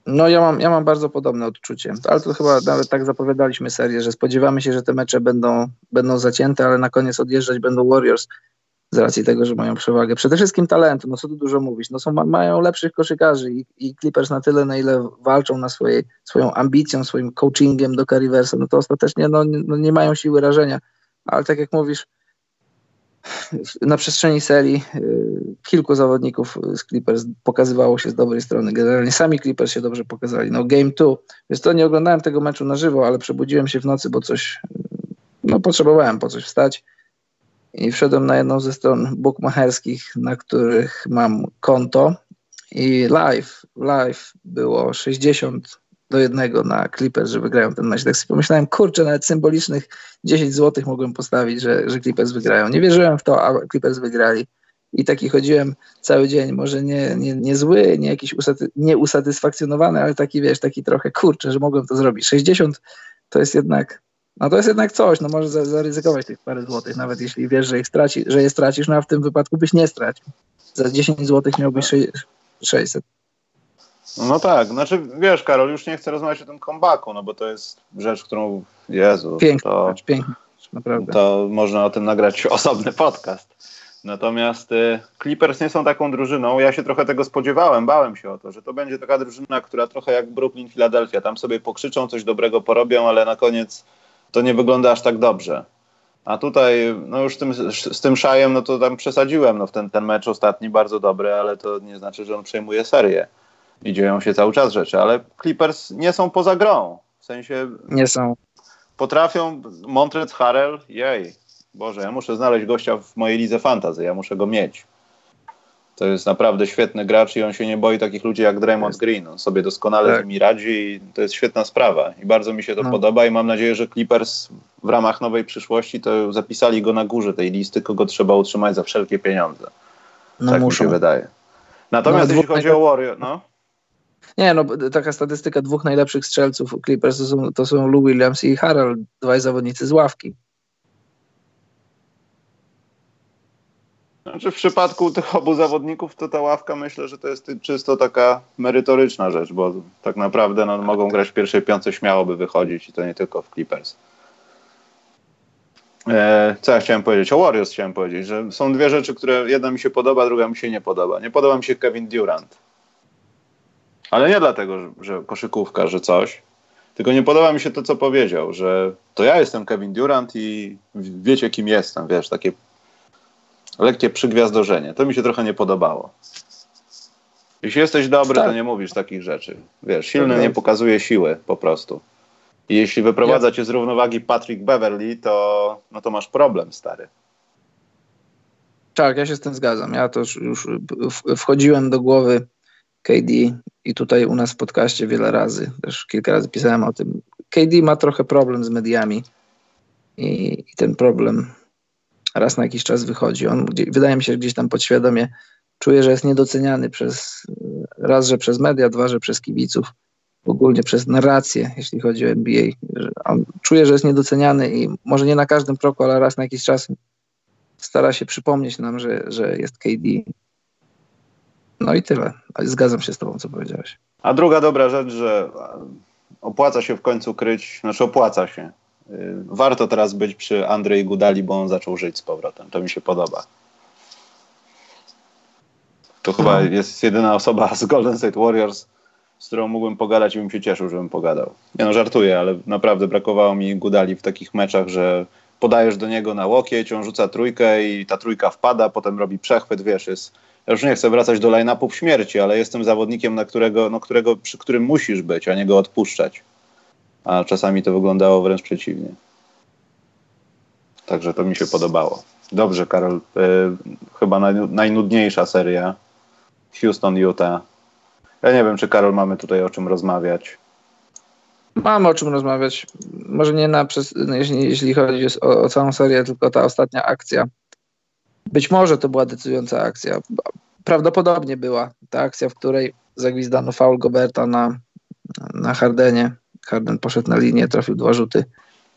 No ja mam, ja mam bardzo podobne odczucie, ale to chyba nawet tak zapowiadaliśmy serię, że spodziewamy się, że te mecze będą, będą zacięte, ale na koniec odjeżdżać będą Warriors z racji tego, że mają przewagę. Przede wszystkim talentu, no co tu dużo mówić, no są, mają lepszych koszykarzy i, i Clippers na tyle, na ile walczą na swojej, swoją ambicją, swoim coachingiem do Carriversa, no to ostatecznie no, no nie mają siły rażenia, ale tak jak mówisz, na przestrzeni serii y, kilku zawodników z Clippers pokazywało się z dobrej strony. Generalnie sami Clippers się dobrze pokazali. No Game 2, więc to nie oglądałem tego meczu na żywo, ale przebudziłem się w nocy, bo coś no potrzebowałem po coś wstać i wszedłem na jedną ze stron bookmacherskich, na których mam konto i live, live było 60 do jednego na Clippers, że wygrają ten mecz. Tak sobie pomyślałem, kurczę, nawet symbolicznych 10 zł mogłem postawić, że, że Clippers wygrają. Nie wierzyłem w to, a Clippers wygrali. I taki chodziłem cały dzień, może nie, nie, nie zły, nie jakiś usaty, nieusatysfakcjonowany, ale taki, wiesz, taki trochę, kurczę, że mogłem to zrobić. 60 to jest jednak, no to jest jednak coś, no może zaryzykować tych parę złotych, nawet jeśli wiesz, że, ich straci, że je stracisz, no a w tym wypadku byś nie stracił. Za 10 złotych miałbyś 600.
No tak, znaczy wiesz, Karol, już nie chcę rozmawiać o tym comebacku, no bo to jest rzecz, którą, Jezu,
piękny, to, piękny, naprawdę.
To można o tym nagrać osobny podcast. Natomiast y, Clippers nie są taką drużyną. Ja się trochę tego spodziewałem, bałem się o to, że to będzie taka drużyna, która trochę jak Brooklyn, Philadelphia. Tam sobie pokrzyczą, coś dobrego porobią, ale na koniec to nie wygląda aż tak dobrze. A tutaj, no już tym, z tym Szajem, no to tam przesadziłem. No w ten, ten mecz ostatni bardzo dobry, ale to nie znaczy, że on przejmuje serię i dzieją się cały czas rzeczy, ale Clippers nie są poza grą. W sensie.
Nie są.
Potrafią. Montrez Harrell, jej. Boże, ja muszę znaleźć gościa w mojej lidze fantazy, ja muszę go mieć. To jest naprawdę świetny gracz i on się nie boi takich ludzi jak Draymond Green. On sobie doskonale tak. z nimi radzi i to jest świetna sprawa. I bardzo mi się to no. podoba i mam nadzieję, że Clippers w ramach nowej przyszłości to zapisali go na górze tej listy, kogo trzeba utrzymać za wszelkie pieniądze. No tak muszą. mi się wydaje. Natomiast no, jeśli chodzi o Warrior, no.
Nie, no taka statystyka dwóch najlepszych strzelców Clippers to są, to są Lou Williams i Harold, dwaj zawodnicy z ławki.
Znaczy w przypadku tych obu zawodników to ta ławka myślę, że to jest czysto taka merytoryczna rzecz, bo tak naprawdę no, mogą grać w pierwszej piątce śmiało by wychodzić i to nie tylko w Clippers. E, co ja chciałem powiedzieć? O Warriors chciałem powiedzieć, że są dwie rzeczy, które jedna mi się podoba, druga mi się nie podoba. Nie podoba mi się Kevin Durant. Ale nie dlatego, że, że koszykówka, że coś, tylko nie podoba mi się to, co powiedział, że to ja jestem Kevin Durant i wiecie, kim jestem, wiesz, takie lekkie przygwiazdorzenie. To mi się trochę nie podobało. Jeśli jesteś dobry, tak. to nie mówisz takich rzeczy. Wiesz, silny nie pokazuje siły po prostu. I jeśli wyprowadza cię z równowagi Patrick Beverly, to, no to masz problem, stary.
Tak, ja się z tym zgadzam. Ja to już, już wchodziłem do głowy KD i tutaj u nas w podcaście wiele razy, też kilka razy pisałem o tym. KD ma trochę problem z mediami i, i ten problem raz na jakiś czas wychodzi. On wydaje mi się, gdzieś tam podświadomie czuje, że jest niedoceniany przez raz, że przez media, dwa, że przez kibiców, ogólnie przez narrację, jeśli chodzi o NBA. On czuje, że jest niedoceniany i może nie na każdym kroku, ale raz na jakiś czas stara się przypomnieć nam, że, że jest KD. No i tyle. Zgadzam się z tobą, co powiedziałeś.
A druga dobra rzecz, że opłaca się w końcu kryć, znaczy opłaca się warto teraz być przy Andrzej Gudali, bo on zaczął żyć z powrotem. To mi się podoba. To chyba no. jest jedyna osoba z Golden State Warriors, z którą mógłbym pogadać i bym się cieszył, żebym pogadał. Ja no żartuję, ale naprawdę brakowało mi Gudali w takich meczach, że podajesz do niego na łokieć, on rzuca trójkę i ta trójka wpada, potem robi przechwyt, wiesz, jest... Ja już nie chcę wracać do line-upów śmierci, ale jestem zawodnikiem, na którego, no, którego, przy którym musisz być, a nie go odpuszczać a czasami to wyglądało wręcz przeciwnie. Także to mi się podobało. Dobrze, Karol. Y, chyba naj, najnudniejsza seria. Houston, Utah. Ja nie wiem, czy Karol mamy tutaj o czym rozmawiać.
Mamy o czym rozmawiać. Może nie na jeśli, jeśli chodzi o, o, całą serię, tylko ta ostatnia akcja. Być może to była decydująca akcja. Prawdopodobnie była ta akcja, w której zagwizdano faul Goberta na, na Hardenie Harden poszedł na linię, trafił dwa rzuty.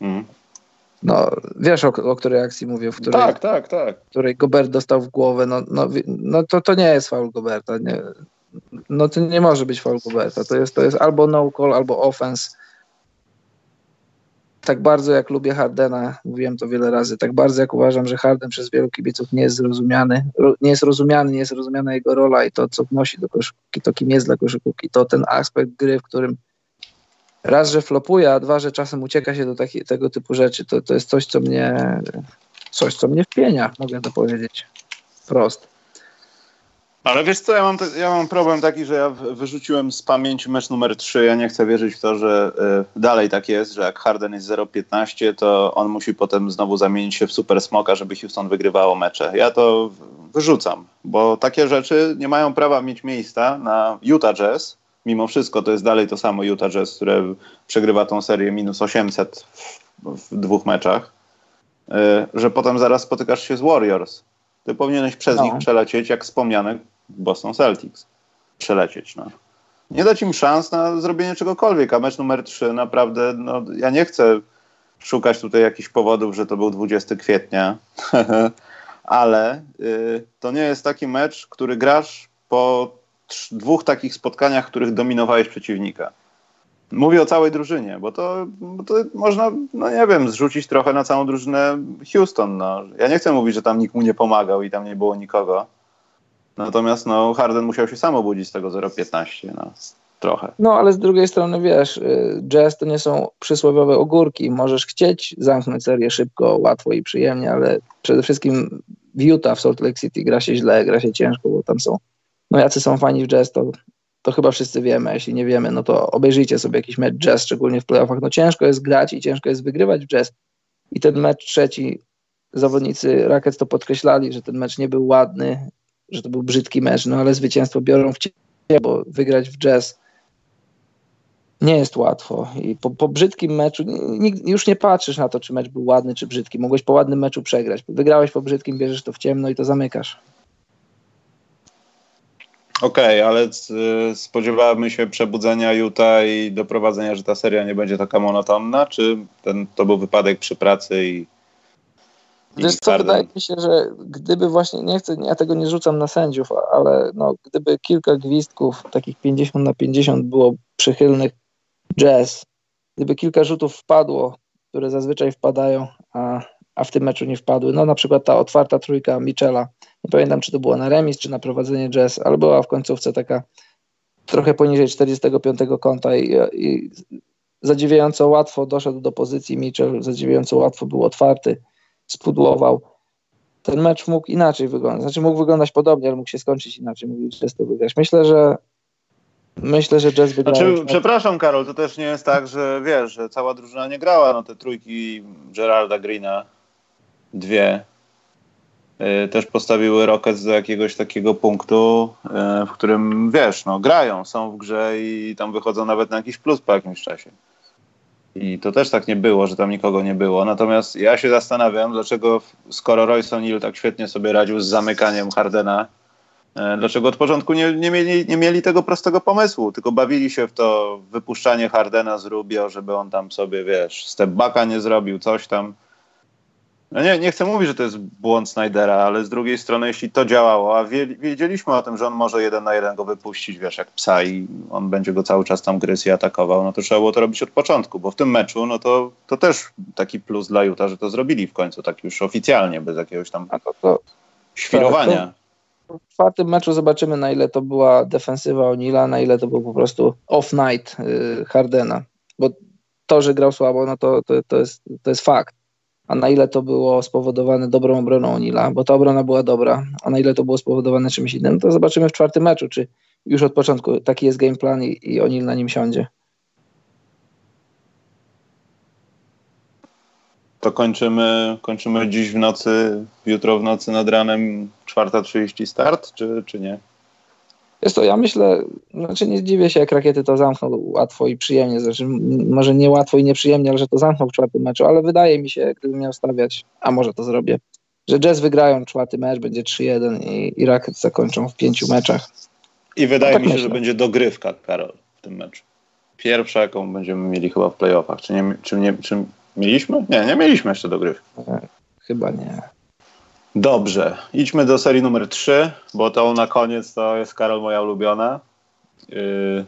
Mm. No, wiesz o, o, której akcji mówię, w której,
tak, tak, tak.
W której Gobert dostał w głowę, no, no, no to, to nie jest faul Goberta. Nie, no to nie może być faul Goberta. To jest, to jest albo no call, albo offense. Tak bardzo jak lubię Hardena, mówiłem to wiele razy, tak bardzo jak uważam, że Harden przez wielu kibiców nie jest zrozumiany, nie jest rozumiany, nie jest rozumiana jego rola i to, co wnosi do koszykówki, to kim jest dla koszykówki, to ten aspekt gry, w którym raz, że flopuje, a dwa, że czasem ucieka się do taki, tego typu rzeczy, to, to jest coś, co mnie coś, co mnie wpienia, mogę to powiedzieć. Prost.
Ale wiesz co, ja mam, ja mam problem taki, że ja wyrzuciłem z pamięci mecz numer 3. Ja nie chcę wierzyć w to, że y, dalej tak jest, że jak Harden jest 0-15, to on musi potem znowu zamienić się w super smoka, żeby Houston wygrywało mecze. Ja to wyrzucam, bo takie rzeczy nie mają prawa mieć miejsca na Utah Jazz. Mimo wszystko to jest dalej to samo Utah Jazz, które przegrywa tą serię minus 800 w, w dwóch meczach, y, że potem zaraz spotykasz się z Warriors. Ty powinieneś przez no. nich przelecieć, jak wspomniane Boston Celtics. Przelecieć, no. Nie dać im szans na zrobienie czegokolwiek, a mecz numer 3 naprawdę, no, ja nie chcę szukać tutaj jakichś powodów, że to był 20 kwietnia, ale y, to nie jest taki mecz, który grasz po dwóch takich spotkaniach, w których dominowałeś przeciwnika. Mówię o całej drużynie, bo to, bo to można, no nie wiem, zrzucić trochę na całą drużynę Houston. No. Ja nie chcę mówić, że tam nikt mu nie pomagał i tam nie było nikogo. Natomiast no, Harden musiał się sam obudzić z tego 0,15. No. Trochę.
No, ale z drugiej strony wiesz, y, jazz to nie są przysłowiowe ogórki. Możesz chcieć zamknąć serię szybko, łatwo i przyjemnie, ale przede wszystkim w Utah, w Salt Lake City gra się źle, gra się ciężko, bo tam są, no jacy są fani w jazz, to to chyba wszyscy wiemy, jeśli nie wiemy, no to obejrzyjcie sobie jakiś mecz jazz, szczególnie w playoffach. No ciężko jest grać i ciężko jest wygrywać w jazz. I ten mecz trzeci, zawodnicy Rackets to podkreślali, że ten mecz nie był ładny, że to był brzydki mecz, no ale zwycięstwo biorą w ciebie, bo wygrać w jazz nie jest łatwo. I po, po brzydkim meczu nikt, już nie patrzysz na to, czy mecz był ładny, czy brzydki. Mogłeś po ładnym meczu przegrać. Wygrałeś po brzydkim, bierzesz to w ciemno i to zamykasz.
Okej, okay, ale spodziewamy się przebudzenia Utah i doprowadzenia, że ta seria nie będzie taka monotonna, czy ten, to był wypadek przy pracy i
Wiesz co, wydaje mi się, że gdyby właśnie, nie chcę, ja tego nie rzucam na sędziów, ale no, gdyby kilka gwizdków, takich 50 na 50 było przychylnych jazz, gdyby kilka rzutów wpadło, które zazwyczaj wpadają, a, a w tym meczu nie wpadły, no na przykład ta otwarta trójka Michela, nie pamiętam, czy to było na remis, czy na prowadzenie jazz, ale była w końcówce taka trochę poniżej 45 kąta i, i zadziwiająco łatwo doszedł do pozycji Mitchell, zadziwiająco łatwo był otwarty, spudłował. Ten mecz mógł inaczej wyglądać, znaczy mógł wyglądać podobnie, ale mógł się skończyć inaczej, mógł Jazz to wygrać. Myślę, że Myślę, że Jazz wygrał.
Znaczy, przepraszam Karol, to też nie jest tak, że wiesz, że cała drużyna nie grała, no te trójki Geralda Greena, dwie, też postawiły Rockets do jakiegoś takiego punktu, y, w którym wiesz, no grają, są w grze i tam wychodzą nawet na jakiś plus po jakimś czasie. I to też tak nie było, że tam nikogo nie było. Natomiast ja się zastanawiam, dlaczego skoro Royce O'Neal tak świetnie sobie radził z zamykaniem Hardena, y, dlaczego od początku nie, nie, mieli, nie mieli tego prostego pomysłu, tylko bawili się w to wypuszczanie Hardena z Rubio, żeby on tam sobie, wiesz, step nie zrobił, coś tam. No nie, nie chcę mówić, że to jest błąd Snydera, ale z drugiej strony, jeśli to działało, a wiedzieliśmy o tym, że on może jeden na jeden go wypuścić, wiesz, jak psa i on będzie go cały czas tam gryzł i atakował, no to trzeba było to robić od początku, bo w tym meczu, no to, to też taki plus dla Utah, że to zrobili w końcu, tak już oficjalnie, bez jakiegoś tam to, to, świrowania.
Tak, w czwartym meczu zobaczymy, na ile to była defensywa O'Neilla, na ile to był po prostu off-night yy, Hardena, bo to, że grał słabo, no to, to, to, jest, to jest fakt a na ile to było spowodowane dobrą obroną Onila, bo ta obrona była dobra, a na ile to było spowodowane czymś innym, to zobaczymy w czwartym meczu, czy już od początku taki jest game plan i, i Onil na nim siądzie.
To kończymy, kończymy dziś w nocy, jutro w nocy nad ranem 4.30 start, czy, czy nie?
Jest to, ja myślę, znaczy nie dziwię się, jak rakiety to zamkną łatwo i przyjemnie, znaczy może nie łatwo i nieprzyjemnie, ale że to zamkną w czwartym meczu, ale wydaje mi się, gdybym miał stawiać, a może to zrobię, że Jazz wygrają czwarty mecz, będzie 3-1 i, i Rockets zakończą w pięciu meczach.
I wydaje no tak mi się, myślę. że będzie dogrywka, Karol, w tym meczu. Pierwsza, jaką będziemy mieli chyba w playoffach. Czy, nie, czy, nie, czy mieliśmy? Nie, nie mieliśmy jeszcze dogrywki.
Chyba nie.
Dobrze, idźmy do serii numer 3, bo to na koniec to jest Karol moja ulubiona. Yy,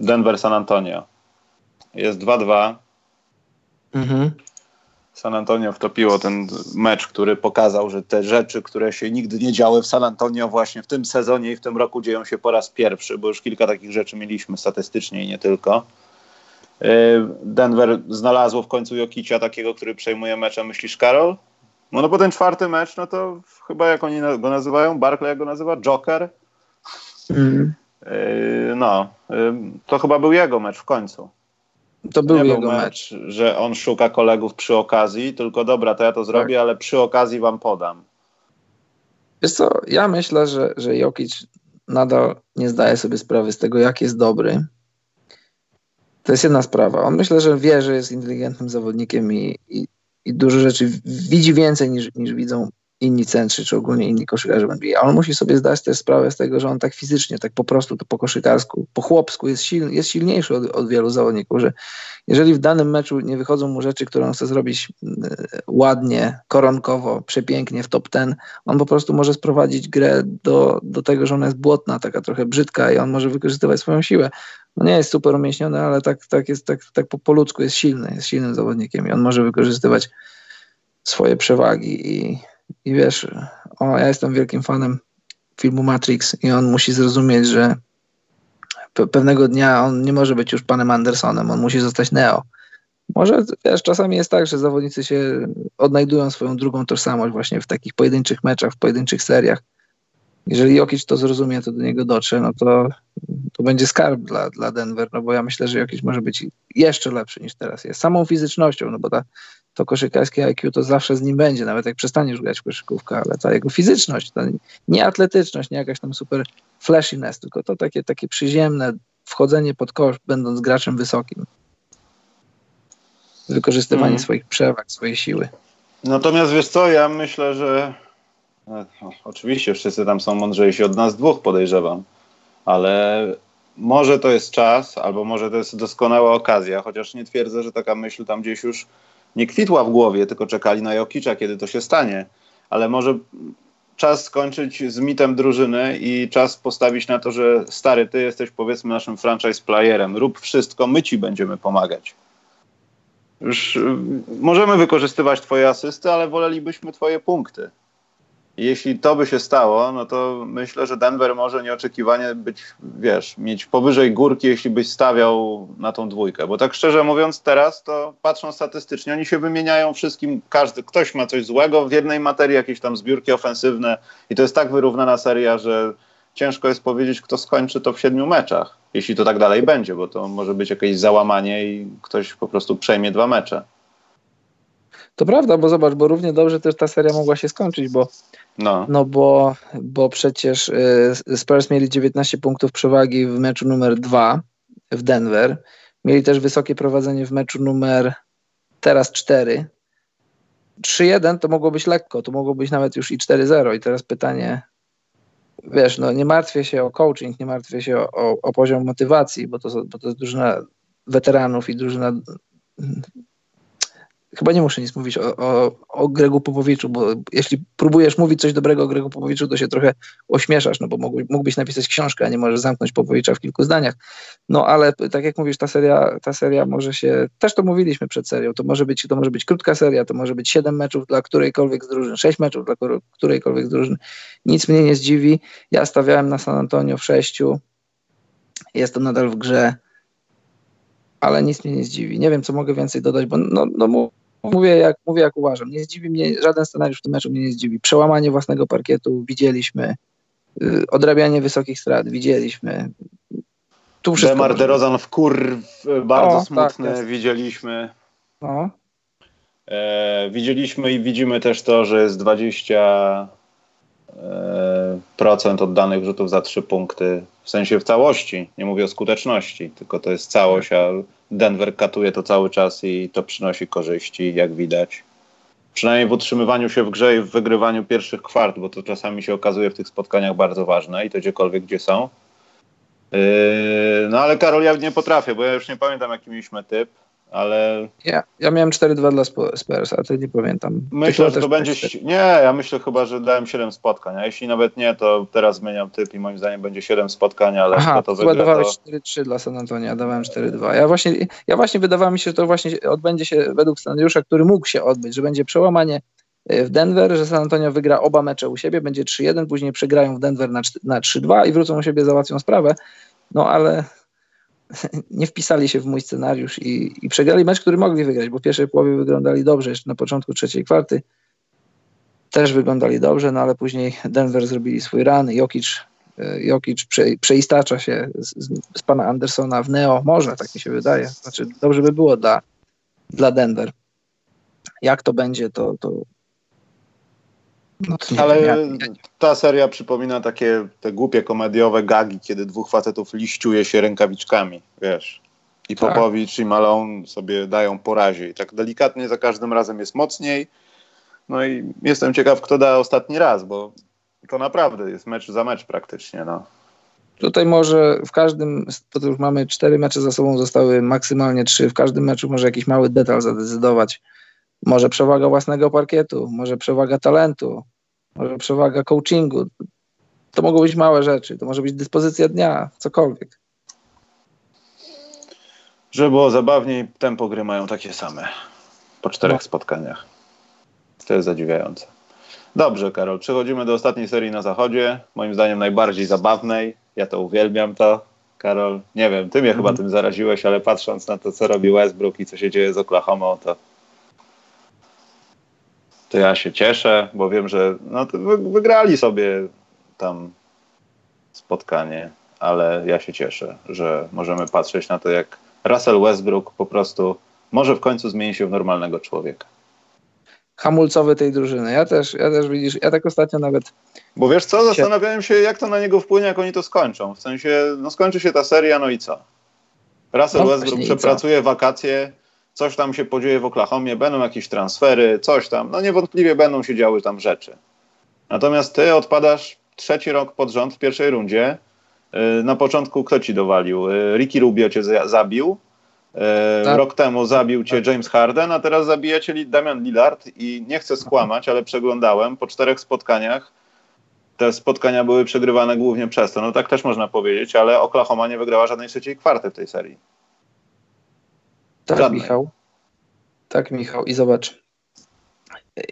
Denver San Antonio. Jest 2-2. Mhm. San Antonio wtopiło ten mecz, który pokazał, że te rzeczy, które się nigdy nie działy w San Antonio, właśnie w tym sezonie i w tym roku dzieją się po raz pierwszy, bo już kilka takich rzeczy mieliśmy statystycznie i nie tylko. Yy, Denver znalazło w końcu Jokicia, takiego, który przejmuje mecze. Myślisz, Karol? No, no bo ten czwarty mecz, no to chyba jak oni go nazywają, Barkley jak go nazywa, Joker, Mm. No, to chyba był jego mecz w końcu.
To był
nie
jego
był mecz,
mecz,
że on szuka kolegów przy okazji, tylko dobra, to ja to zrobię, tak. ale przy okazji wam podam.
Wiesz co, ja myślę, że, że Jokic nadal nie zdaje sobie sprawy z tego, jak jest dobry. To jest jedna sprawa. On myślę, że wie, że jest inteligentnym zawodnikiem i, i, i dużo rzeczy widzi więcej niż, niż widzą inni centrzy, czy ogólnie inni koszykarze w NBA. On musi sobie zdać też sprawę z tego, że on tak fizycznie, tak po prostu, to po koszykarsku, po chłopsku jest, silny, jest silniejszy od, od wielu zawodników, że jeżeli w danym meczu nie wychodzą mu rzeczy, które on chce zrobić e, ładnie, koronkowo, przepięknie w top ten, on po prostu może sprowadzić grę do, do tego, że ona jest błotna, taka trochę brzydka i on może wykorzystywać swoją siłę. No nie jest super umięśniony, ale tak, tak, jest, tak, tak po, po ludzku jest silny, jest silnym zawodnikiem i on może wykorzystywać swoje przewagi i, i wiesz, o, ja jestem wielkim fanem filmu Matrix i on musi zrozumieć, że pe pewnego dnia on nie może być już panem Andersonem, on musi zostać Neo. Może, wiesz, czasami jest tak, że zawodnicy się odnajdują swoją drugą tożsamość właśnie w takich pojedynczych meczach, w pojedynczych seriach. Jeżeli Jokic to zrozumie, to do niego dotrze, no to, to będzie skarb dla, dla Denver, no bo ja myślę, że Jokic może być jeszcze lepszy niż teraz jest. Samą fizycznością, no bo ta to koszykarskie IQ to zawsze z nim będzie, nawet jak przestaniesz grać w koszykówkę, ale ta jego fizyczność, ta nie atletyczność, nie jakaś tam super flashiness, tylko to takie, takie przyziemne wchodzenie pod kosz, będąc graczem wysokim. Wykorzystywanie mm. swoich przewag, swojej siły.
Natomiast wiesz co, ja myślę, że no, oczywiście wszyscy tam są mądrzejsi od nas dwóch, podejrzewam, ale może to jest czas, albo może to jest doskonała okazja, chociaż nie twierdzę, że taka myśl tam gdzieś już nie kwitła w głowie, tylko czekali na Jokicza, kiedy to się stanie. Ale może czas skończyć z mitem drużyny i czas postawić na to, że stary, ty jesteś powiedzmy naszym franchise playerem, rób wszystko, my ci będziemy pomagać. Już y, możemy wykorzystywać twoje asysty, ale wolelibyśmy twoje punkty. Jeśli to by się stało, no to myślę, że Denver może nieoczekiwanie być, wiesz, mieć powyżej górki, jeśli byś stawiał na tą dwójkę. Bo tak szczerze mówiąc, teraz to patrząc statystycznie, oni się wymieniają wszystkim, każdy, ktoś ma coś złego w jednej materii, jakieś tam zbiórki ofensywne i to jest tak wyrównana seria, że ciężko jest powiedzieć, kto skończy to w siedmiu meczach, jeśli to tak dalej będzie, bo to może być jakieś załamanie i ktoś po prostu przejmie dwa mecze.
To prawda, bo zobacz, bo równie dobrze też ta seria mogła się skończyć, bo no, no bo, bo przecież y, Spurs mieli 19 punktów przewagi w meczu numer 2 w Denver. Mieli też wysokie prowadzenie w meczu numer teraz 4. 3-1 to mogło być lekko, to mogło być nawet już i 4-0. I teraz pytanie, wiesz, no nie martwię się o coaching, nie martwię się o, o, o poziom motywacji, bo to, bo to jest drużyna weteranów i drużyna chyba nie muszę nic mówić o, o, o Gregu Popowiczu, bo jeśli próbujesz mówić coś dobrego o Gregu Popowiczu, to się trochę ośmieszasz, no bo mógłbyś napisać książkę, a nie możesz zamknąć Popowicza w kilku zdaniach. No ale tak jak mówisz, ta seria, ta seria może się, też to mówiliśmy przed serią, to może być, to może być krótka seria, to może być siedem meczów dla którejkolwiek z drużyn, sześć meczów dla którejkolwiek z drużyn. Nic mnie nie zdziwi. Ja stawiałem na San Antonio w sześciu. Jest to nadal w grze ale nic mnie nie zdziwi. Nie wiem, co mogę więcej dodać, bo no, no mówię jak, mówię jak uważam. Nie zdziwi mnie, żaden scenariusz w tym meczu mnie nie zdziwi. Przełamanie własnego parkietu widzieliśmy, y, odrabianie wysokich strat widzieliśmy.
Tu wszystko Demar DeRozan w kur bardzo o, tak, smutny tak, widzieliśmy. No. E, widzieliśmy i widzimy też to, że jest 20 e, procent oddanych rzutów za trzy punkty, w sensie w całości, nie mówię o skuteczności, tylko to jest całość, a Denver katuje to cały czas i to przynosi korzyści, jak widać. Przynajmniej w utrzymywaniu się w grze i w wygrywaniu pierwszych kwart, bo to czasami się okazuje w tych spotkaniach bardzo ważne i to gdziekolwiek, gdzie są. Yy, no ale Karol, ja nie potrafię, bo ja już nie pamiętam, jaki mieliśmy typ ale...
Ja, ja miałem 4-2 dla Spurs, a ty nie pamiętam.
Myślę, że to będzie... Nie, ja myślę chyba, że dałem 7 spotkań, a jeśli nawet nie, to teraz zmieniam typ i moim zdaniem będzie 7 spotkań, ale Aha, to wygra,
dawałeś to... 4-3 dla San Antonio, ja dawałem 4-2. Ja właśnie, ja właśnie wydawało mi się, że to właśnie odbędzie się według scenariusza, który mógł się odbyć, że będzie przełamanie e, w Denver, że San Antonio wygra oba mecze u siebie, będzie 3-1, później przegrają w Denver na, na 3-2 i wrócą u siebie, załatwią sprawę. No ale nie wpisali się w mój scenariusz i, i przegrali mecz, który mogli wygrać, bo w pierwszej połowie wyglądali dobrze, jeszcze na początku trzeciej kwarty też wyglądali dobrze, no ale później Denver zrobili swój run, Jokic e, Jokic prze, przeistacza się z, z, pana Andersona w Neo. Może, tak mi się wydaje. Znaczy, dobrze by było dla, dla Denver. Jak to będzie, to, to
no Ale wiem, ta seria przypomina takie te głupie komediowe gagi, kiedy dwóch facetów liściuje się rękawiczkami, wiesz. I tak. Popowicz i Malone sobie dają porazie. I tak delikatnie za każdym razem jest mocniej. No i jestem ciekaw, kto da ostatni raz, bo to naprawdę jest mecz za mecz praktycznie. No.
Tutaj może w każdym, to już mamy cztery mecze za sobą, zostały maksymalnie trzy. W każdym meczu może jakiś mały detal zadecydować. Może przewaga własnego parkietu, może przewaga talentu, może przewaga coachingu. To mogą być małe rzeczy, to może być dyspozycja dnia, cokolwiek.
Żeby było zabawniej, tempo gry mają takie same po czterech no. spotkaniach. To jest zadziwiające. Dobrze, Karol, przechodzimy do ostatniej serii na zachodzie. Moim zdaniem najbardziej zabawnej. Ja to uwielbiam to. Karol, nie wiem, ty mnie mm. chyba mhm. tym zaraziłeś, ale patrząc na to, co robi Westbrook i co się dzieje z Oklahoma, to to ja się cieszę, bo wiem, że no, wygrali sobie tam spotkanie, ale ja się cieszę, że możemy patrzeć na to, jak Russell Westbrook po prostu może w końcu zmieni się w normalnego człowieka.
Hamulcowy tej drużyny. Ja też, ja też widzisz, ja tak ostatnio nawet.
Bo wiesz co, zastanawiałem się, jak to na niego wpłynie, jak oni to skończą. W sensie, no skończy się ta seria, no i co? Russell no Westbrook przepracuje wakacje, coś tam się podzieje w Oklahomie, będą jakieś transfery, coś tam. No niewątpliwie będą się działy tam rzeczy. Natomiast ty odpadasz trzeci rok pod rząd w pierwszej rundzie. Y, na początku kto ci dowalił? Y, Ricky Rubio cię zabił. Y, tak. Rok temu zabił cię James Harden, a teraz zabija cię Damian Lillard i nie chcę skłamać, ale przeglądałem po czterech spotkaniach. Te spotkania były przegrywane głównie przez to. No tak też można powiedzieć, ale Oklahoma nie wygrała żadnej trzeciej kwarty w tej serii.
Tak, Żadnej. Michał. Tak, Michał. I zobacz,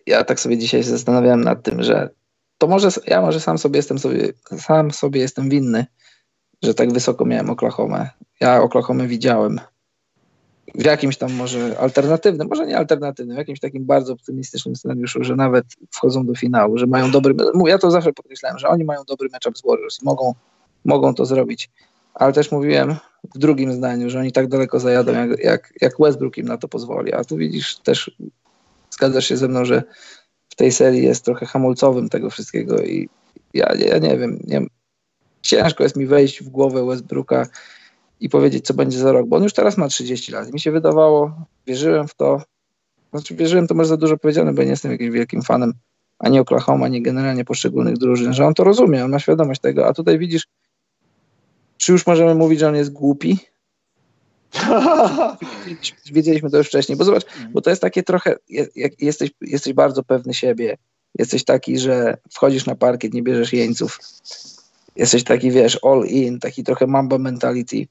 ja tak sobie dzisiaj zastanawiałem nad tym, że to może, ja może sam sobie jestem sobie, sam sobie jestem winny, że tak wysoko miałem Oklahoma. Ja Oklahoma widziałem w jakimś tam może alternatywnym, może nie alternatywnym, w jakimś takim bardzo optymistycznym scenariuszu, że nawet wchodzą do finału, że mają dobry, ja to zawsze podkreślałem, że oni mają dobry matchup z Warriors i mogą, mogą to zrobić. Ale też mówiłem, w drugim zdaniu, że oni tak daleko zajadą, jak, jak, jak Westbrook im na to pozwoli. A tu widzisz, też zgadzasz się ze mną, że w tej serii jest trochę hamulcowym tego wszystkiego i ja, ja nie wiem, nie, ciężko jest mi wejść w głowę Westbrooka i powiedzieć, co będzie za rok, bo on już teraz ma 30 lat. Mi się wydawało, wierzyłem w to, znaczy wierzyłem, to może za dużo powiedziane, bo nie jestem jakimś wielkim fanem ani Oklahoma, ani generalnie poszczególnych drużyn, że on to rozumie, on ma świadomość tego, a tutaj widzisz, czy już możemy mówić, że on jest głupi? Wiedzieliśmy to już wcześniej, bo zobacz, bo to jest takie trochę, jak jesteś, jesteś bardzo pewny siebie, jesteś taki, że wchodzisz na parkiet, nie bierzesz jeńców, jesteś taki, wiesz, all in, taki trochę mamba mentality,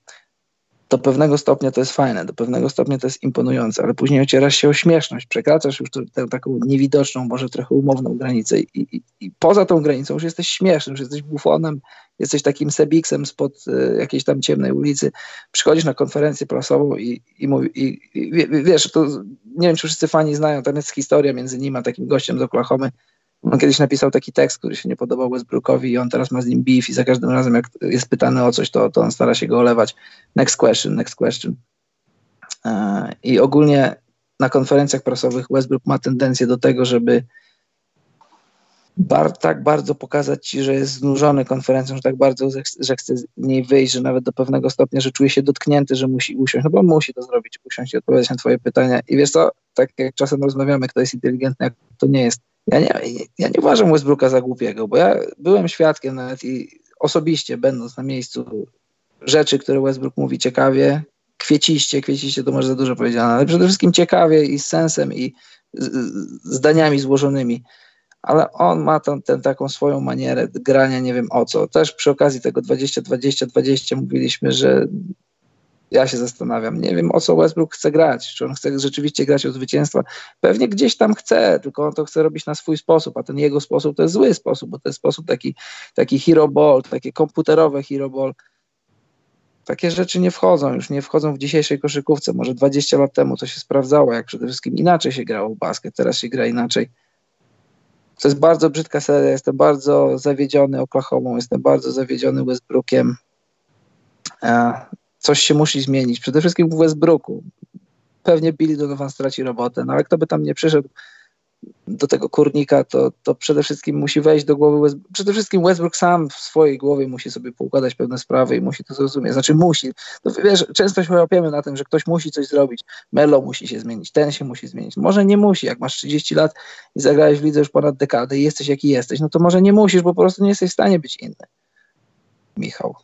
do pewnego stopnia to jest fajne, do pewnego stopnia to jest imponujące, ale później ocierasz się o śmieszność, przekraczasz już tę taką niewidoczną, może trochę umowną granicę i, i, i, poza tą granicą już jesteś śmieszny, już jesteś bufonem, jesteś takim sebiksem spod y, jakiejś tam ciemnej ulicy, przychodzisz na konferencję prasową i, i, mówi, i, i wiesz, to nie wiem, czy wszyscy fani znają, tam jest historia między nim a takim gościem z Oklahomy, on kiedyś napisał taki tekst, który się nie podobał Westbrookowi i on teraz ma z nim beef i za każdym razem jak jest pytany o coś, to, to on stara się go olewać. Next question, next question. E, I ogólnie na konferencjach prasowych Westbrook ma tendencję do tego, żeby bar, tak bardzo pokazać ci, że jest znużony konferencją, że tak bardzo, że chce z niej wyjść, że nawet do pewnego stopnia, że czuje się dotknięty, że musi usiąść, no bo musi to zrobić, usiąść i odpowiedzieć na twoje pytania. I wiesz co, tak jak czasem rozmawiamy, kto jest inteligentny, jak to nie jest. Ja nie, ja nie uważam Westbrooka za głupiego, bo ja byłem świadkiem nawet i osobiście będąc na miejscu rzeczy, które Westbrook mówi ciekawie, kwieciście, kwieciście to może za dużo powiedziane, ale przede wszystkim ciekawie i z sensem i zdaniami złożonymi. Ale on ma tę taką swoją manierę grania, nie wiem o co. Też przy okazji tego 20-20-20 mówiliśmy, że ja się zastanawiam. Nie wiem, o co Westbrook chce grać. Czy on chce rzeczywiście grać o zwycięstwa? Pewnie gdzieś tam chce, tylko on to chce robić na swój sposób, a ten jego sposób to jest zły sposób, bo to jest sposób taki, taki hero ball, takie komputerowe hero ball. Takie rzeczy nie wchodzą, już nie wchodzą w dzisiejszej koszykówce. Może 20 lat temu to się sprawdzało, jak przede wszystkim inaczej się grało w basket, teraz się gra inaczej. To jest bardzo brzydka seria. Jestem bardzo zawiedziony Oklahoma, jestem bardzo zawiedziony Westbrookiem. E, coś się musi zmienić. Przede wszystkim w Westbrooku. Pewnie Billy Donovan straci robotę, no ale kto by tam nie przyszedł do tego kurnika, to, to przede wszystkim musi wejść do głowy. Przede wszystkim Westbrook sam w swojej głowie musi sobie poukładać pewne sprawy i musi to zrozumieć. Znaczy musi. No, wiesz, często się łapiemy na tym, że ktoś musi coś zrobić. Melo musi się zmienić, ten się musi zmienić. Może nie musi. Jak masz 30 lat i zagrałeś w lidze już ponad dekadę i jesteś jaki jesteś, no to może nie musisz, bo po prostu nie jesteś w stanie być inny. Michał.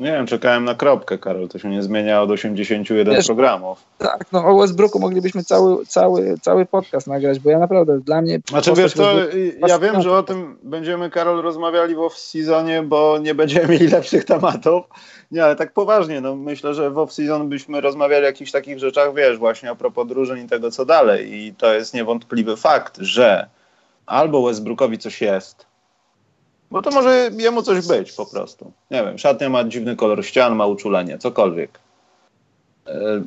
Nie wiem, czekałem na kropkę, Karol. To się nie zmienia od 81 Wiesz, programów.
Tak, no o Westbrooku moglibyśmy cały, cały, cały podcast nagrać, bo ja naprawdę, dla mnie...
Znaczy wiesz to ja wiem, że o tym będziemy, Karol, rozmawiali w off-seasonie, bo nie będziemy mieli lepszych tematów. Nie, ale tak poważnie, no myślę, że w off-season byśmy rozmawiali o jakichś takich rzeczach, wiesz, właśnie a propos drużyn i tego, co dalej. I to jest niewątpliwy fakt, że albo Westbrookowi coś jest, bo to może jemu coś być po prostu. Nie wiem, szatnia ma dziwny kolor ścian, ma uczulenie, cokolwiek. E,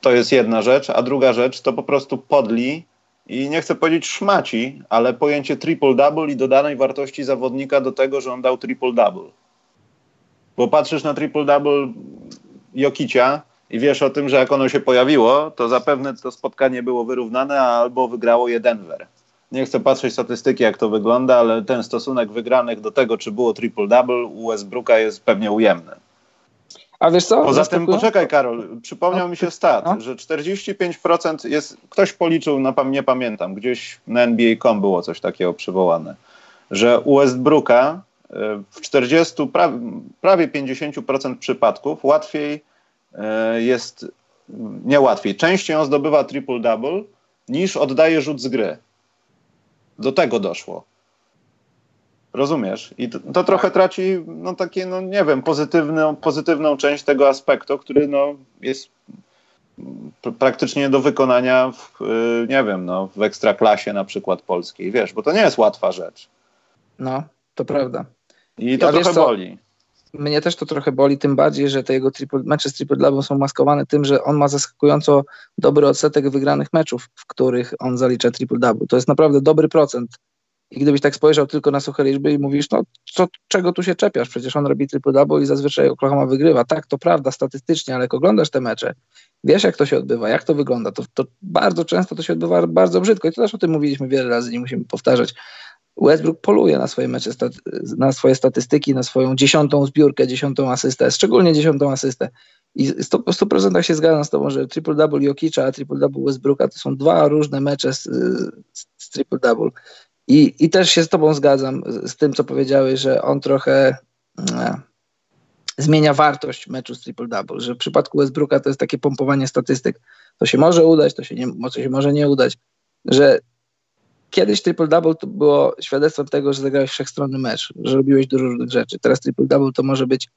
to jest jedna rzecz, a druga rzecz to po prostu podli i nie chcę powiedzieć szmaci, ale pojęcie triple-double i dodanej wartości zawodnika do tego, że on dał triple-double. Bo patrzysz na triple-double Jokicia i wiesz o tym, że jak ono się pojawiło, to zapewne to spotkanie było wyrównane albo wygrało je Denver nie chcę patrzeć statystyki, jak to wygląda, ale ten stosunek wygranych do tego, czy było triple-double u Westbrooka jest pewnie ujemny.
A wiesz co?
Poza tym, poczekaj Karol, przypomniał no, mi się stat, no. że 45% jest, ktoś policzył, nie pamiętam, gdzieś na NBA.com było coś takiego przywołane, że u Westbrooka e, w 40, prawie 50% przypadków łatwiej e, jest, nie łatwiej, częściej on zdobywa triple-double niż oddaje rzut z gry. Do tego doszło. Rozumiesz? I to, to trochę traci, no takie, no nie wiem, pozytywną, pozytywną część tego aspektu, który no jest praktycznie do wykonania w, y, nie wiem, no, w ekstraklasie na przykład polskiej, wiesz, bo to nie jest łatwa rzecz.
No, to prawda.
I to ja trochę boli.
Mnie też to trochę boli, tym bardziej, że te jego triple, mecze z triple double są maskowane tym, że on ma zaskakująco dobry odsetek wygranych meczów, w których on zalicza triple double. To jest naprawdę dobry procent. I gdybyś tak spojrzał tylko na suche liczby i mówisz, no co, czego tu się czepiasz? Przecież on robi triple double i zazwyczaj Oklahoma wygrywa. Tak, to prawda statystycznie, ale jak oglądasz te mecze, wiesz jak to się odbywa, jak to wygląda, to, to bardzo często to się odbywa bardzo brzydko. I to też o tym mówiliśmy wiele razy, nie musimy powtarzać. Westbrook poluje na swoje mecze, na swoje statystyki, na swoją dziesiątą zbiórkę, dziesiątą asystę, szczególnie dziesiątą asystę. I w 100%, się zgadzam z tobą, że triple-double Jokicza, a triple-double Westbrooka to są dwa różne mecze z, z triple-double. I, I też się z tobą zgadzam z tym, co powiedziałeś, że on trochę e, zmienia wartość meczu z triple-double, że w przypadku Westbrooka to jest takie pompowanie statystyk. To się może udać, to się, nie, to się może nie udać, że kiedyś triple-double to było świadectwem tego, że zagrałeś wszechstronny mecz, że robiłeś dużo różnych rzeczy. Teraz triple-double to może być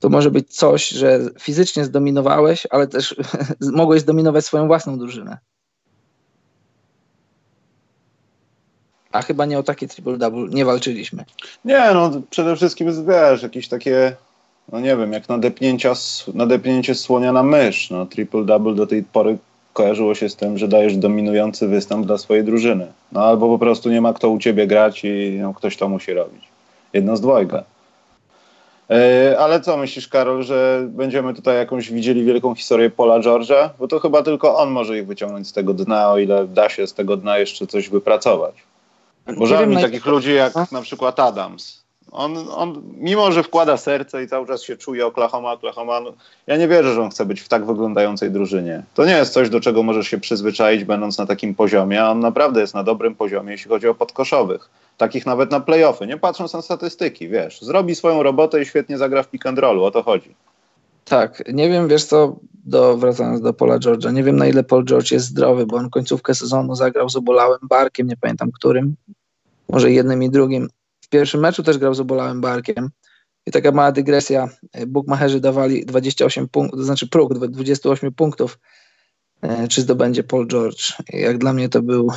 to może być coś, że fizycznie zdominowałeś, ale też mogłeś zdominować swoją własną drużynę. A chyba nie o takie triple-double nie walczyliśmy.
Nie, no przede wszystkim wiesz, jakieś takie, no nie wiem, jak nadepnięcia, nadepnięcie słonia na mysz. No, triple-double do tej pory kojarzyło się z tym, że dajesz dominujący występ dla swojej drużyny. No albo po prostu nie ma kto u ciebie grać i no, ktoś to musi robić. Jedno z dwojga. Yy, ale co myślisz, Karol, że będziemy tutaj jakąś widzieli wielką historię Pola George'a? Bo to chyba tylko on może ich wyciągnąć z tego dna, o ile da się z tego dna jeszcze coś wypracować. Bo żal mi takich ludzi jak na przykład Adams. On, on, mimo że wkłada serce i cały czas się czuje Oklahoma, Oklahoma, no, ja nie wierzę, że on chce być w tak wyglądającej drużynie. To nie jest coś, do czego możesz się przyzwyczaić, będąc na takim poziomie, a on naprawdę jest na dobrym poziomie, jeśli chodzi o podkoszowych. Takich nawet na playoffy, nie patrząc na statystyki, wiesz. Zrobi swoją robotę i świetnie zagra w pick and rollu, o to chodzi.
Tak, nie wiem, wiesz co, do, wracając do Paula George'a, nie wiem na ile Paul George jest zdrowy, bo on końcówkę sezonu zagrał z obolałym barkiem, nie pamiętam którym, może jednym i drugim pierwszym meczu też grał z obolałym barkiem. I taka mała dygresja. Bookmacherzy dawali 28 punktów, to znaczy próg 28 punktów, e, czy zdobędzie Paul George. Jak dla mnie to był,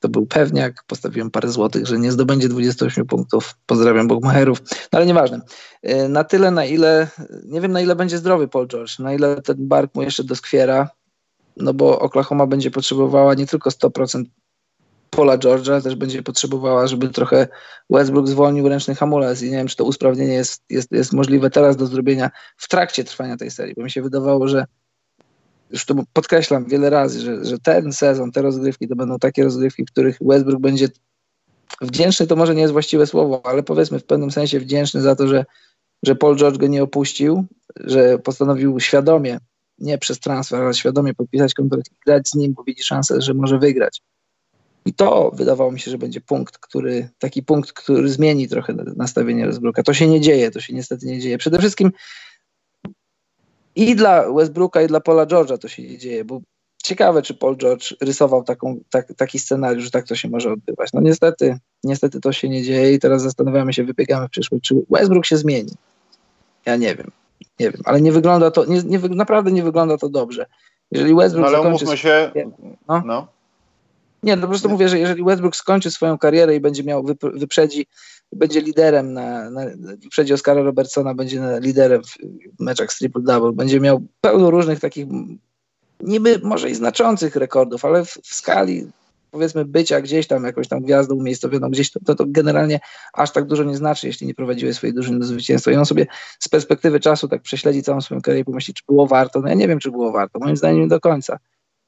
to był pewniak. Postawiłem parę złotych, że nie zdobędzie 28 punktów. Pozdrawiam bookmacherów. No ale nieważne. E, na tyle, na ile, nie wiem na ile będzie zdrowy Paul George, na ile ten bark mu jeszcze doskwiera. no bo Oklahoma będzie potrzebowała nie tylko 100% Pola Georgia, też będzie potrzebowała, żeby trochę Westbrook zwolnił ręczny hamulec i nie wiem, czy to usprawnienie jest, jest, jest możliwe teraz do zrobienia w trakcie trwania tej serii, bo mi się wydawało, że już to podkreślam wiele razy, że, że ten sezon, te rozgrywki to będą takie rozgrywki, w których Westbrook będzie wdzięczny, to może nie jest właściwe słowo, ale powiedzmy w pewnym sensie wdzięczny za to, że, że Paul George go nie opuścił, że postanowił świadomie, nie przez transfer, ale świadomie podpisać kontrakt i grać z nim, bo widzi szansę, że może wygrać. I to wydawało mi się, że będzie punkt, który, taki punkt, który zmieni trochę nastawienie Westbrooka. To się nie dzieje, to się niestety nie dzieje. Przede wszystkim i dla Westbrooka, i dla Paula George'a to się nie dzieje, bo ciekawe, czy Paul George rysował taką, tak, taki scenariusz, że tak to się może odbywać. No niestety, niestety to się nie dzieje i teraz zastanawiamy się, wybiegamy w przyszłość, czy Westbrook się zmieni. Ja nie wiem, nie wiem, ale nie wygląda to, nie, nie, naprawdę nie wygląda to dobrze. Jeżeli Westbrook
no, ale umówmy się,
no, no. Nie, no po prostu mówię, że jeżeli Westbrook skończy swoją karierę i będzie miał, wyprzedzi, będzie liderem na, na wyprzedzi Oscara Robertsona, będzie liderem w meczach z triple-double, będzie miał pełno różnych takich niby może i znaczących rekordów, ale w, w skali powiedzmy bycia gdzieś tam jakąś tam gwiazdą umiejscowioną gdzieś, to, to, to, generalnie aż tak dużo nie znaczy, jeśli nie prowadziłeś swojej drużyny do zwycięstwa. I on sobie z perspektywy czasu tak prześledzi całą swoją karierę i pomyśli, czy było warto. No ja nie wiem, czy było warto. Moim zdaniem nie do końca.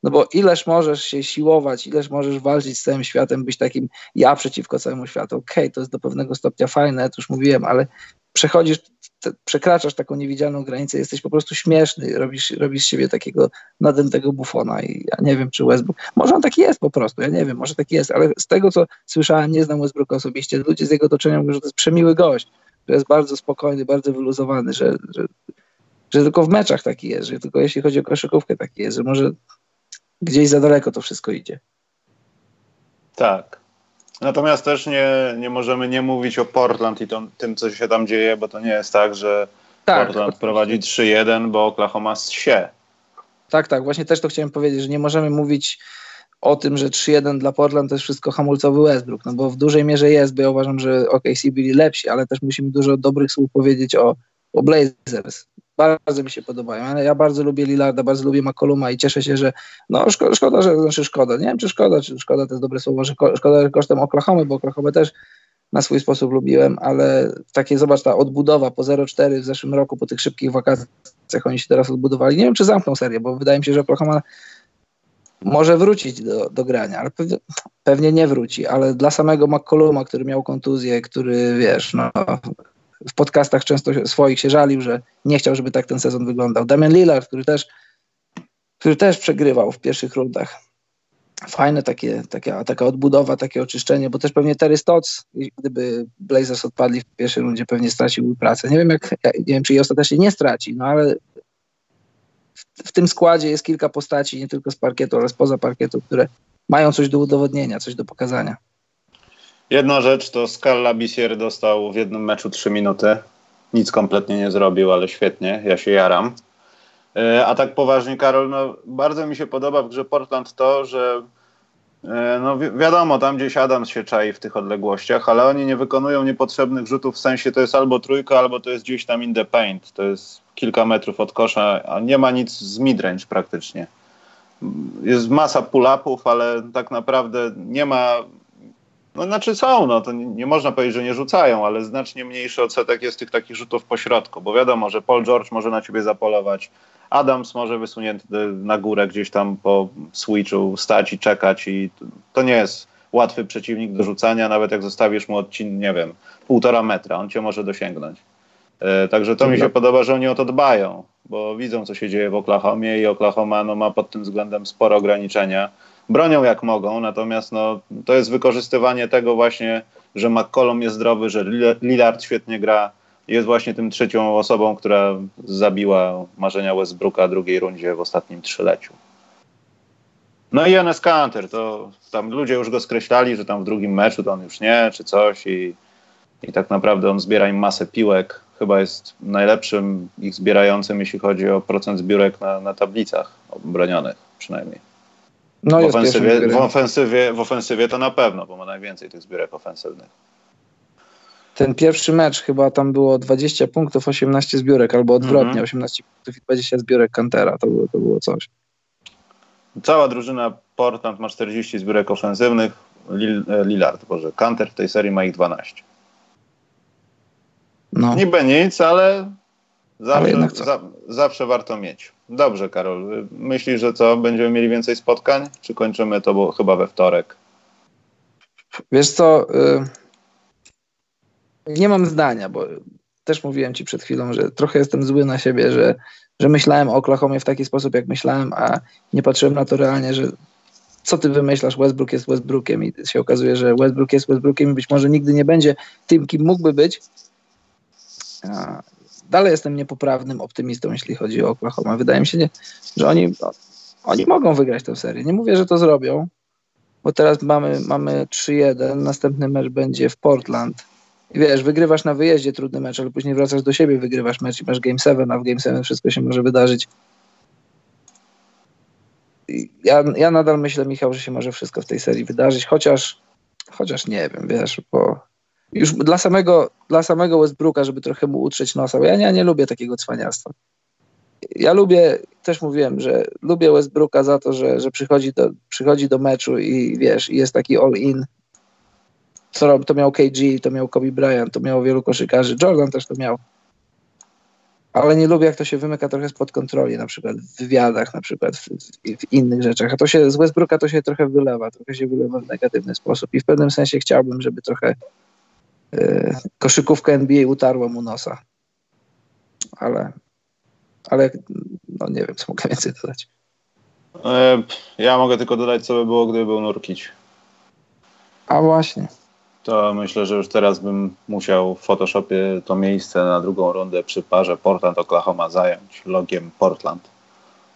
No bo ileż możesz się siłować, ileż możesz walczyć z całym światem, być takim ja przeciwko całemu światu. Okej, okay, to jest do pewnego stopnia fajne, to już mówiłem, ale przechodzisz, te, przekraczasz taką niewidzialną granicę, jesteś po prostu śmieszny, robisz, robisz siebie takiego nadętego bufona i ja nie wiem, czy Westbrook, może on taki jest po prostu, ja nie wiem, może taki jest, ale z tego, co słyszałem, nie znam Westbrooka osobiście, ludzie z jego otoczenia mówią, że to jest przemiły gość, że jest bardzo spokojny, bardzo wyluzowany, że, że, że tylko w meczach taki jest, że tylko jeśli chodzi o koszykówkę taki jest, że może gdzieś za daleko to wszystko idzie.
Tak. Natomiast też nie, nie możemy nie mówić o Portland i to, tym, co się tam dzieje, bo to nie jest tak, że tak, Portland prowadzi 3-1, bo Oklahoma się.
Tak, tak. Właśnie też to chciałem powiedzieć, że nie możemy mówić o tym, że 3-1 dla Portland to jest wszystko hamulcowy Westbrook, no bo w dużej mierze jest, bo ja uważam, że OKC byli lepsi, ale też musimy dużo dobrych słów powiedzieć o, o Blazers bardzo mi się podobają. Ja bardzo lubię Lillarda, bardzo lubię McColluma i cieszę się, że no szkoda, szkoda, że znaczy szkoda. Nie wiem, czy szkoda, czy szkoda to jest dobre słowo, że szkoda że kosztem Oklahomy, bo Oklahoma też na swój sposób lubiłem, ale takie, zobacz, ta odbudowa po 0-4 w zeszłym roku, po tych szybkich wakacjach, oni się teraz odbudowali. Nie wiem, czy zamkną serię, bo wydaje mi się, że Oklahoma może wrócić do, do grania, ale pewnie, pewnie nie wróci, ale dla samego McColluma, który miał kontuzję, który, wiesz, no, w podcastach często swoich się żalił, że nie chciał, żeby tak ten sezon wyglądał. Damian Lillard, który też, który też przegrywał w pierwszych rundach. Fajne takie, takie, taka odbudowa, takie oczyszczenie, bo też pewnie Terry Stotts, gdyby Blazers odpadli w pierwszej rundzie, pewnie straciłby pracę. Nie wiem, jak, nie wiem, czy jej ostatecznie nie straci, no ale w, w tym składzie jest kilka postaci, nie tylko z parkietu, ale spoza parkietu, które mają coś do udowodnienia, coś do pokazania.
Jedna rzecz to Scala Bisier dostał w jednym meczu 3 minuty. Nic kompletnie nie zrobił, ale świetnie, ja się jaram. E, a tak poważnie, Karol, no, bardzo mi się podoba w grze Portland to, że e, no wi wiadomo, tam gdzieś Adams się czai w tych odległościach, ale oni nie wykonują niepotrzebnych rzutów, w sensie to jest albo trójka, albo to jest gdzieś tam in the paint, to jest kilka metrów od kosza, a nie ma nic z midrange praktycznie. Jest masa pull-upów, ale tak naprawdę nie ma no znaczy są, no to nie, nie, można powiedzieć, że nie rzucają, ale znacznie mniejszy odsetek jest tych takich rzutów po środku, bo wiadomo, że Paul George może na ciebie zapolować, Adams może wysunięty na górę gdzieś tam po switchu stać i czekać i to nie jest łatwy przeciwnik do rzucania, nawet jak zostawisz mu odcinek, nie wiem, półtora metra, on cię może dosięgnąć. E, także to mi się podoba, że oni o to dbają, bo widzą, co się dzieje w Oklahomie i Oklahoma no, ma pod tym względem spore ograniczenia bronią jak mogą, natomiast no, to jest wykorzystywanie tego właśnie, że McCollum jest zdrowy, że Lillard świetnie gra, jest właśnie tym trzecią osobą, która zabiła marzenia Westbrooka w drugiej rundzie w ostatnim trzyleciu. No i Enes Kanter, to tam ludzie już go skreślali, że tam w drugim meczu to on już nie, czy coś i, i tak naprawdę on zbiera im masę piłek. Chyba jest najlepszym ich zbierającym, jeśli chodzi o procent zbiórek na, na tablicach obronionych przynajmniej. No w, ofensywie, w, ofensywie, w ofensywie to na pewno, bo ma najwięcej tych zbiórek ofensywnych.
Ten pierwszy mecz chyba tam było 20 punktów, 18 zbiórek, albo odwrotnie, mm -hmm. 18 punktów i 20 zbiórek Kantera. To było, to było coś.
cała drużyna Portland ma 40 zbiórek ofensywnych, e, Lillard, Boże, Kanter w tej serii ma ich 12. No. Niby nic, ale zawsze, za, zawsze warto mieć. Dobrze, Karol. Myślisz, że co? Będziemy mieli więcej spotkań? Czy kończymy to bo chyba we wtorek?
Wiesz co? Y, nie mam zdania, bo też mówiłem ci przed chwilą, że trochę jestem zły na siebie, że, że myślałem o Oklahomie w taki sposób, jak myślałem, a nie patrzyłem na to realnie, że co ty wymyślasz, Westbrook jest Westbrookiem i się okazuje, że Westbrook jest Westbrookiem i być może nigdy nie będzie tym, kim mógłby być. Dalej jestem niepoprawnym optymistą, jeśli chodzi o Oklahoma. Wydaje mi się, że oni, oni mogą wygrać tę serię. Nie mówię, że to zrobią, bo teraz mamy, mamy 3-1, następny mecz będzie w Portland. I wiesz, wygrywasz na wyjeździe trudny mecz, ale później wracasz do siebie, wygrywasz mecz i masz Game 7, a w Game 7 wszystko się może wydarzyć. Ja, ja nadal myślę, Michał, że się może wszystko w tej serii wydarzyć, chociaż, chociaż nie wiem, wiesz, bo już dla samego, dla samego Westbrooka, żeby trochę mu utrzeć nosa, ja nie, nie lubię takiego cwaniactwa. Ja lubię, też mówiłem, że lubię Westbrooka za to, że, że przychodzi, do, przychodzi do meczu i wiesz, jest taki all-in. Co to miał KG, to miał Kobe Bryant, to miało wielu koszykarzy. Jordan też to miał. Ale nie lubię, jak to się wymyka trochę spod kontroli, na przykład w wywiadach, na przykład w, w innych rzeczach. A to się z Westbrooka to się trochę wylewa, trochę się wylewa w negatywny sposób. I w pewnym sensie chciałbym, żeby trochę koszykówka NBA utarła mu nosa. Ale, ale no nie wiem, co mogę więcej dodać.
E, ja mogę tylko dodać, co by było, gdyby był Nurkić.
A właśnie.
To myślę, że już teraz bym musiał w Photoshopie to miejsce na drugą rundę przy parze Portland-Oklahoma zająć logiem Portland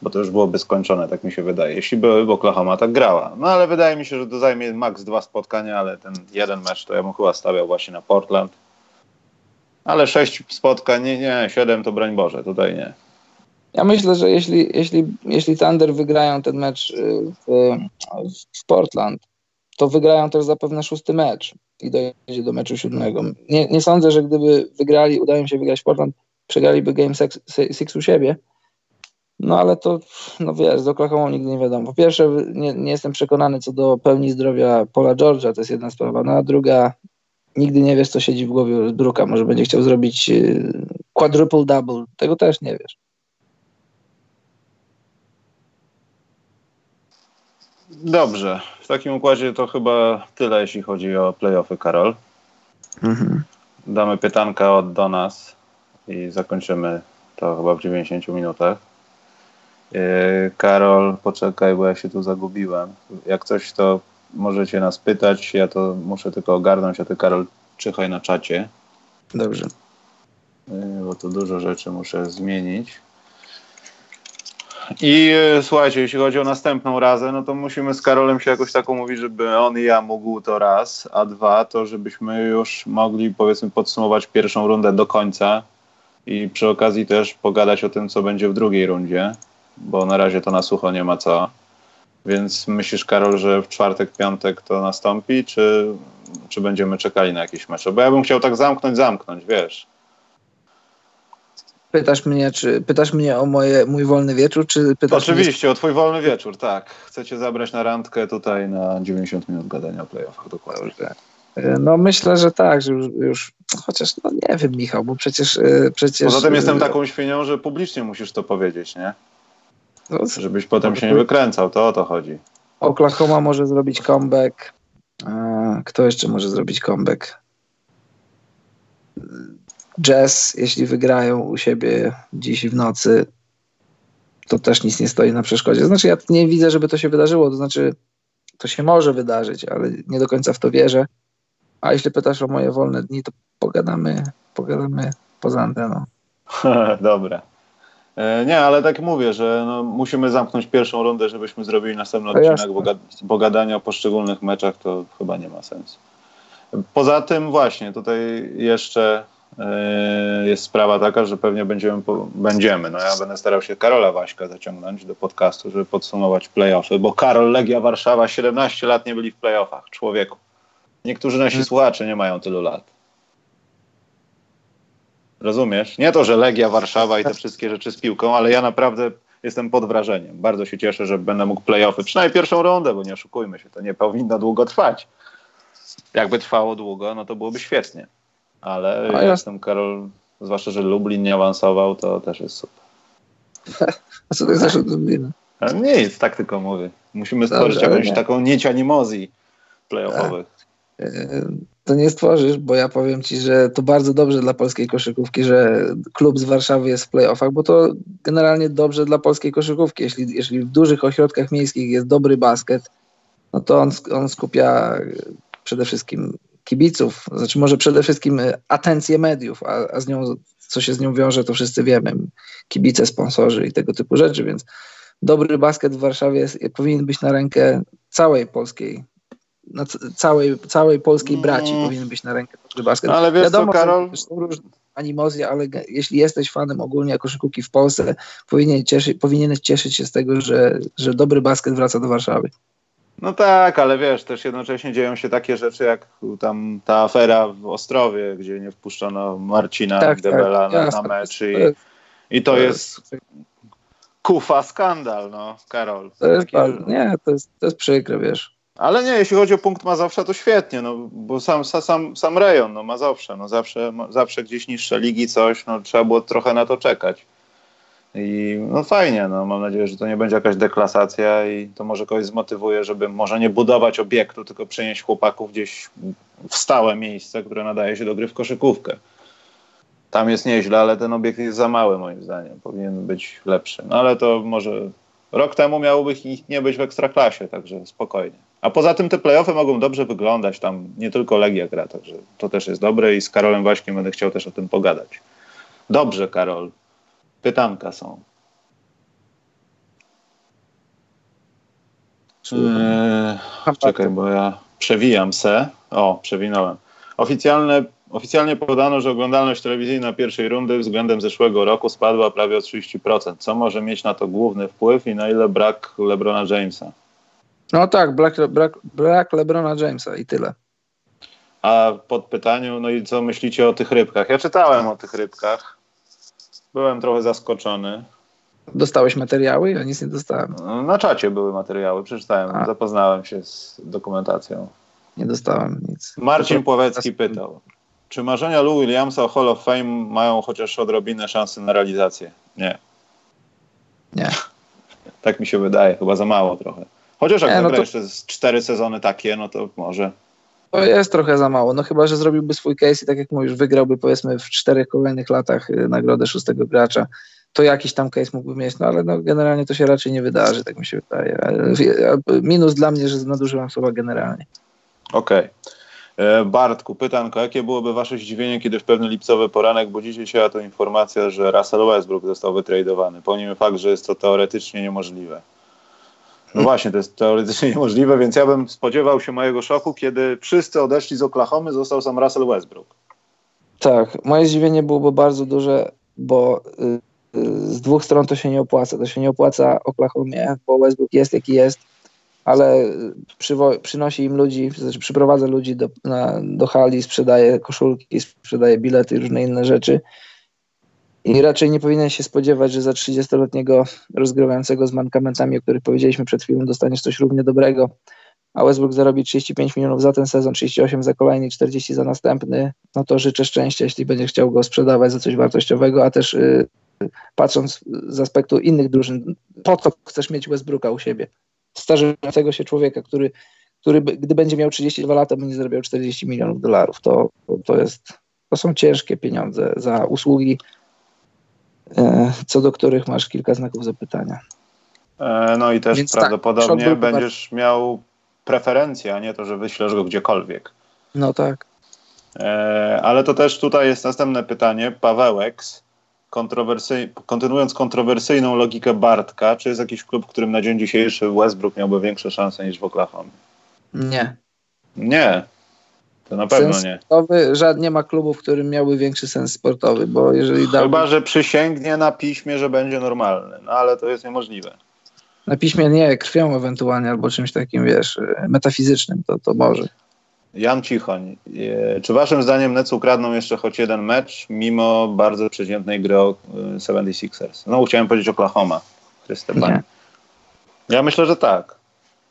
bo to już byłoby skończone, tak mi się wydaje. Jeśli by Oklahoma tak grała. No ale wydaje mi się, że to zajmie maks dwa spotkania, ale ten jeden mecz to ja bym chyba stawiał właśnie na Portland. Ale sześć spotkań, nie, nie, siedem to broń Boże, tutaj nie.
Ja myślę, że jeśli, jeśli, jeśli Thunder wygrają ten mecz y, w, w Portland, to wygrają też zapewne szósty mecz i dojdzie do meczu siódmego. Nie, nie sądzę, że gdyby wygrali, udało im się wygrać Portland, przegraliby Game 6 u siebie, no ale to, no wiesz, z Oklahoma nigdy nie wiadomo. Po pierwsze, nie, nie, jestem przekonany co do pełni zdrowia Paula George'a, to jest jedna sprawa. No a druga, nigdy nie wiesz, co siedzi w głowie Bruka. Może będzie chciał zrobić y, quadruple double. Tego też nie wiesz.
Dobrze. W takim układzie to chyba tyle, jeśli chodzi o playoffy, Karol. Mhm. Damy pytanka od do nas i zakończymy to chyba w 90 minutach. E, Karol, poczekaj, bo ja się tu zagubiłem. Jak coś, to możecie nas pytać. Ja to muszę tylko ogarnąć, a ty, Karol, czyhaj na czacie.
Dobrze.
E, bo tu dużo rzeczy muszę zmienić. I e, słuchajcie, jeśli chodzi o następną razę, no to musimy z Karolem się jakoś tak umówić, żeby on i ja mógł to raz, a dwa to żebyśmy już mogli powiedzmy podsumować pierwszą rundę do końca i przy okazji też pogadać o tym, co będzie w drugiej rundzie bo na razie to na sucho nie ma co. Więc myślisz, Karol, że w czwartek, piątek to nastąpi, czy, czy będziemy czekali na jakieś mecze? Bo ja bym chciał tak zamknąć, zamknąć, wiesz.
Pytasz mnie, czy pytasz mnie o moje, mój wolny wieczór, czy pytasz
Oczywiście, mnie... o twój wolny wieczór, tak. Chcecie zabrać na randkę tutaj na 90 minut gadania o playoffach, dokładnie. Dobrze.
No myślę, że tak, że już, już, chociaż no nie wiem Michał, bo przecież... E, przecież
Poza tym jestem taką świnią, że publicznie musisz to powiedzieć, nie? Żebyś potem się nie wykręcał, to o to chodzi.
Oklahoma może zrobić comeback. Kto jeszcze może zrobić comeback? Jazz, jeśli wygrają u siebie dziś w nocy, to też nic nie stoi na przeszkodzie. Znaczy, ja nie widzę, żeby to się wydarzyło. To znaczy, to się może wydarzyć, ale nie do końca w to wierzę. A jeśli pytasz o moje wolne dni, to pogadamy, pogadamy poza anteną.
Dobra. E, nie, ale tak mówię, że no, musimy zamknąć pierwszą rundę, żebyśmy zrobili następny odcinek, bo, bo gadania o poszczególnych meczach to chyba nie ma sensu. Poza tym właśnie, tutaj jeszcze yy, jest sprawa taka, że pewnie będziemy, będziemy, no ja będę starał się Karola Waśka zaciągnąć do podcastu, żeby podsumować playoffy, bo Karol, Legia Warszawa, 17 lat nie byli w playoffach, człowieku. Niektórzy nasi hmm. słuchacze nie mają tylu lat. Rozumiesz? Nie to, że Legia, Warszawa i te wszystkie rzeczy z piłką, ale ja naprawdę jestem pod wrażeniem. Bardzo się cieszę, że będę mógł playoffy, przynajmniej pierwszą rundę, bo nie oszukujmy się, to nie powinno długo trwać. Jakby trwało długo, no to byłoby świetnie. Ale ja jestem Karol, zwłaszcza, że Lublin nie awansował, to też jest super.
A co to jest od Lublina?
Nie jest, tak tylko mówię. Musimy stworzyć Dobrze, jakąś nie. taką nić animozji playoffowych.
E, to nie stworzysz, bo ja powiem ci, że to bardzo dobrze dla polskiej koszykówki, że klub z Warszawy jest w playoffach, bo to generalnie dobrze dla polskiej koszykówki. Jeśli, jeśli w dużych ośrodkach miejskich jest dobry basket, no to on, on skupia przede wszystkim kibiców, znaczy może przede wszystkim atencję mediów, a, a z nią, co się z nią wiąże, to wszyscy wiemy. Kibice, sponsorzy i tego typu rzeczy, więc dobry basket w Warszawie jest, powinien być na rękę całej polskiej na całej, całej polskiej braci mm. powinien być na rękę dobry basket.
No, ale wiesz Wiadomo, co, Karol?
Są różne animozje, ale jeśli jesteś fanem ogólnie koszykówki w Polsce, powinien cieszyć, powinieneś cieszyć się z tego, że, że dobry basket wraca do Warszawy.
No tak, ale wiesz, też jednocześnie dzieją się takie rzeczy jak tam ta afera w Ostrowie, gdzie nie wpuszczono Marcina tak, Debela tak, na, na mecz i, i to jest kufa skandal, no, Karol.
To jest, nie, to jest, to jest przykre, wiesz.
Ale nie, jeśli chodzi o punkt Mazowsza, to świetnie, no, bo sam, sam, sam rejon, no Mazowsze, no zawsze, zawsze gdzieś niższe ligi, coś, no trzeba było trochę na to czekać. I no fajnie, no mam nadzieję, że to nie będzie jakaś deklasacja i to może kogoś zmotywuje, żeby może nie budować obiektu, tylko przenieść chłopaków gdzieś w stałe miejsce, które nadaje się do gry w koszykówkę. Tam jest nieźle, ale ten obiekt jest za mały moim zdaniem, powinien być lepszy. No ale to może rok temu miałoby ich nie być w ekstraklasie, także spokojnie. A poza tym te playoffy mogą dobrze wyglądać, tam nie tylko Legia gra, także to też jest dobre i z Karolem Waśkiem będę chciał też o tym pogadać. Dobrze, Karol. Pytanka są. Eee, czekaj, bo ja przewijam se. O, przewinąłem. Oficjalne, oficjalnie podano, że oglądalność telewizyjna pierwszej rundy względem zeszłego roku spadła prawie o 30%. Co może mieć na to główny wpływ i na ile brak LeBrona Jamesa?
No tak, brak, brak, brak LeBrona Jamesa i tyle.
A pod pytaniu, no i co myślicie o tych rybkach? Ja czytałem o tych rybkach. Byłem trochę zaskoczony.
Dostałeś materiały? Ja nic nie dostałem.
No, na czacie były materiały, przeczytałem, A. zapoznałem się z dokumentacją.
Nie dostałem nic.
Marcin Pławecki pytał, czy marzenia Lou Williamsa o Hall of Fame mają chociaż odrobinę szansy na realizację? Nie.
Nie.
tak mi się wydaje, chyba za mało trochę. Chociaż jak nie, no to... jeszcze z cztery sezony takie, no to może.
To jest trochę za mało, no chyba, że zrobiłby swój case i tak jak mówisz, wygrałby powiedzmy w czterech kolejnych latach y, nagrodę szóstego gracza, to jakiś tam case mógłby mieć, no ale no, generalnie to się raczej nie wydarzy, tak mi się wydaje. Minus dla mnie, że nadużywam słowa generalnie.
Okej. Okay. E, Bartku, pytanko, jakie byłoby wasze zdziwienie, kiedy w pewny lipcowy poranek budzicie się, a to informacja, że Russell Westbrook został wytradowany, pomimo fakt, że jest to teoretycznie niemożliwe. No właśnie, to jest teoretycznie niemożliwe, więc ja bym spodziewał się mojego szoku, kiedy wszyscy odeszli z Oklahomy, został sam Russell Westbrook.
Tak, moje zdziwienie byłoby bardzo duże, bo y, y, z dwóch stron to się nie opłaca. To się nie opłaca Oklahomie, bo Westbrook jest jaki jest, ale przynosi im ludzi, znaczy przyprowadza ludzi do, na, do hali, sprzedaje koszulki, sprzedaje bilety i różne inne rzeczy. I raczej nie powinien się spodziewać, że za 30-letniego rozgrywającego z mankamentami, o których powiedzieliśmy przed chwilą, dostaniesz coś równie dobrego. A Westbrook zarobi 35 milionów za ten sezon, 38 za kolejny, 40 za następny. No to życzę szczęścia, jeśli będzie chciał go sprzedawać za coś wartościowego, a też yy, patrząc z aspektu innych drużyn, po co chcesz mieć Westbrooka u siebie? Starzejącego się człowieka, który, który gdy będzie miał 32 lata, będzie zarabiał 40 milionów dolarów. To, to, jest, to są ciężkie pieniądze za usługi co do których masz kilka znaków zapytania.
E, no i też Więc tak, prawdopodobnie tak, będziesz bardzo... miał preferencję, a nie to, że wyślesz go gdziekolwiek.
No tak.
E, ale to też tutaj jest następne pytanie. Pawełek, kontrowersy... kontynuując kontrowersyjną logikę Bartka, czy jest jakiś klub, w którym na dzień dzisiejszy Westbrook miałby większe szanse niż w Oklahoma?
Nie.
Nie. To na pewno
sens nie. Sportowy, żadnie ma klubu, w którym miałby większy sens sportowy, bo jeżeli
dałby... Chyba, że przysięgnie na piśmie, że będzie normalny, no ale to jest niemożliwe.
Na piśmie nie, krwią ewentualnie, albo czymś takim, wiesz, metafizycznym, to, to może.
Jan Cichoń, e, czy waszym zdaniem Nets ukradną jeszcze choć jeden mecz, mimo bardzo przeciętnej gry o 76ers? E, no, chciałem powiedzieć Oklahoma. Czyste banie. Ja myślę, że tak.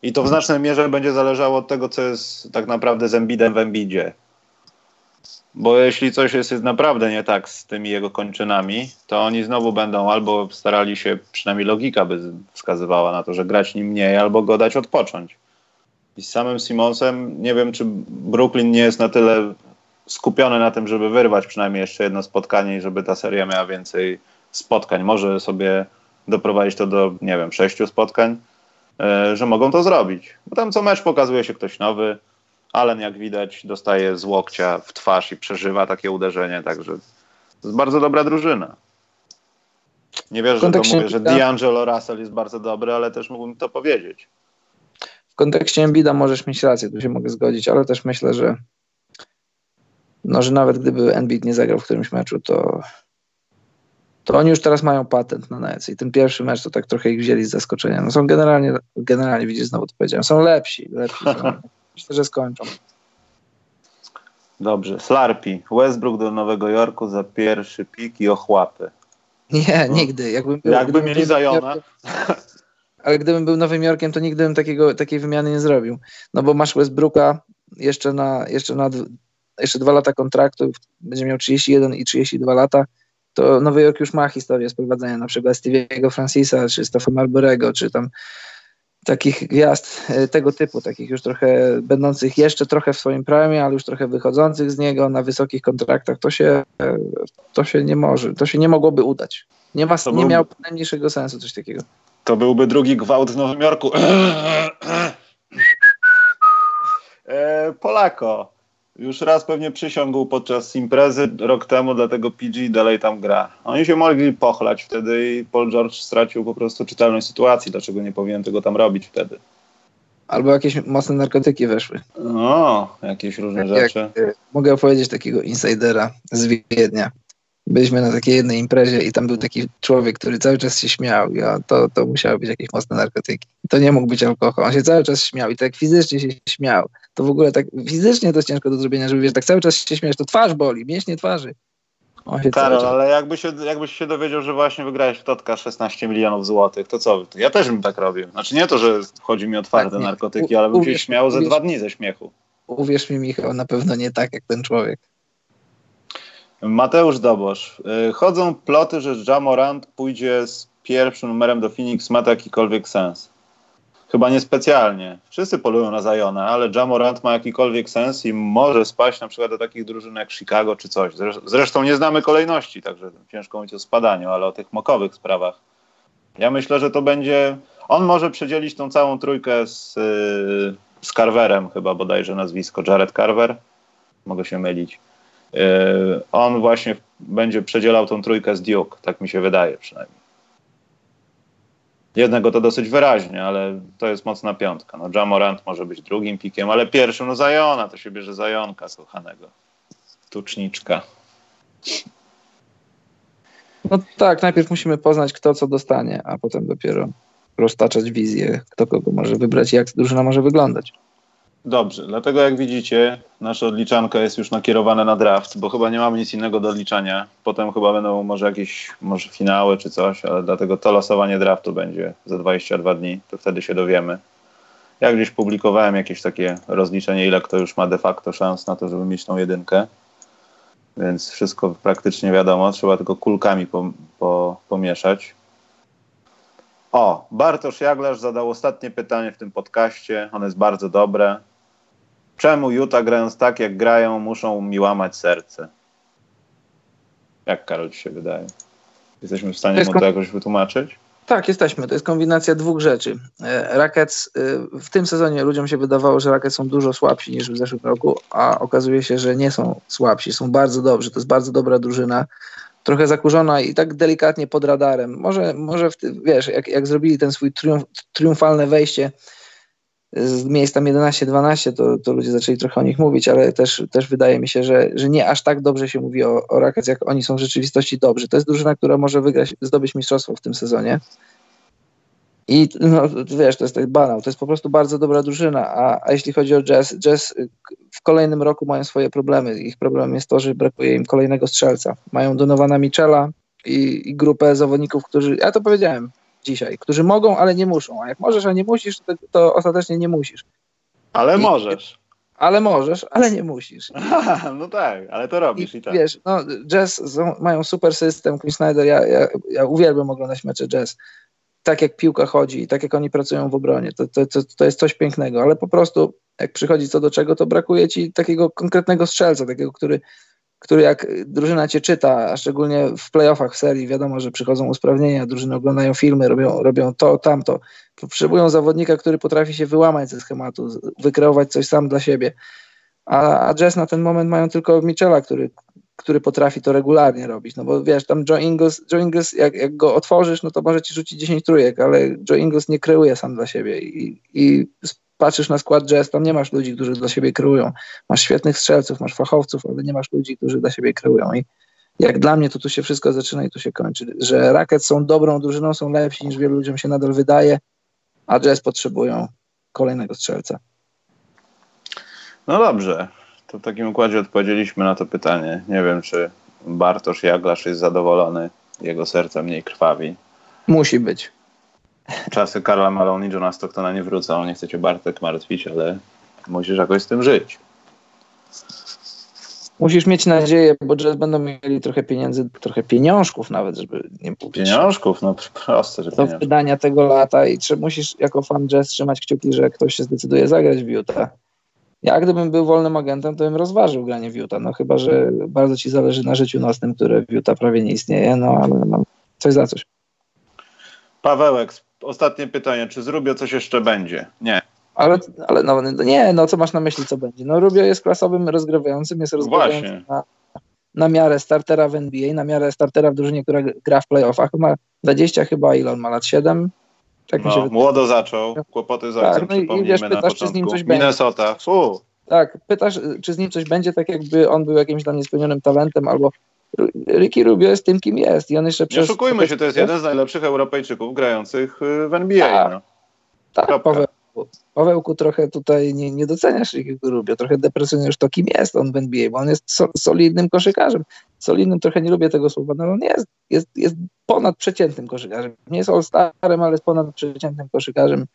I to w znacznej mierze będzie zależało od tego, co jest tak naprawdę z Embidem w Embidzie. Bo jeśli coś jest, jest naprawdę nie tak z tymi jego kończynami, to oni znowu będą albo starali się, przynajmniej logika by wskazywała na to, że grać nim mniej, albo go dać odpocząć. I z samym Simonsem nie wiem, czy Brooklyn nie jest na tyle skupiony na tym, żeby wyrwać przynajmniej jeszcze jedno spotkanie i żeby ta seria miała więcej spotkań. Może sobie doprowadzić to do, nie wiem, sześciu spotkań, że mogą to zrobić. Bo tam co mecz pokazuje się ktoś nowy. Allen, jak widać, dostaje z łokcia w twarz i przeżywa takie uderzenie, także to jest bardzo dobra drużyna. Nie wierzę, że to mówię, że D'Angelo Russell jest bardzo dobry, ale też mógłbym to powiedzieć.
W kontekście Embida możesz mieć rację, tu się mogę zgodzić, ale też myślę, że no, że nawet gdyby Embiid nie zagrał w którymś meczu, to to oni już teraz mają patent na Nets i ten pierwszy mecz to tak trochę ich wzięli z zaskoczenia. No są generalnie, generalnie widzisz, znowu to powiedziałem, są lepsi, lepsi są. Myślę, że skończą.
Dobrze. Slarpi. Westbrook do Nowego Jorku za pierwszy pik i ochłapy.
Nie, no. nigdy. Jakbym
był, Jakby mieli Zajona.
Ale gdybym był Nowym Jorkiem, to nigdy bym takiego, takiej wymiany nie zrobił. No bo masz Westbrooka jeszcze na, jeszcze na jeszcze dwa lata kontraktu, będzie miał 31 i 32 lata, to Nowy Jork już ma historię sprowadzenia na przykład Stevie'ego Francisa, czy Steffa Marborego, czy tam takich gwiazd e, tego typu, takich już trochę będących jeszcze trochę w swoim prime, ale już trochę wychodzących z niego na wysokich kontraktach, to się, e, to się nie może, to się nie mogłoby udać. Nie, ma, nie miał najmniejszego sensu coś takiego.
To byłby drugi gwałt w Nowym Jorku. e, Polako. Już raz pewnie przysiągł podczas imprezy rok temu, dlatego PG dalej tam gra. Oni się mogli pochlać wtedy i Paul George stracił po prostu czytelność sytuacji, dlaczego nie powinien tego tam robić wtedy.
Albo jakieś mocne narkotyki weszły.
No, jakieś różne jak, rzeczy. Jak,
mogę opowiedzieć takiego insidera z Wiednia byliśmy na takiej jednej imprezie i tam był taki człowiek, który cały czas się śmiał i to, to musiały być jakieś mocne narkotyki. To nie mógł być alkohol. On się cały czas śmiał i tak fizycznie się śmiał. To w ogóle tak fizycznie to jest ciężko do zrobienia, żeby wiesz, tak cały czas się śmiać, to twarz boli, mięśnie twarzy.
Karol, ale jakbyś się, jakbyś się dowiedział, że właśnie wygrałeś w Totka 16 milionów złotych, to co? Ja też bym tak robił. Znaczy nie to, że chodzi mi o twarde tak, narkotyki, ale bym się śmiał ze dwa dni ze śmiechu.
Uwierz mi, Michał, na pewno nie tak jak ten człowiek.
Mateusz Dobosz. Y, chodzą ploty, że Jamorant pójdzie z pierwszym numerem do Phoenix. Ma to jakikolwiek sens? Chyba niespecjalnie. Wszyscy polują na Zajona, ale Jamorant ma jakikolwiek sens i może spaść na przykład do takich drużyn jak Chicago czy coś. Zresztą nie znamy kolejności, także ciężko mówić o spadaniu, ale o tych mokowych sprawach. Ja myślę, że to będzie... On może przedzielić tą całą trójkę z, y, z Carverem, chyba bodajże nazwisko. Jared Carver? Mogę się mylić E, on właśnie będzie przedzielał tą trójkę z Duke, tak mi się wydaje przynajmniej. Jednego to dosyć wyraźnie, ale to jest mocna piątka. No, Jamorant może być drugim pikiem, ale pierwszym, no Zajona, to się bierze Zajonka kochanego. Tuczniczka.
No tak, najpierw musimy poznać, kto co dostanie, a potem dopiero roztaczać wizję, kto kogo może wybrać i jak drużyna może wyglądać.
Dobrze, dlatego jak widzicie, nasza odliczanka jest już nakierowana na draft, bo chyba nie mamy nic innego do odliczania. Potem chyba będą może jakieś może finały czy coś, ale dlatego to losowanie draftu będzie za 22 dni, to wtedy się dowiemy. Ja gdzieś publikowałem jakieś takie rozliczenie, ile kto już ma de facto szans na to, żeby mieć tą jedynkę. Więc wszystko praktycznie wiadomo, trzeba tylko kulkami po, po, pomieszać. O, Bartosz Jaglarz zadał ostatnie pytanie w tym podcaście. Ono jest bardzo dobre. Czemu Utah grając tak, jak grają, muszą mi łamać serce? Jak Karol ci się wydaje? Jesteśmy w stanie mu to jakoś wytłumaczyć?
Tak, jesteśmy. To jest kombinacja dwóch rzeczy. E, Rockets e, w tym sezonie ludziom się wydawało, że Rockets są dużo słabsi niż w zeszłym roku, a okazuje się, że nie są słabsi, są bardzo dobrzy. To jest bardzo dobra drużyna trochę zakurzona i tak delikatnie pod radarem. Może, może w wiesz, jak, jak zrobili ten swój triumf, triumfalne wejście z miejsc tam 11-12, to, to ludzie zaczęli trochę o nich mówić, ale też, też wydaje mi się, że, że nie aż tak dobrze się mówi o, o Rockets, jak oni są w rzeczywistości dobrzy. To jest drużyna, która może wygrać, zdobyć mistrzostwo w tym sezonie. I no, wiesz, to jest tak banał, to jest po prostu bardzo dobra drużyna, a, a jeśli chodzi o jazz, jazz w kolejnym roku mają swoje problemy. Ich problemem jest to, że brakuje im kolejnego strzelca. Mają Donowana Michela i, i grupę zawodników, którzy, ja to powiedziałem, dzisiaj, którzy mogą, ale nie muszą. A jak możesz, a nie musisz, to, to ostatecznie nie musisz.
Ale
I-
możesz.
Ale możesz, ale nie musisz.
Aha, no tak, ale to robisz i, tak.
Wiesz, no, jazz mają super system, Queen Snyder, ja, ja, ja uwielbiam oglądać mecze jazz. Tak jak piłka chodzi, tak jak oni pracują w obronie, to, to, to, to jest coś pięknego, ale po prostu jak przychodzi co do czego, to brakuje ci takiego konkretnego strzelca, takiego, który, który jak drużyna cię czyta, a szczególnie w playoffach, w serii, wiadomo, że przychodzą usprawnienia, drużyny oglądają filmy, robią, robią to, tamto. Potrzebują zawodnika, który potrafi się wyłamać ze schematu, wykreować coś sam dla siebie. A, a Jazz na ten moment mają tylko Michela, który, który potrafi to regularnie robić. No bo wiesz, tam Joe Ingles, Joe Ingles jak, jak go otworzysz, no to może ci rzucić 10 trójek, ale Joe Ingles nie kreuje sam dla siebie. I, i patrzysz na skład Jazz, tam nie masz ludzi, którzy dla siebie kreują. Masz świetnych strzelców, masz fachowców, ale nie masz ludzi, którzy dla siebie kreują. I jak dla mnie to tu się wszystko zaczyna i tu się kończy. Że Rockets są dobrą drużyną, są lepsi niż wielu ludziom się nadal wydaje, a Jazz potrzebują kolejnego strzelca.
No dobrze, to w takim układzie odpowiedzieliśmy na to pytanie. Nie wiem, czy Bartosz Jaglasz jest zadowolony, jego serce mniej krwawi.
Musi być.
Czasy Karla Malone i Johna Stocktona nie wrócą, nie chcecie Bartek martwić, ale musisz jakoś z tym żyć.
Musisz mieć nadzieję, bo Jazz będą mieli trochę pieniędzy, trochę pieniążków nawet, żeby nie mówić.
Pieniążków? No proste, że
Do wydania tego lata i czy musisz jako fan Jazz trzymać kciuki, że ktoś się zdecyduje zagrać w Utah. Ja gdybym był wolnym agentem, to bym rozważył granie w Utah, no chyba, że bardzo ci zależy na życiu nocnym, które w Utah prawie nie istnieje, no ale no, coś za coś.
Pawełek, ostatnie pytanie. Czy z Rubio coś jeszcze będzie? Nie.
Ale, ale no, no nie, no co masz na myśli, co będzie? No Rubio jest klasowym rozgrywającym, jest rozgrywającym
Właśnie.
na, na miarę startera w NBA, na miarę startera w drużynie, która gra w playoffach. Ma 20 chyba, ile on ma lat? 7? Tak
No, młodo zaczął, kłopoty z
Tak,
ojcem,
no i- wiesz,
na
pytasz, czy z nim coś będzie.
Minnesota, fu.
Tak, pytasz, czy z nim coś będzie, tak jakby on był jakimś tam niespełnionym talentem, albo Ricky Rubio jest tym, kim jest i on jeszcze
Nie oszukujmy się, to jest jeden z najlepszych Europejczyków grających y, w NBA.
Tak.
No.
Tak. Pawełku, trochę tutaj nie, nie doceniasz Rickiego Rubio, trochę depresjonujesz to, kim jest on w NBA, bo on jest so, solidnym koszykarzem. Solidnym trochę nie lubię tego słowa, no ale on jest, jest, jest ponad przeciętnym koszykarzem. Nie jest all-starem, ale jest ponad przeciętnym koszykarzem.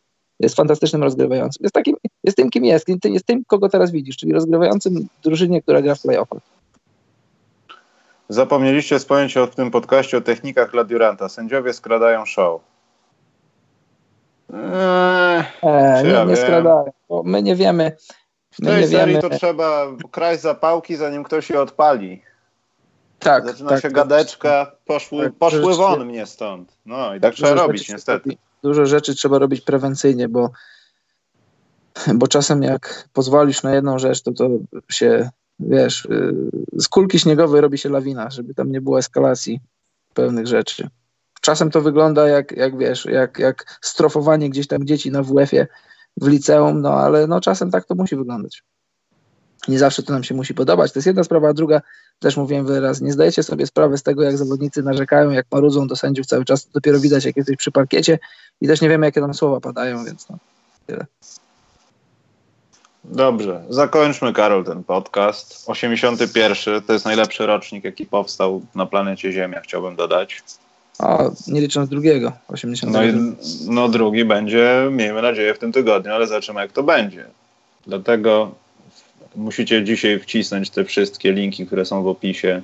Jest fantastycznym rozgrywającym. Jest, takim, jest tym, kim jest. Jest tym, kogo teraz widzisz, czyli rozgrywającym drużynie, która gra w playoffach.
Zapomnieliście wspomnieć o w tym podcaście o technikach dla Duranta. Sędziowie skradają show. Eee,
nie,
ja
nie skradają, bo my nie wiemy.
w
nie
tej serii
wiemy.
to trzeba kraść zapałki, zanim ktoś je odpali.
Tak,
Zaczyna
tak,
się
to-
gadeczka, poszły,
Tak,
poszły won mnie stąd. No i tak trzeba robić niestety.
Dużo rzeczy trzeba robić prewencyjnie, bo, bo czasem jak pozwolisz na jedną rzecz, to to się, wiesz, yy, z kulki śniegowej robi się lawina, żeby tam nie było eskalacji pewnych rzeczy. Czasem to wygląda jak, jak wiesz, jak, jak strofowanie gdzieś tam dzieci na WF-ie w liceum, no ale no czasem tak to musi wyglądać. Nie zawsze to nam się musi podobać. To jest jedna sprawa, a druga, też mówiłem wyraz, nie zdajecie sobie sprawy z tego, jak zawodnicy narzekają, jak marudzą do sędziów cały czas, to dopiero widać, jak jesteś przy parkiecie i też nie wiemy, jakie tam słowa padają, więc no.
Dobrze, zakończmy Karol ten podcast. 81 to jest najlepszy rocznik, jaki powstał na planecie Ziemia, chciałbym dodać.
O, nie licząc drugiego, 80.
No i no drugi będzie, miejmy nadzieję, w tym tygodniu, ale zobaczymy jak to będzie. Dlatego musicie dzisiaj wcisnąć te wszystkie linki, które są w opisie.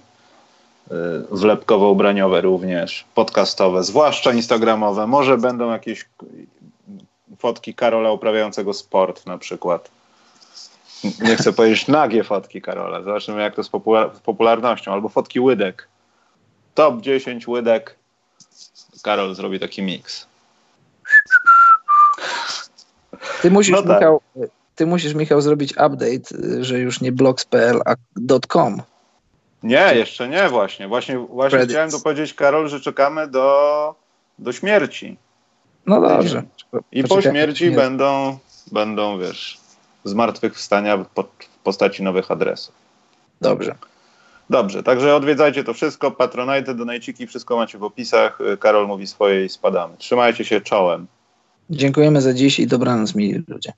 y, Wlepkowo-ubraniowe również, podcastowe, zwłaszcza instagramowe. Może będą jakieś fotki Karola uprawiającego sport na przykład. Nie chcę powiedzieć nagie fotki Karola. Zobaczymy jak to z popular- z popularnością. Albo fotki łydek. Top 10 łydek. Karol zrobi taki miks.
Ty musisz,
No tak.
Michał, ty musisz, Michał, zrobić update, że już nie blogs.pl, a .com.
Nie, jeszcze nie właśnie. Właśnie, właśnie
Credits.
chciałem dopowiedzieć, Karol, że czekamy do, do śmierci.
No dobrze.
I po śmierci
nie-
będą, będą, wiesz, zmartwychwstania w postaci nowych adresów.
Dobrze.
Dobrze, także odwiedzajcie to wszystko, Patronite, donajciki, wszystko macie w opisach. Karol mówi swoje i spadamy. Trzymajcie się czołem.
Dziękujemy za dziś i dobranoc, mili ludzie.